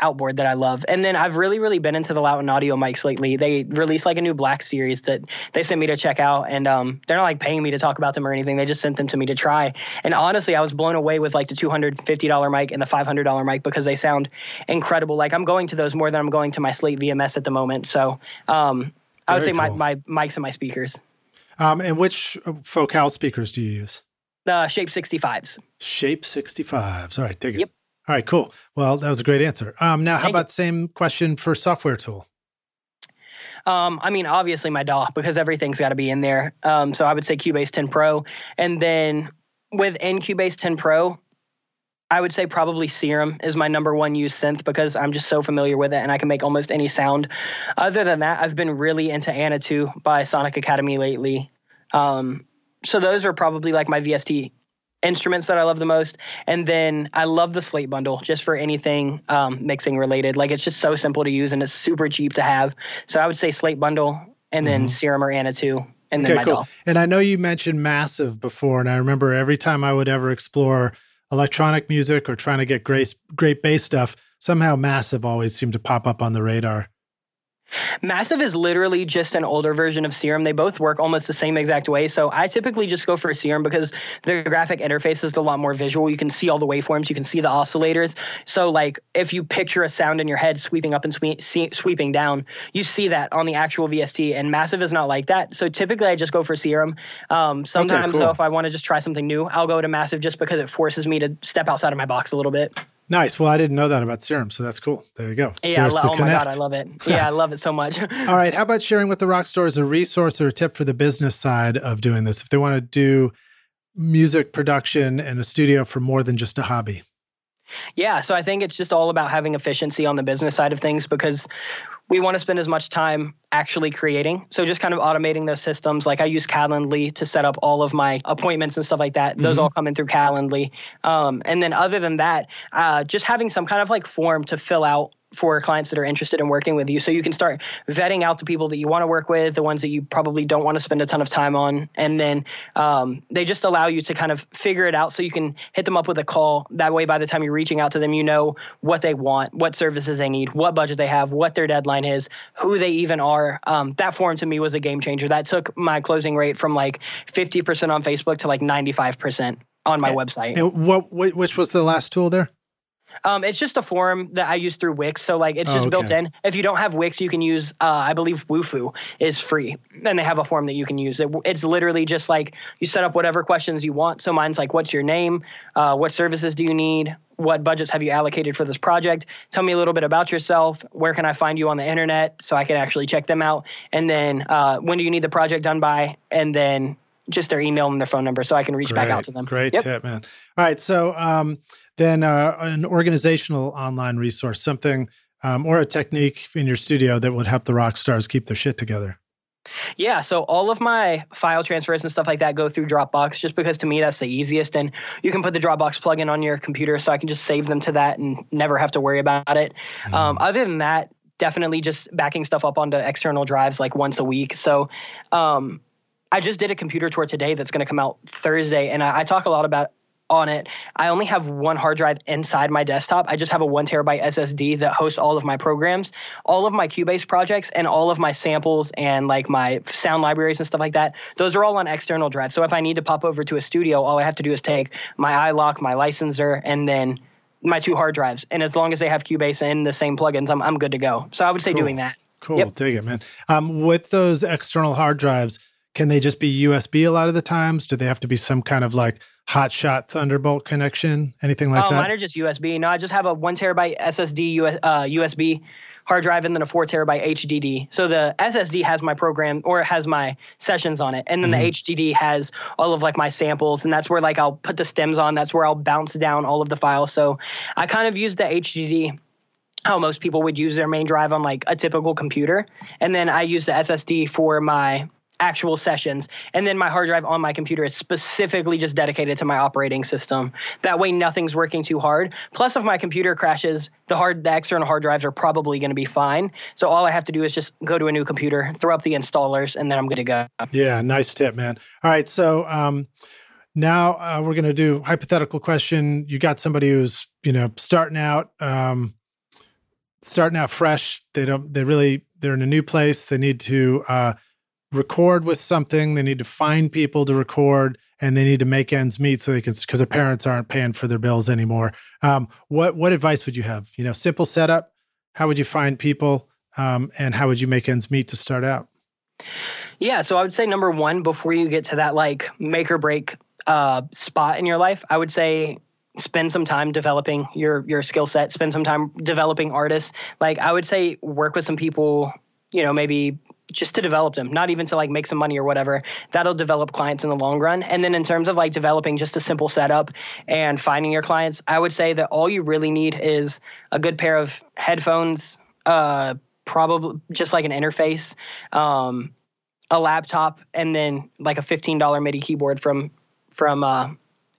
outboard that I love. And then I've really, really been into the Lauten audio mics lately. They released like a new black series that they sent me to check out. And um, they're not like paying me to talk about them or anything. They just sent them to me to try. And honestly, I was blown away with like the $250 mic and the $500 mic because they sound incredible. Like I'm going to those more than I'm going to my Slate VMS at the moment. So um, I would say cool. my, my mics and my speakers. Um, and which Focal speakers do you use? Uh, Shape 65s. Shape 65s. All right, dig it. Yep. All right, cool. Well, that was a great answer. Um, now, how Thank about you. same question for software tool? Um, I mean, obviously my DAW because everything's got to be in there. Um, so I would say Cubase 10 Pro, and then within Cubase 10 Pro, I would say probably Serum is my number one used synth because I'm just so familiar with it and I can make almost any sound. Other than that, I've been really into ANA2 by Sonic Academy lately. Um, so those are probably like my VST instruments that I love the most. And then I love the Slate bundle just for anything um, mixing related. Like it's just so simple to use and it's super cheap to have. So I would say Slate bundle and then mm-hmm. Serum or ANA2 and then okay, cool. DAW. And I know you mentioned Massive before, and I remember every time I would ever explore electronic music or trying to get great great bass stuff, somehow Massive always seemed to pop up on the radar. Massive is literally just an older version of Serum. They both work almost the same exact way. So I typically just go for Serum because the graphic interface is a lot more visual. You can see all the waveforms, you can see the oscillators. So like if you picture a sound in your head sweeping up and sweep, sweeping down, you see that on the actual VST. And Massive is not like that. So typically I just go for Serum. Um, sometimes okay, cool. though, if I want to just try something new, I'll go to Massive just because it forces me to step outside of my box a little bit. Nice. Well, I didn't know that about serum, so that's cool. There you go. Yeah, lo- oh connect. my god, I love it. Yeah, I love it so much. All right, how about sharing with the rock stars a resource or a tip for the business side of doing this if they want to do music production and a studio for more than just a hobby? Yeah, so I think it's just all about having efficiency on the business side of things because we want to spend as much time actually creating. So just kind of automating those systems. Like I use Calendly to set up all of my appointments and stuff like that. Those mm-hmm. all come in through Calendly. Um, and then other than that, uh, just having some kind of like form to fill out for clients that are interested in working with you. So you can start vetting out the people that you want to work with, the ones that you probably don't want to spend a ton of time on. And then um, they just allow you to kind of figure it out so you can hit them up with a call. That way, by the time you're reaching out to them, you know what they want, what services they need, what budget they have, what their deadline is, who they even are. Um, that form to me was a game changer. That took my closing rate from like 50% on Facebook to like 95% on my and, website. And what, which was the last tool there? Um, it's just a form that I use through Wix. So like it's just oh, okay. built in. If you don't have Wix, you can use uh, I believe Wufoo is free, and they have a form that you can use. It, it's literally just like you set up whatever questions you want. So mine's like, what's your name? Uh, what services do you need? What budgets have you allocated for this project? Tell me a little bit about yourself. Where can I find you on the internet so I can actually check them out? And then uh, when do you need the project done by? And then just their email and their phone number so I can reach great, back out to them. Great yep. tip, man. All right. So um, then uh, an organizational online resource, something um, or a technique in your studio that would help the rock stars keep their shit together. Yeah, so all of my file transfers and stuff like that go through Dropbox just because to me that's the easiest. And you can put the Dropbox plugin on your computer so I can just save them to that and never have to worry about it. Mm. Um, other than that, definitely just backing stuff up onto external drives like once a week. So um, I just did a computer tour today that's going to come out Thursday, and I, I, talk a lot about on it. I only have one hard drive inside my desktop. I just have a one terabyte SSD that hosts all of my programs, all of my Cubase projects, and all of my samples and like my sound libraries and stuff like that. Those are all on external drives. So if I need to pop over to a studio, all I have to do is take my iLok, my licenser, and then my two hard drives. And as long as they have Cubase and the same plugins, I'm, I'm good to go. So I would say cool. doing that. Cool. Yep. Dig it, man. Um, with those external hard drives, can they just be USB a lot of the times? Do they have to be some kind of like hotshot Thunderbolt connection? Anything like oh, that? Mine are just USB. No, I just have a one terabyte SSD US, uh, USB hard drive and then a four terabyte HDD. So the SSD has my program or it has my sessions on it, and then mm-hmm. the HDD has all of like my samples, and that's where like I'll put the stems on. That's where I'll bounce down all of the files. So I kind of use the HDD how most people would use their main drive on like a typical computer. And then I use the SSD for my actual sessions. And then my hard drive on my computer is specifically just dedicated to my operating system. That way nothing's working too hard. Plus if my computer crashes, the hard the external hard drives are probably going to be fine. So all I have to do is just go to a new computer, throw up the installers and then I'm good to go. Yeah, nice tip, man. All right, so um now uh, we're going to do hypothetical question. You got somebody who's, you know, starting out um starting out fresh. They don't they really they're in a new place. They need to uh record with something. They need to find people to record, and they need to make ends meet so they can because their parents aren't paying for their bills anymore. Um, what what advice would you have? You know, simple setup. How would you find people, um, and how would you make ends meet to start out? Yeah, so I would say number one, before you get to that like make or break uh, spot in your life, I would say spend some time developing your your skill set. Spend some time developing artists. Like I would say, work with some people. You know, maybe just to develop them, not even to like make some money or whatever. That'll develop clients in the long run. And then in terms of like developing just a simple setup and finding your clients, I would say that all you really need is a good pair of headphones, uh, probably just like an interface, um, a laptop, and then like a $15 MIDI keyboard from from uh,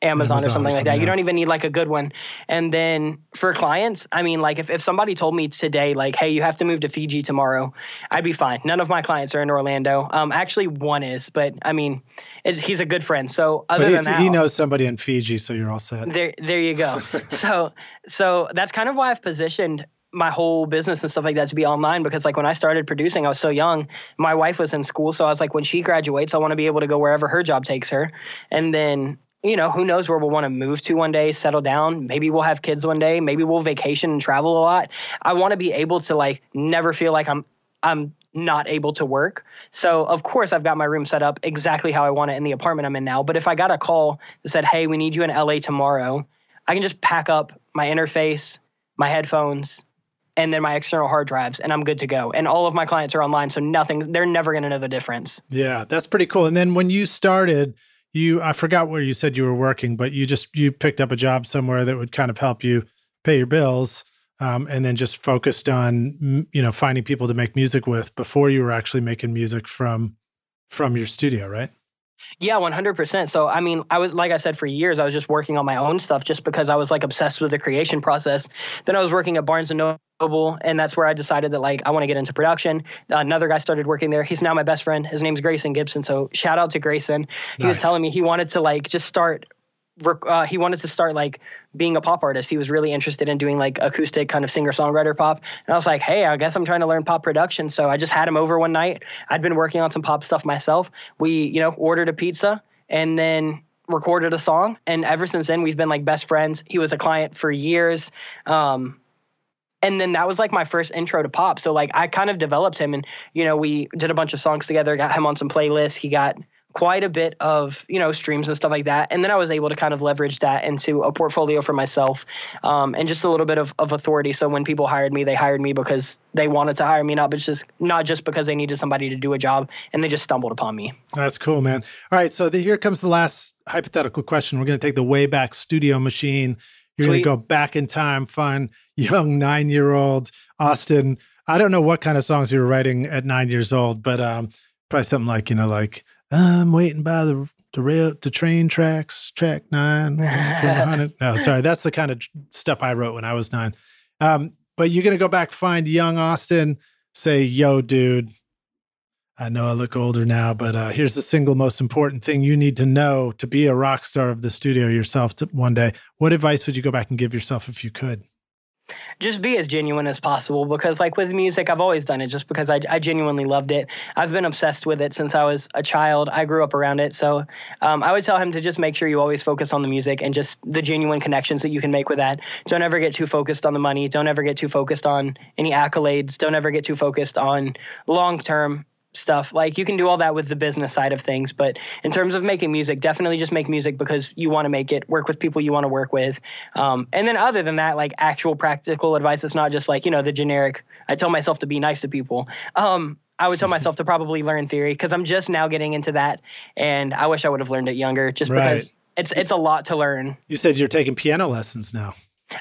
Amazon, Amazon, or something like that. You don't even need like a good one. And then for clients, I mean, like if, if somebody told me today, like, hey, you have to move to Fiji tomorrow, I'd be fine. None of my clients are in Orlando. Um, actually, one is, but I mean, it, he's a good friend. So other than that, he knows somebody in Fiji, so you're all set. There, there you go. so, so that's kind of why I've positioned my whole business and stuff like that to be online because like when I started producing, I was so young. My wife was in school, so I was like, when she graduates, I want to be able to go wherever her job takes her. And then you know, who knows where we'll want to move to one day, settle down. Maybe we'll have kids one day. Maybe we'll vacation and travel a lot. I want to be able to like never feel like I'm I'm not able to work. So of course I've got my room set up exactly how I want it in the apartment I'm in now. But if I got a call that said, "Hey, we need you in LA tomorrow," I can just pack up my interface, my headphones, and then my external hard drives and I'm good to go. And all of my clients are online, so nothing they're never going to know the difference. Yeah, that's pretty cool. And then when you started you I forgot where you said you were working, but you just you picked up a job somewhere that would kind of help you pay your bills. Um, and then just focused on you know finding people to make music with before you were actually making music from from your studio, right? Yeah, 100%. So, I mean, I was, like I said, for years, I was just working on my own stuff just because I was like obsessed with the creation process. Then I was working at Barnes and Noble and that's where I decided that like I want to get into production. Another guy started working there. He's now my best friend. His name's Grayson Gibson. So shout out to Grayson. He nice. was telling me he wanted to like just start. Uh, he wanted to start like being a pop artist. He was really interested in doing like acoustic kind of singer songwriter pop. And I was like, hey, I guess I'm trying to learn pop production. So I just had him over one night. I'd been working on some pop stuff myself. We, you know, ordered a pizza and then recorded a song. And ever since then, we've been like best friends. He was a client for years. Um, and then that was like my first intro to pop. So like I kind of developed him, and you know we did a bunch of songs together. Got him on some playlists. He got quite a bit of you know streams and stuff like that. And then i was able to kind of leverage that into a portfolio for myself um, and just a little bit of, of authority. So when people hired me they hired me because they wanted to hire me not but just not just because they needed somebody to do a job and they just stumbled upon me. That's cool man. All right so the, here comes the last hypothetical question. We're going to take the way back studio machine. You're going to go back in time, find young nine year old Austin. I don't know what kind of songs you were writing at nine years old, but um, probably something like, you know, like, I'm waiting by the the rail the train tracks, track nine. no, sorry, that's the kind of stuff I wrote when I was nine. Um, but you're gonna go back, find young Austin, say, "Yo, dude, I know I look older now, but uh, here's the single most important thing you need to know to be a rock star of the studio yourself to, one day. What advice would you go back and give yourself if you could? Just be as genuine as possible because, like with music, I've always done it just because I, I genuinely loved it. I've been obsessed with it since I was a child. I grew up around it. So um, I would tell him to just make sure you always focus on the music and just the genuine connections that you can make with that. Don't ever get too focused on the money. Don't ever get too focused on any accolades. Don't ever get too focused on long term stuff. Like you can do all that with the business side of things, but in terms of making music, definitely just make music because you want to make it. Work with people you want to work with, um, and then other than that, like actual practical advice. It's not just like you know the generic. I tell myself to be nice to people. Um, I would tell myself to probably learn theory because I'm just now getting into that, and I wish I would have learned it younger. Just right. because it's it's a lot to learn. You said you're taking piano lessons now.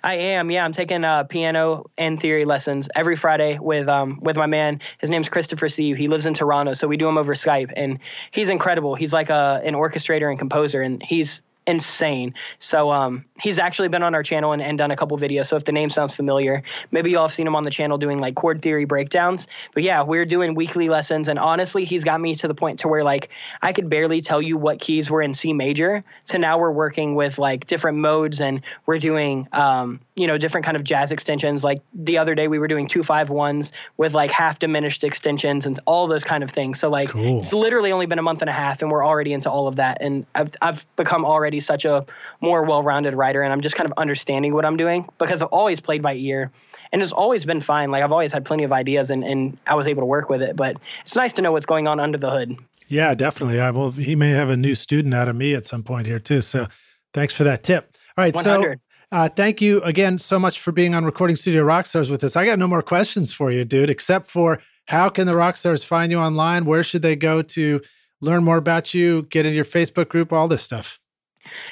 I am. Yeah, I'm taking uh, piano and theory lessons every Friday with um with my man. His name's Christopher C. He lives in Toronto, so we do them over Skype, and he's incredible. He's like a an orchestrator and composer, and he's insane. So um, he's actually been on our channel and, and done a couple videos. So if the name sounds familiar, maybe y'all have seen him on the channel doing like chord theory breakdowns. But yeah, we're doing weekly lessons, and honestly, he's got me to the point to where like I could barely tell you what keys were in C major. So now we're working with like different modes, and we're doing um, you know different kind of jazz extensions. Like the other day, we were doing two five ones with like half diminished extensions and all those kind of things. So like cool. it's literally only been a month and a half, and we're already into all of that, and I've I've become already such a more well-rounded writer and I'm just kind of understanding what I'm doing because I've always played by ear and it's always been fine. Like I've always had plenty of ideas and, and I was able to work with it, but it's nice to know what's going on under the hood. Yeah, definitely. I will he may have a new student out of me at some point here too. So thanks for that tip. All right. 100. So uh, thank you again so much for being on Recording Studio Rockstars with us. I got no more questions for you, dude, except for How can the rock stars find you online? Where should they go to learn more about you, get in your Facebook group, all this stuff?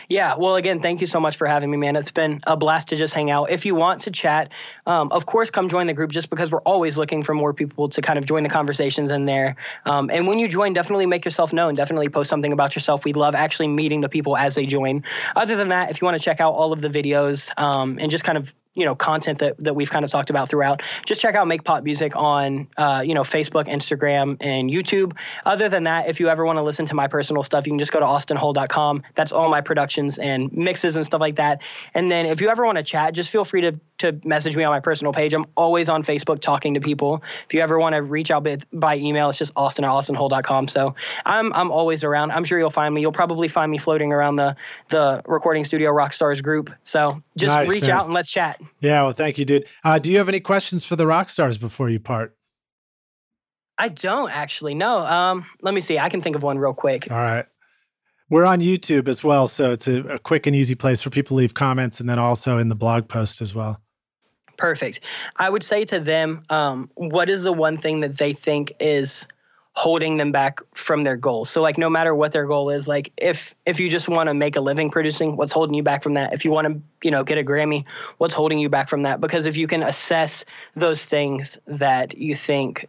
Yeah. Well, again, thank you so much for having me, man. It's been a blast to just hang out. If you want to chat, um, of course, come join the group just because we're always looking for more people to kind of join the conversations in there. Um, and when you join, definitely make yourself known. Definitely post something about yourself. We love actually meeting the people as they join. Other than that, if you want to check out all of the videos um, and just kind of you know content that, that we've kind of talked about throughout just check out make pop music on uh, you know facebook instagram and youtube. Other than that if you ever want to listen to my personal stuff you can just go to austinhull.com that's all my productions and mixes and stuff like that. And then if you ever want to chat just feel free to to message me on my personal page. I'm always on facebook talking to people. If you ever want to reach out by email it's just austin at austinhull.com so i'm i'm always around. I'm sure you'll find me. You'll probably find me floating around the the recording studio rockstars group. So just nice, reach man. out and let's chat yeah, well, thank you, dude. Uh, do you have any questions for the rock stars before you part? I don't actually. No. Um, let me see. I can think of one real quick. All right. We're on YouTube as well, so it's a, a quick and easy place for people to leave comments, and then also in the blog post as well. Perfect. I would say to them, um, what is the one thing that they think is holding them back from their goals. So like no matter what their goal is, like if if you just want to make a living producing, what's holding you back from that? If you want to, you know, get a Grammy, what's holding you back from that? Because if you can assess those things that you think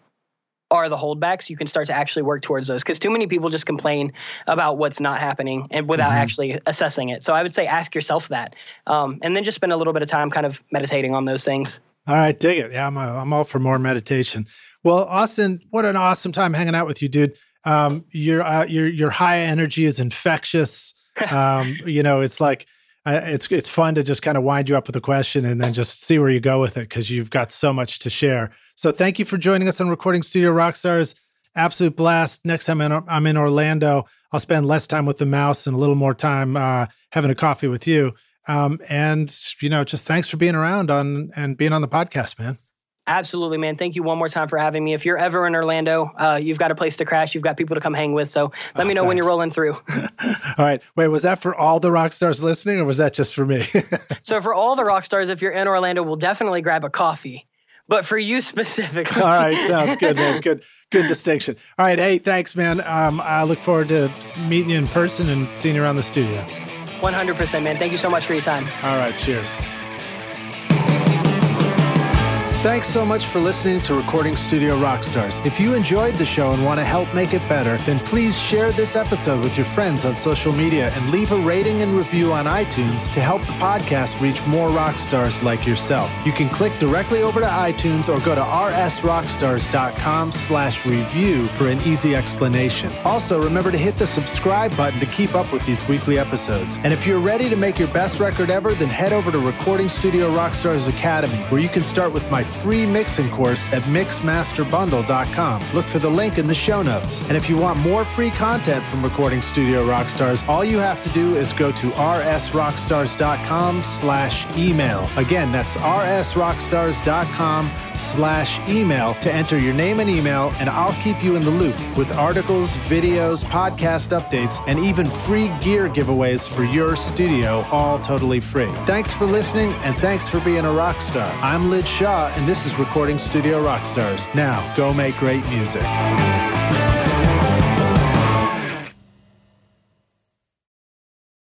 are the holdbacks, you can start to actually work towards those. Because too many people just complain about what's not happening and without mm-hmm. actually assessing it. So I would say ask yourself that, um, and then just spend a little bit of time kind of meditating on those things. All right, dig it. Yeah, I'm a, I'm all for more meditation. Well, Austin, what an awesome time hanging out with you, dude. Um, your uh, your your high energy is infectious. Um, you know, it's like uh, it's it's fun to just kind of wind you up with a question and then just see where you go with it because you've got so much to share. So thank you for joining us on Recording Studio Rockstars. Absolute blast. Next time I'm in Orlando, I'll spend less time with the mouse and a little more time uh, having a coffee with you. Um, and you know, just thanks for being around on and being on the podcast, man. Absolutely, man. Thank you one more time for having me. If you're ever in Orlando, uh, you've got a place to crash. You've got people to come hang with. So let oh, me know thanks. when you're rolling through. all right. Wait, was that for all the rock stars listening, or was that just for me? so for all the rock stars, if you're in Orlando, we'll definitely grab a coffee. But for you specifically. all right, sounds good, man. Good, good distinction. All right, hey, thanks, man. Um, I look forward to meeting you in person and seeing you around the studio. 100%, man. Thank you so much for your time. All right, cheers. Thanks so much for listening to Recording Studio Rockstars. If you enjoyed the show and want to help make it better, then please share this episode with your friends on social media and leave a rating and review on iTunes to help the podcast reach more rock stars like yourself. You can click directly over to iTunes or go to rsrockstars.com slash review for an easy explanation. Also, remember to hit the subscribe button to keep up with these weekly episodes. And if you're ready to make your best record ever, then head over to Recording Studio Rockstars Academy, where you can start with my free mixing course at mixmasterbundle.com. Look for the link in the show notes. And if you want more free content from Recording Studio Rockstars, all you have to do is go to rsrockstars.com slash email. Again, that's rsrockstars.com slash email to enter your name and email, and I'll keep you in the loop with articles, videos, podcast updates, and even free gear giveaways for your studio, all totally free. Thanks for listening, and thanks for being a rock star. I'm Lij Shaw, and this is Recording Studio Rockstars. Now, go make great music.